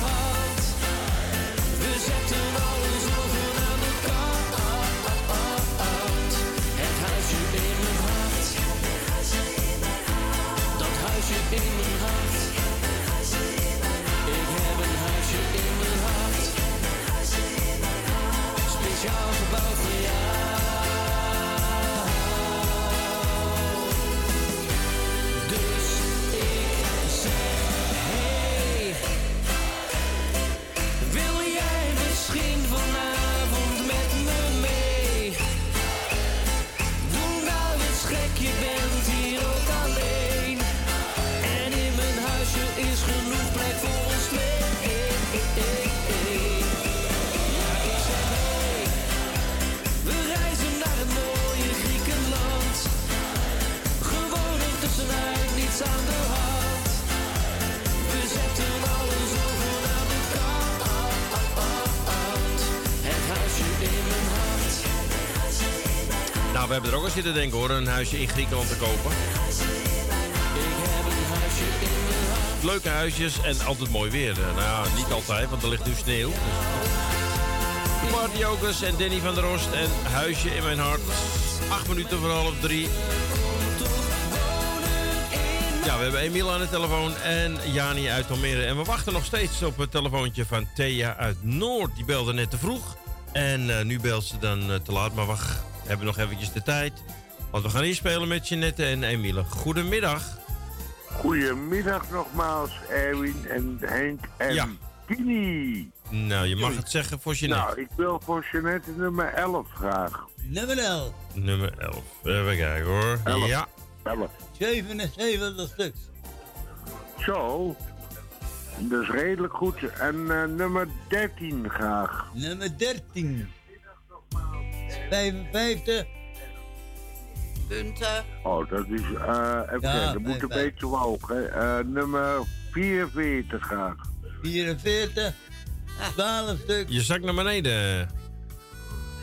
Speaker 10: hebben er ook aan zitten denken hoor, een huisje in Griekenland te kopen. Leuke huisjes en altijd mooi weer. Eh, Nou ja, niet altijd, want er ligt nu sneeuw. Marty Jokers en Danny van der Rost en Huisje in mijn hart. Acht minuten voor half drie. Ja, we hebben Emiel aan de telefoon en Jani uit Almere. En we wachten nog steeds op het telefoontje van Thea uit Noord. Die belde net te vroeg. En eh, nu belt ze dan eh, te laat. Maar wacht, hebben nog eventjes de tijd. Want we gaan hier spelen met Jeannette en Emiele. Goedemiddag.
Speaker 34: Goedemiddag nogmaals, Erwin en Henk en
Speaker 10: Ja.
Speaker 34: Tini.
Speaker 10: Nou, je mag het zeggen voor Jeannette.
Speaker 34: Nou, ik wil voor Jeannette nummer 11 graag.
Speaker 12: Nummer 11.
Speaker 10: Nummer 11. Even kijken hoor.
Speaker 34: Elf.
Speaker 10: Ja.
Speaker 34: 11.
Speaker 12: 77 stuks.
Speaker 34: Zo. Dat is redelijk goed. En eh, nummer 13 graag.
Speaker 12: Nummer 13. 55.
Speaker 11: Punten.
Speaker 34: Oh, dat is... eh even kijken, dat moet een beetje omhoog. Hè. Eh, nummer 44 graag.
Speaker 12: 44. 12 stuks.
Speaker 10: Je zakt naar beneden.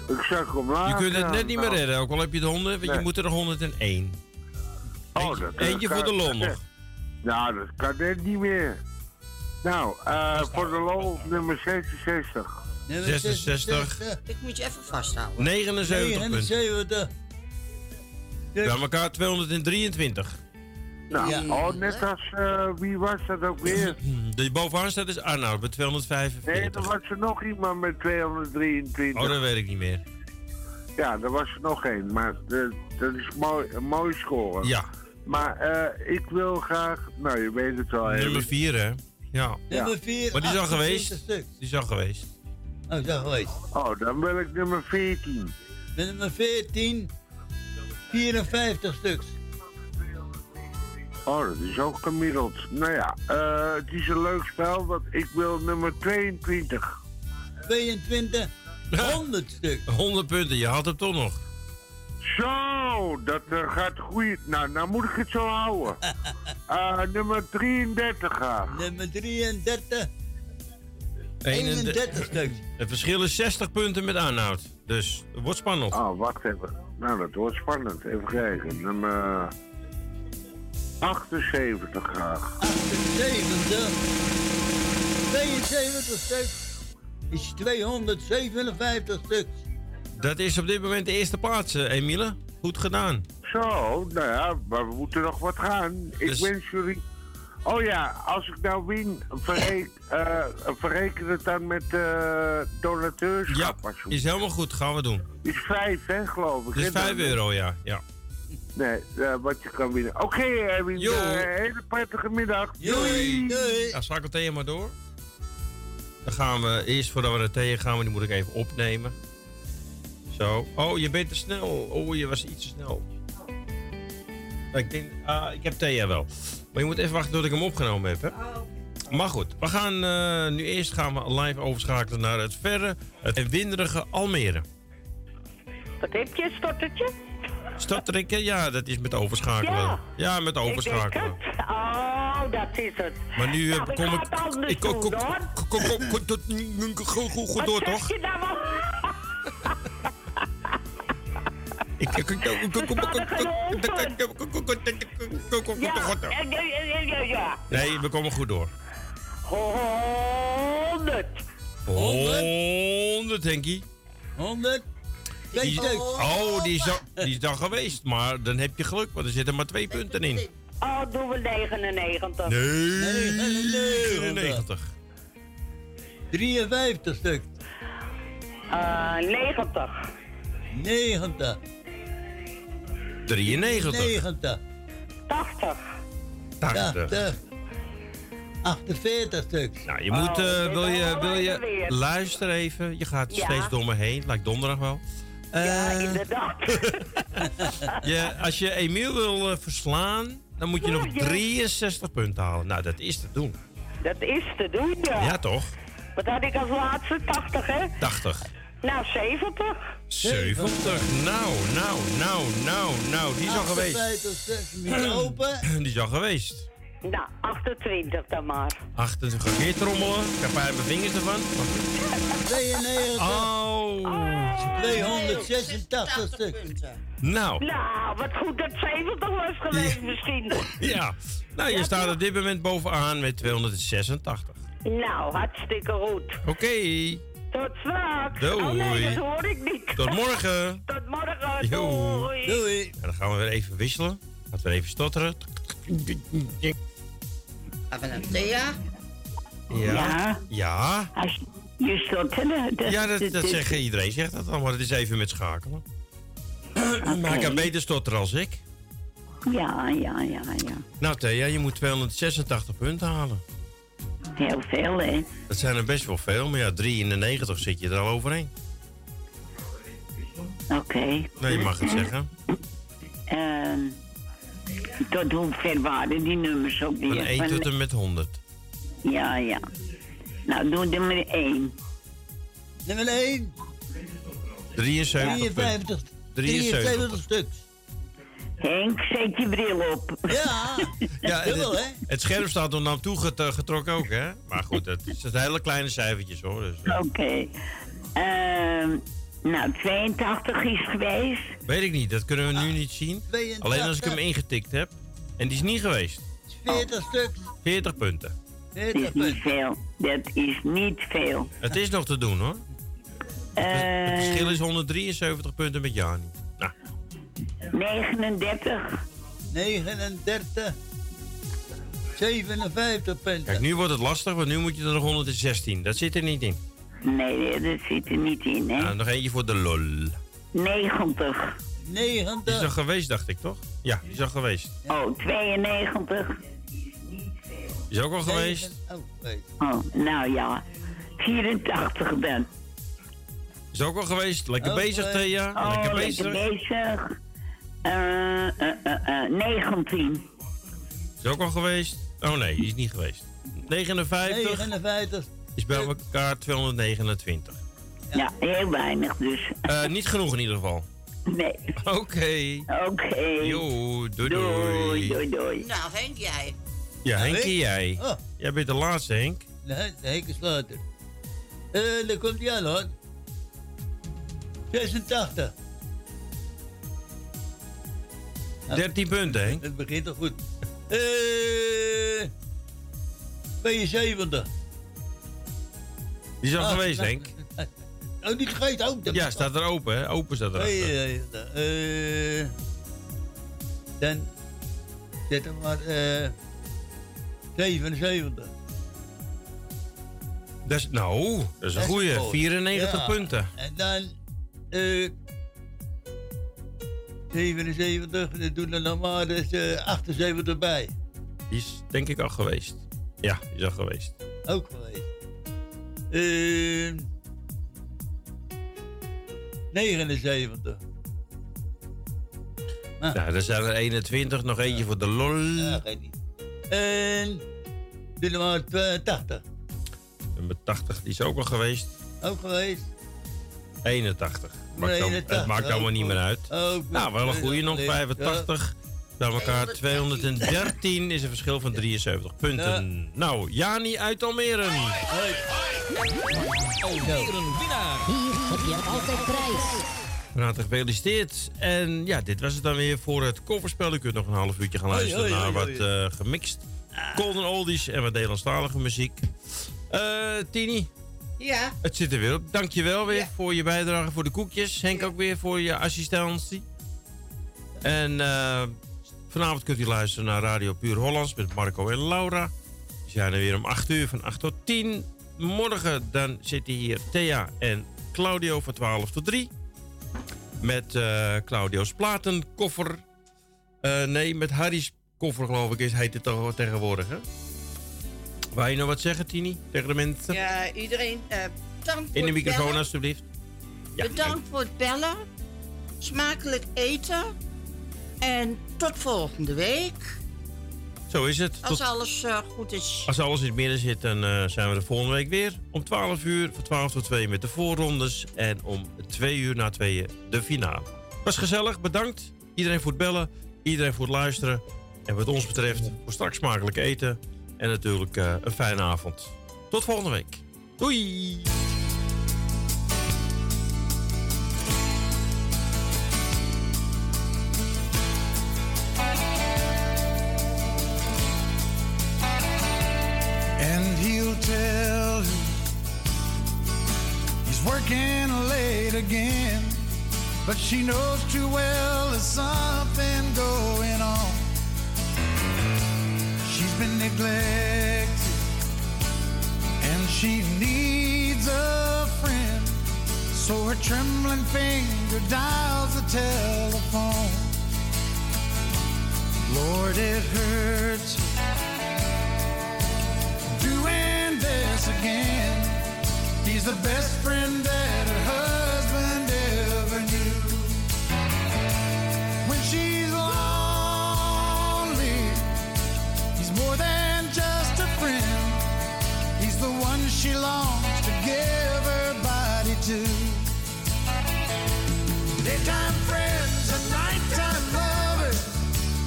Speaker 34: Ik zag omlaag.
Speaker 10: Je kunt het net niet meer
Speaker 34: Nou,
Speaker 10: redden, ook al heb je de 100, want je moet er nog 101.
Speaker 34: Oh,
Speaker 10: Eentje,
Speaker 34: dat,
Speaker 10: eentje
Speaker 34: dat
Speaker 10: voor de lol nog. <laughs>
Speaker 34: Nou, dat kan net niet meer. Nou, eh, voor de lol nummer 66.
Speaker 12: Nummer
Speaker 10: 66.
Speaker 11: Ik moet je even vasthouden.
Speaker 10: 79 punten.
Speaker 12: 79.
Speaker 10: Bij elkaar 223.
Speaker 34: Nou,
Speaker 12: Ja.
Speaker 34: oh, net als, eh, wie was dat ook weer?
Speaker 10: De bovenaan staat is Arnoud met 245.
Speaker 34: Nee, er was er nog iemand met 223.
Speaker 10: Oh, dat weet ik niet meer.
Speaker 34: Ja, er was er nog één, maar de, dat is mooi, een mooi score.
Speaker 10: Ja.
Speaker 34: Maar eh, ik wil graag, nou je weet het wel.
Speaker 10: Nummer
Speaker 34: Erwin.
Speaker 10: 4, hè? Ja.
Speaker 12: Nummer 4.
Speaker 10: Maar die is al
Speaker 12: 28
Speaker 10: geweest. Die is al geweest.
Speaker 12: Oh, al geweest.
Speaker 34: Oh, dan wil ik nummer 14.
Speaker 12: Nummer 14. 54 stuks.
Speaker 34: Oh, dat is ook gemiddeld. Nou ja, eh, het is een leuk spel, want ik wil nummer 22.
Speaker 12: 22. 100 stuks.
Speaker 10: 100 punten, je had het toch nog.
Speaker 34: Zo, dat eh, gaat goed. Nou, nou moet ik het zo houden. <laughs> Eh, nummer 33 graag.
Speaker 12: Nummer 33. 31 stuks.
Speaker 10: Het verschil is 60 punten met Arnoud. Dus het wordt spannend.
Speaker 34: Oh, wacht even. Nou, dat wordt spannend. Even kijken. Nummer 78 graag.
Speaker 12: 78. 72 stuks. Is 257 stuks.
Speaker 10: Dat is op dit moment de eerste plaats, eh, Emiele. Goed gedaan.
Speaker 34: Zo, nou ja, maar we moeten nog wat gaan. Ik
Speaker 10: Dus-
Speaker 34: wens jullie... Oh ja, als ik nou win, verreken, eh, verreken het dan met eh donateurschap.
Speaker 10: Ja, is helemaal goed. Gaan we doen.
Speaker 34: Is vijf, hè, geloof ik.
Speaker 10: Het is
Speaker 34: hè,
Speaker 10: 5
Speaker 34: dan?
Speaker 10: euro, ja. ja.
Speaker 34: Nee, wat je kan winnen. Oké, Erwin.
Speaker 10: Jo.
Speaker 34: eh, hele prettige middag.
Speaker 10: Doei. Nou, schakel Thea maar door. Dan gaan we eerst voordat we naar Thea gaan, die moet ik even opnemen. Zo. Oh, je bent te snel. Oh, je was iets te snel. Ik denk, ah, ik heb Thea wel. Maar je moet even wachten tot ik hem opgenomen heb, hè? Maar goed, we gaan eh, nu eerst gaan we live overschakelen naar het verre, het winderige Almere.
Speaker 38: Wat heb je, stottertje?
Speaker 10: Stadtrekken, ja, dat is met overschakelen.
Speaker 38: Ja.
Speaker 10: Ja, met overschakelen.
Speaker 38: Ik denk het. Oh, dat is het.
Speaker 10: Maar nu eh,
Speaker 38: Nou, ik
Speaker 10: kom ik.
Speaker 38: anders
Speaker 10: Ik kom kom- kom- kom- kom- kom- tot- goed- goed- goed door, toch?
Speaker 38: nou
Speaker 10: ik- ik- ik-
Speaker 38: Ja, ja, ja.
Speaker 10: Nee, we komen goed door.
Speaker 38: Honderd.
Speaker 10: 100, Henkie.
Speaker 12: 100. Twee
Speaker 10: Die-
Speaker 12: stuks.
Speaker 10: Oh, die is, al, die is dan geweest. Maar dan heb je geluk, want er zitten maar twee punten in.
Speaker 38: Oh, doen we 99.
Speaker 10: Nee. 99.
Speaker 12: 53 stuk.
Speaker 38: Eh, 90.
Speaker 12: 90.
Speaker 10: 93.
Speaker 12: 90.
Speaker 38: 80.
Speaker 10: 80.
Speaker 12: 48 stuk.
Speaker 10: Nou, je moet, eh, wil je, wil je, luister even. Je gaat
Speaker 38: Ja.
Speaker 10: steeds door me heen, lijkt donderdag wel.
Speaker 38: Ja,
Speaker 10: Eh,
Speaker 38: inderdaad. <laughs>
Speaker 10: je, als je Emiel wil eh, verslaan, dan moet je nog
Speaker 38: Ja, ja.
Speaker 10: 63 punten halen. Nou, dat is te doen.
Speaker 38: Dat is te doen, ja.
Speaker 10: Ja, toch?
Speaker 38: Wat had ik als laatste? 80, hè?
Speaker 10: 80.
Speaker 38: Nou, 70.
Speaker 10: 70. Nou, nou, nou, nou, nou. Die is al geweest.
Speaker 12: 58 stuks. Niet open. <clears throat>
Speaker 10: Die is al geweest.
Speaker 38: Nou, 28 dan maar.
Speaker 10: 28. Ga ik trommelen? Ik heb mijn vingers ervan.
Speaker 12: 92.
Speaker 10: Oh.
Speaker 12: 286 stuk.
Speaker 10: Nou,
Speaker 38: Nou, wat goed dat 70 was geweest misschien. <laughs>
Speaker 10: ja. Nou, je staat op dit moment bovenaan met 286.
Speaker 38: Nou, hartstikke goed.
Speaker 10: Oké.
Speaker 38: Tot straks.
Speaker 10: Doei.
Speaker 38: Oh nee, dat hoor ik niet.
Speaker 10: Tot morgen. <laughs>
Speaker 38: Tot morgen. Doei.
Speaker 12: Doei.
Speaker 10: En dan gaan we weer even wisselen. Laten we even stotteren.
Speaker 11: Gaan we Thea?
Speaker 10: Ja.
Speaker 38: Ja.
Speaker 10: Ja.
Speaker 38: Als je stotterde. dat-
Speaker 10: Ja, dat,
Speaker 38: dat
Speaker 10: zegt iedereen. Zegt dat dan, maar het is even met schakelen. Maar ik kan beter stotteren als ik.
Speaker 38: Ja, ja, ja, ja.
Speaker 10: Nou, Thea, je moet 286 punten halen.
Speaker 38: Heel veel, hè?
Speaker 10: Dat zijn er best wel veel, maar ja, 93 zit je er al overheen.
Speaker 38: Oké.
Speaker 10: Nou, je mag het zeggen.
Speaker 38: Ehm, tot hoe ver waren die nummers ook weer?
Speaker 10: Van 1
Speaker 38: Van-
Speaker 10: tot en met 100.
Speaker 38: Ja, ja. Nou, doe er maar één.
Speaker 12: Nummer 1.
Speaker 10: 73
Speaker 12: 53.
Speaker 10: punten.
Speaker 12: 73
Speaker 10: 73.
Speaker 12: stuks.
Speaker 38: Henk, zet je bril op.
Speaker 12: Ja.
Speaker 10: Ja,
Speaker 12: Dubbel,
Speaker 10: het,
Speaker 12: hè?
Speaker 10: het scherm staat er naar toe get- getrokken ook, hè? Maar goed, het is het hele kleine cijfertjes, hoor. Dus, eh,
Speaker 38: Oké. Ehm, nou, 82 is geweest.
Speaker 10: weet ik niet, dat kunnen we nu niet zien.
Speaker 12: 82.
Speaker 10: Alleen als ik hem ingetikt heb. En die is niet geweest.
Speaker 12: 40 stuks.
Speaker 10: 40 punten.
Speaker 38: Dat is
Speaker 12: 40
Speaker 38: niet veel. Dat is niet veel.
Speaker 10: Het is nog te doen, hoor. Het
Speaker 38: Eh
Speaker 10: verschil is 173 punten met Jani. Nou,
Speaker 38: 39.
Speaker 12: 39. 57 punten.
Speaker 10: kijk, nu wordt het lastig, want nu moet je er nog 116. Dat zit er niet in.
Speaker 38: Nee, dat zit er niet in, hè?
Speaker 10: Nou, nog eentje voor de lol.
Speaker 38: 90.
Speaker 10: Die is
Speaker 12: 90.
Speaker 10: al geweest, dacht ik, toch? Ja, die is al geweest.
Speaker 38: Oh, 92.
Speaker 10: Die is ook al geweest.
Speaker 12: Oh.
Speaker 38: Oh, nou ja. 84 dan.
Speaker 10: Is ook al geweest. Lekker
Speaker 12: Oh,
Speaker 10: bezig, Thea.
Speaker 38: Oh,
Speaker 10: Lekker
Speaker 38: lekker
Speaker 10: bezig.
Speaker 38: Eh, eh, eh, eh, 19.
Speaker 10: Is ook al geweest. Oh nee, die is niet geweest. 59
Speaker 12: 59.
Speaker 10: is bij elkaar 229.
Speaker 38: Ja, heel weinig dus.
Speaker 10: Eh, niet genoeg in ieder geval.
Speaker 38: Nee.
Speaker 10: Oké.
Speaker 38: Oké.
Speaker 10: Jo, doei doei.
Speaker 38: Doei, doei, doei.
Speaker 11: Nou, Henk, jij.
Speaker 10: Ja, Henk en jij.
Speaker 12: Oh.
Speaker 10: Jij bent de laatste, Henk.
Speaker 12: Nee, de hek is later. Eh, daar komt hij aan, hoor. 86.
Speaker 10: 13 punten, Henk.
Speaker 12: Het begint toch goed. Eh, 72.
Speaker 10: Die is al
Speaker 12: Ah,
Speaker 10: geweest,
Speaker 12: nou,
Speaker 10: Henk.
Speaker 12: Oh, niet gegeten ook.
Speaker 10: Ja, staat er open, hè? Open staat er.
Speaker 12: 72. Eh, dan zet hem maar eh 77.
Speaker 10: Dat is, nou, dat is een
Speaker 12: Dat is
Speaker 10: goeie.
Speaker 12: goed.
Speaker 10: 94
Speaker 12: Ja.
Speaker 10: punten.
Speaker 12: En dan 77, dan doen er nog maar dus, eh, 78 bij.
Speaker 10: Die is denk ik al geweest. Ja, die is al geweest.
Speaker 12: Ook geweest. Ehm 79.
Speaker 10: Ja, er zijn er 21, nog eentje voor de lol.
Speaker 12: Ja, geen niet. En doe er maar twa- 80.
Speaker 10: Nummer 80, die is ook al geweest.
Speaker 12: Ook geweest.
Speaker 10: 81. Maakt
Speaker 12: 81,
Speaker 10: het maakt allemaal niet meer uit.
Speaker 12: Ook goed.
Speaker 10: nou, wel een goede nog.
Speaker 12: Ja.
Speaker 10: 85. Bij elkaar 213 is een verschil van 73 punten. Nou, Jani uit Almere.
Speaker 8: Alweer een winnaar. Hier heb je altijd prijs.
Speaker 10: Van harte gefeliciteerd. En ja, dit was het dan weer voor het kofferspel. U kunt nog een half uurtje gaan luisteren naar wat eh, gemixt golden oldies en wat Nederlandstalige muziek. Eh Tini,
Speaker 11: Ja.
Speaker 10: het zit er weer op. Dankjewel weer voor je bijdrage voor de koekjes. Henk ook weer voor je assistentie. En eh, vanavond kunt u luisteren naar Radio Puur Hollands met Marco en Laura. Die zijn er weer om 8 uur, van 8 tot 10. Morgen dan zitten hier Thea en Claudio van 12 tot 3. Met eh, Claudio's platenkoffer. Eh, nee, met Harry's koffer geloof ik is, heet het toch tegenwoordig, hè? Wou je nog wat zeggen, Tini? Tegen de mensen?
Speaker 11: Ja, iedereen eh, bedankt
Speaker 10: In de microfoon, alstublieft. Ja,
Speaker 11: bedankt voor het bellen. Smakelijk eten. En tot volgende week.
Speaker 10: Zo is het.
Speaker 11: Als
Speaker 10: Tot-
Speaker 11: alles eh, goed is.
Speaker 10: Als alles in het midden zit, dan eh, zijn we de volgende week weer. Om 12 uur, van 12 tot 2 met de voorrondes. En om 2 uur na 2 de finale. Was gezellig, bedankt. Iedereen voor het bellen, iedereen voor het luisteren. En wat ons betreft, voor straks smakelijk eten. En natuurlijk eh, een fijne avond. Tot volgende week. Doei!
Speaker 28: And he'll tell her he's working late again. But she knows too well there's something going on. Been neglected and she needs a friend. So her trembling finger dials the telephone. Lord, it hurts doing this again. He's the best friend that Daytime friends and nighttime lovers,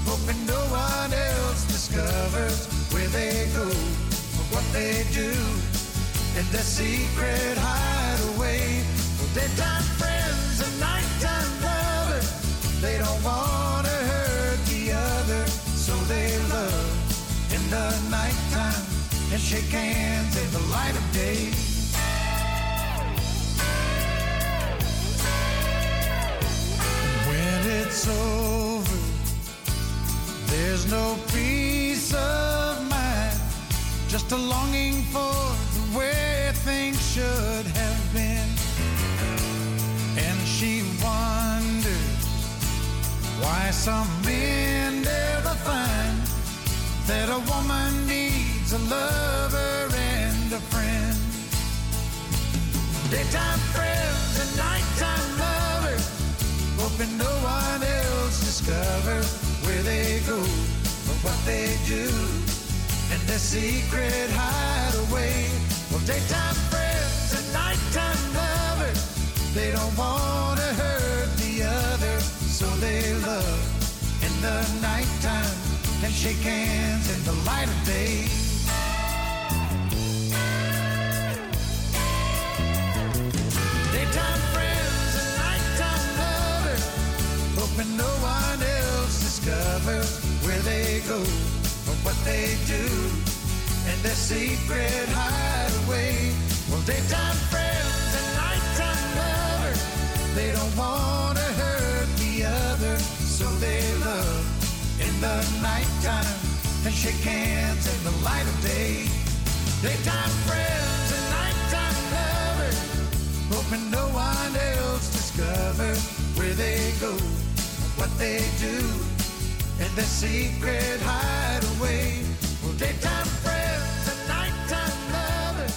Speaker 28: hoping no one else discovers where they go or what they do in their secret hideaway. Well, daytime friends and nighttime lovers, they don't want to hurt the other, so they love in the nighttime and shake hands in the light of day. Over, there's no peace of mind, just a longing for the way things should have been. And she wonders why some men never find that a woman needs a lover and a friend. Daytime friends and nighttime lovers, hoping no one else discovers where they go or what they do And their secret hideaway. Well, daytime friends and nighttime lovers, they don't want to hurt the other, so they love in the nighttime and shake hands in the light of day. Daytime friends and nighttime lovers, hoping no go or what they do in their secret hideaway. Well, daytime friends and nighttime lovers, they don't want to hurt the other, so they love in the nighttime and shake hands in the light of day. Daytime friends and nighttime lovers, hoping no one else discovers where they go, what they do in their secret hideaway. Well, daytime friends and nighttime lovers,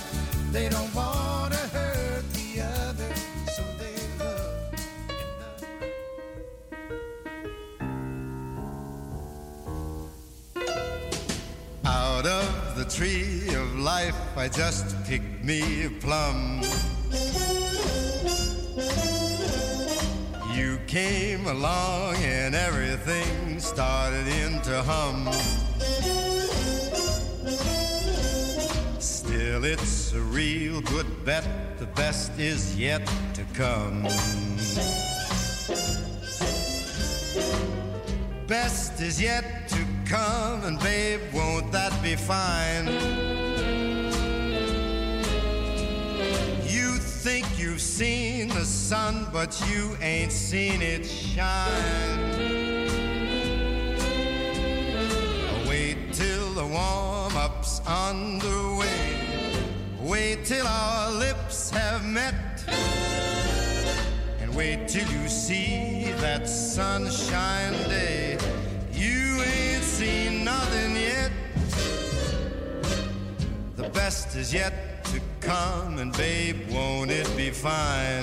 Speaker 28: they don't want to hurt the other, so they love.
Speaker 51: Out of the tree of life, I just picked me a plum. You came along and everything started into hum. Still, it's a real good bet, the best is yet to come. Best is yet to come, and babe, won't that be fine? Think you've seen the sun, but you ain't seen it shine. Wait till the warm up's underway. Wait till our lips have met. And wait till you see that sunshine day. You ain't seen nothing yet. The best is yet come, and babe, won't it be fine?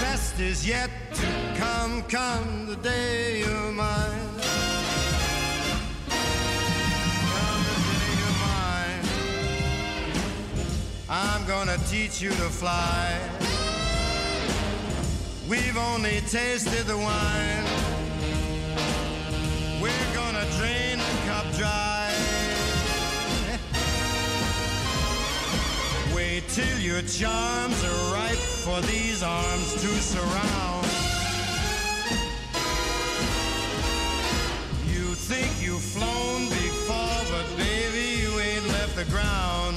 Speaker 51: Best is yet to come, come the day you're mine. I'm gonna teach you to fly. We've only tasted the wine. We're gonna drain the cup dry. Wait till your charms are ripe for these arms to surround. You think you've flown before, but baby, you ain't left the ground.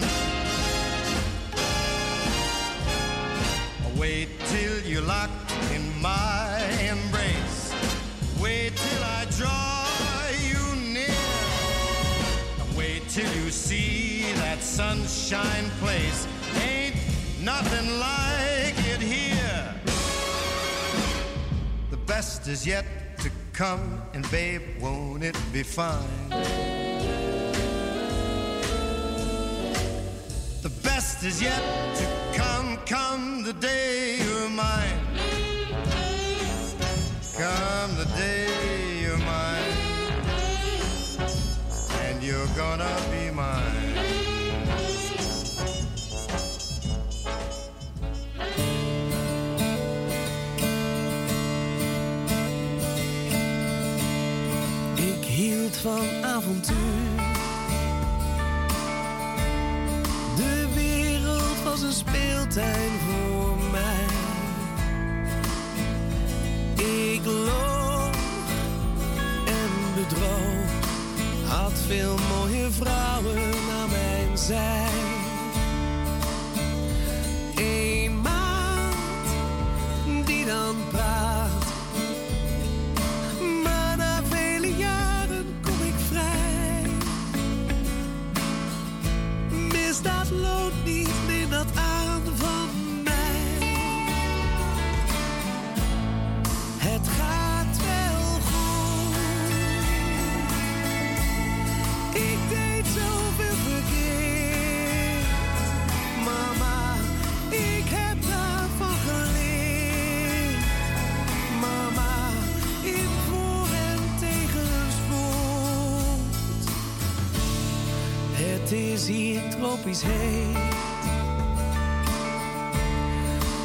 Speaker 51: Wait till you're locked in my embrace. Wait till I draw you near. Wait till you see that sunshine place. Nothing like it here. The best is yet to come, and babe, won't it be fine? The best is yet to come, come the day you're mine. Come the day
Speaker 8: van avontuur. De wereld was een speeltuin voor mij. Ik loog en bedroog, had veel mooie vrouwen aan mijn zij. Is hier tropisch heet.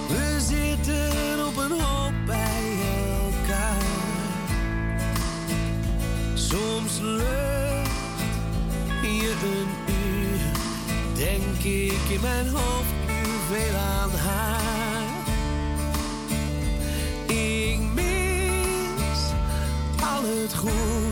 Speaker 8: We zitten op een hoop bij elkaar. Soms lucht je een uur, denk ik in mijn hoofd nu veel aan haar. Ik mis al het goeds.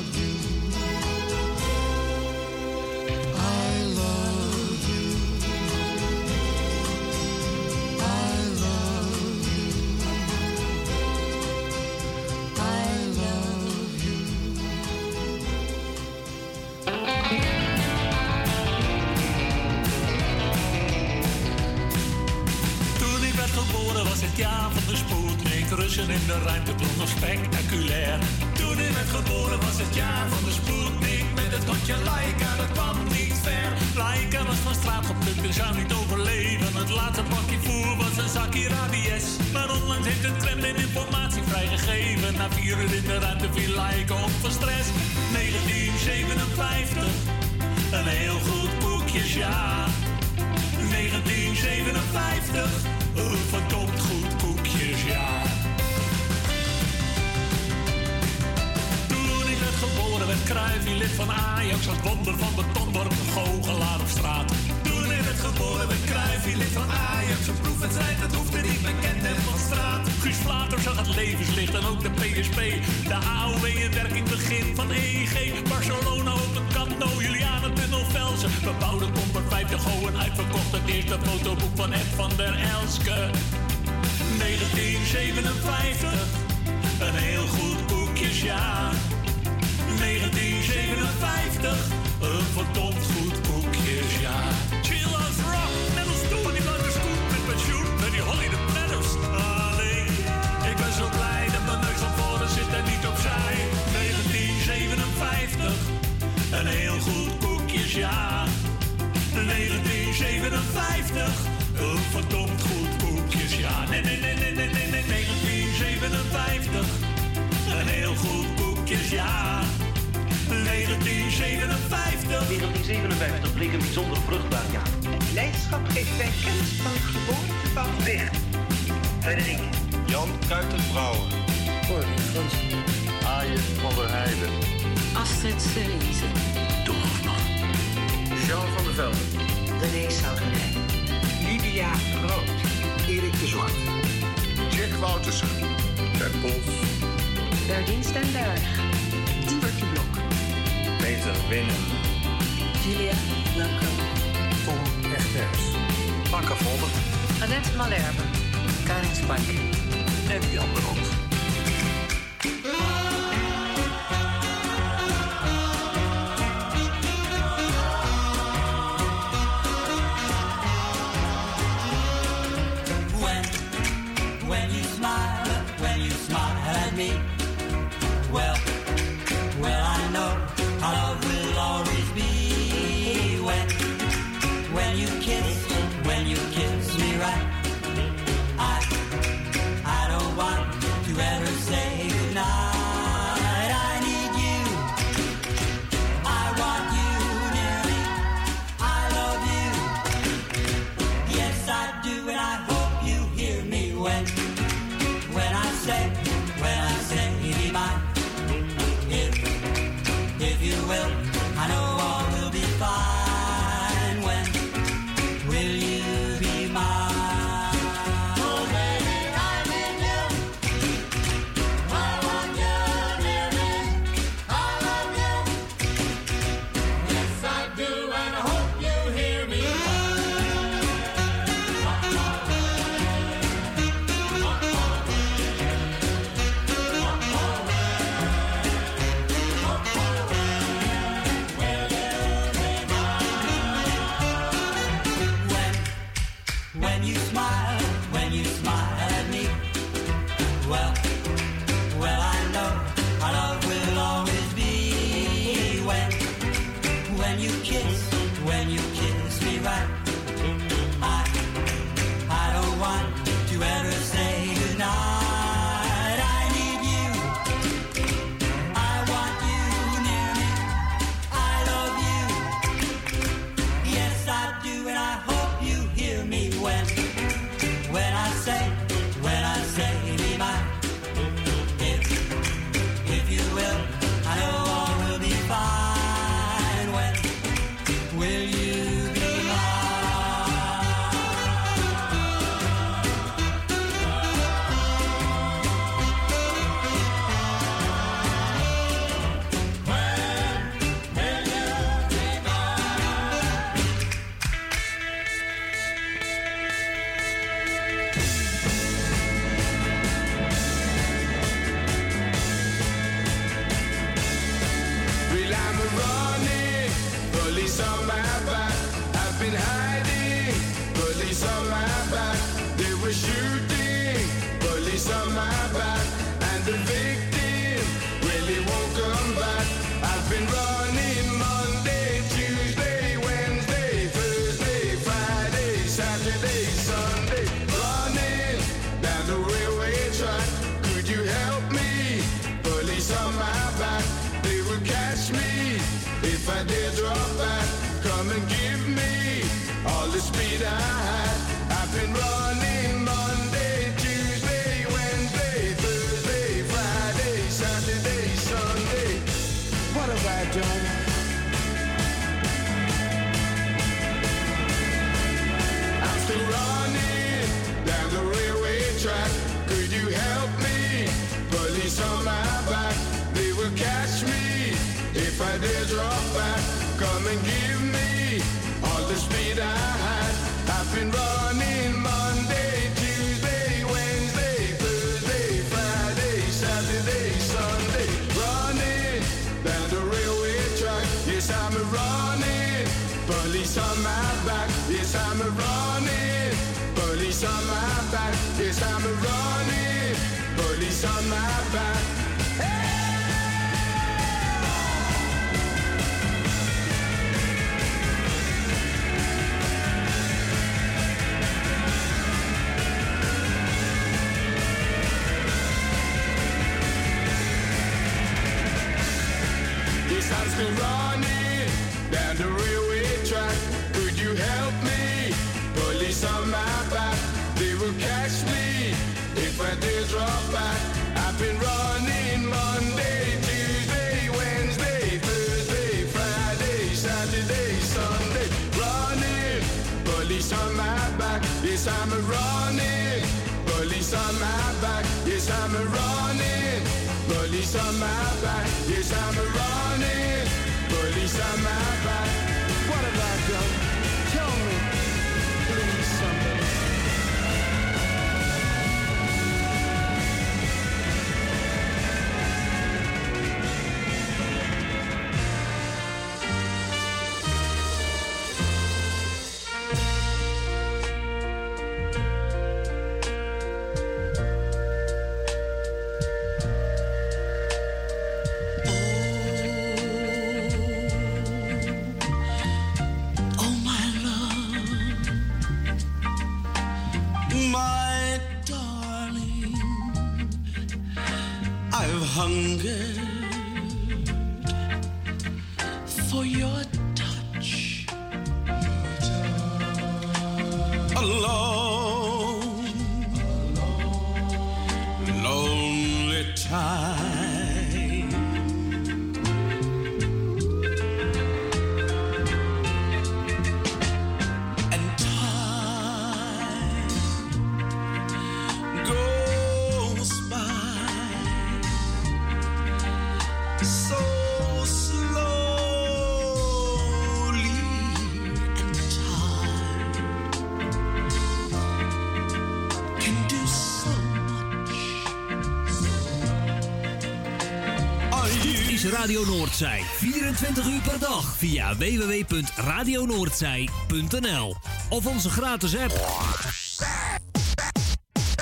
Speaker 52: Radio Noordzij. 24 uur per dag via www.radionoordzij.nl of onze gratis app.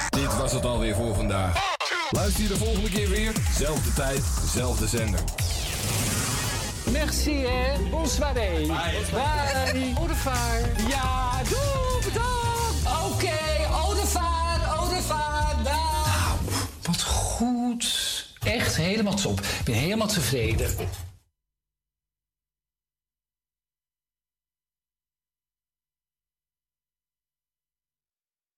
Speaker 53: Dit was het alweer voor vandaag. Luister je de volgende keer weer. Zelfde tijd, zelfde zender.
Speaker 54: Merci, hè. Bonsoir. Bye. Bye. Au revoir. Ja, doe, bedankt. Oké, Top. Ik ben helemaal tevreden.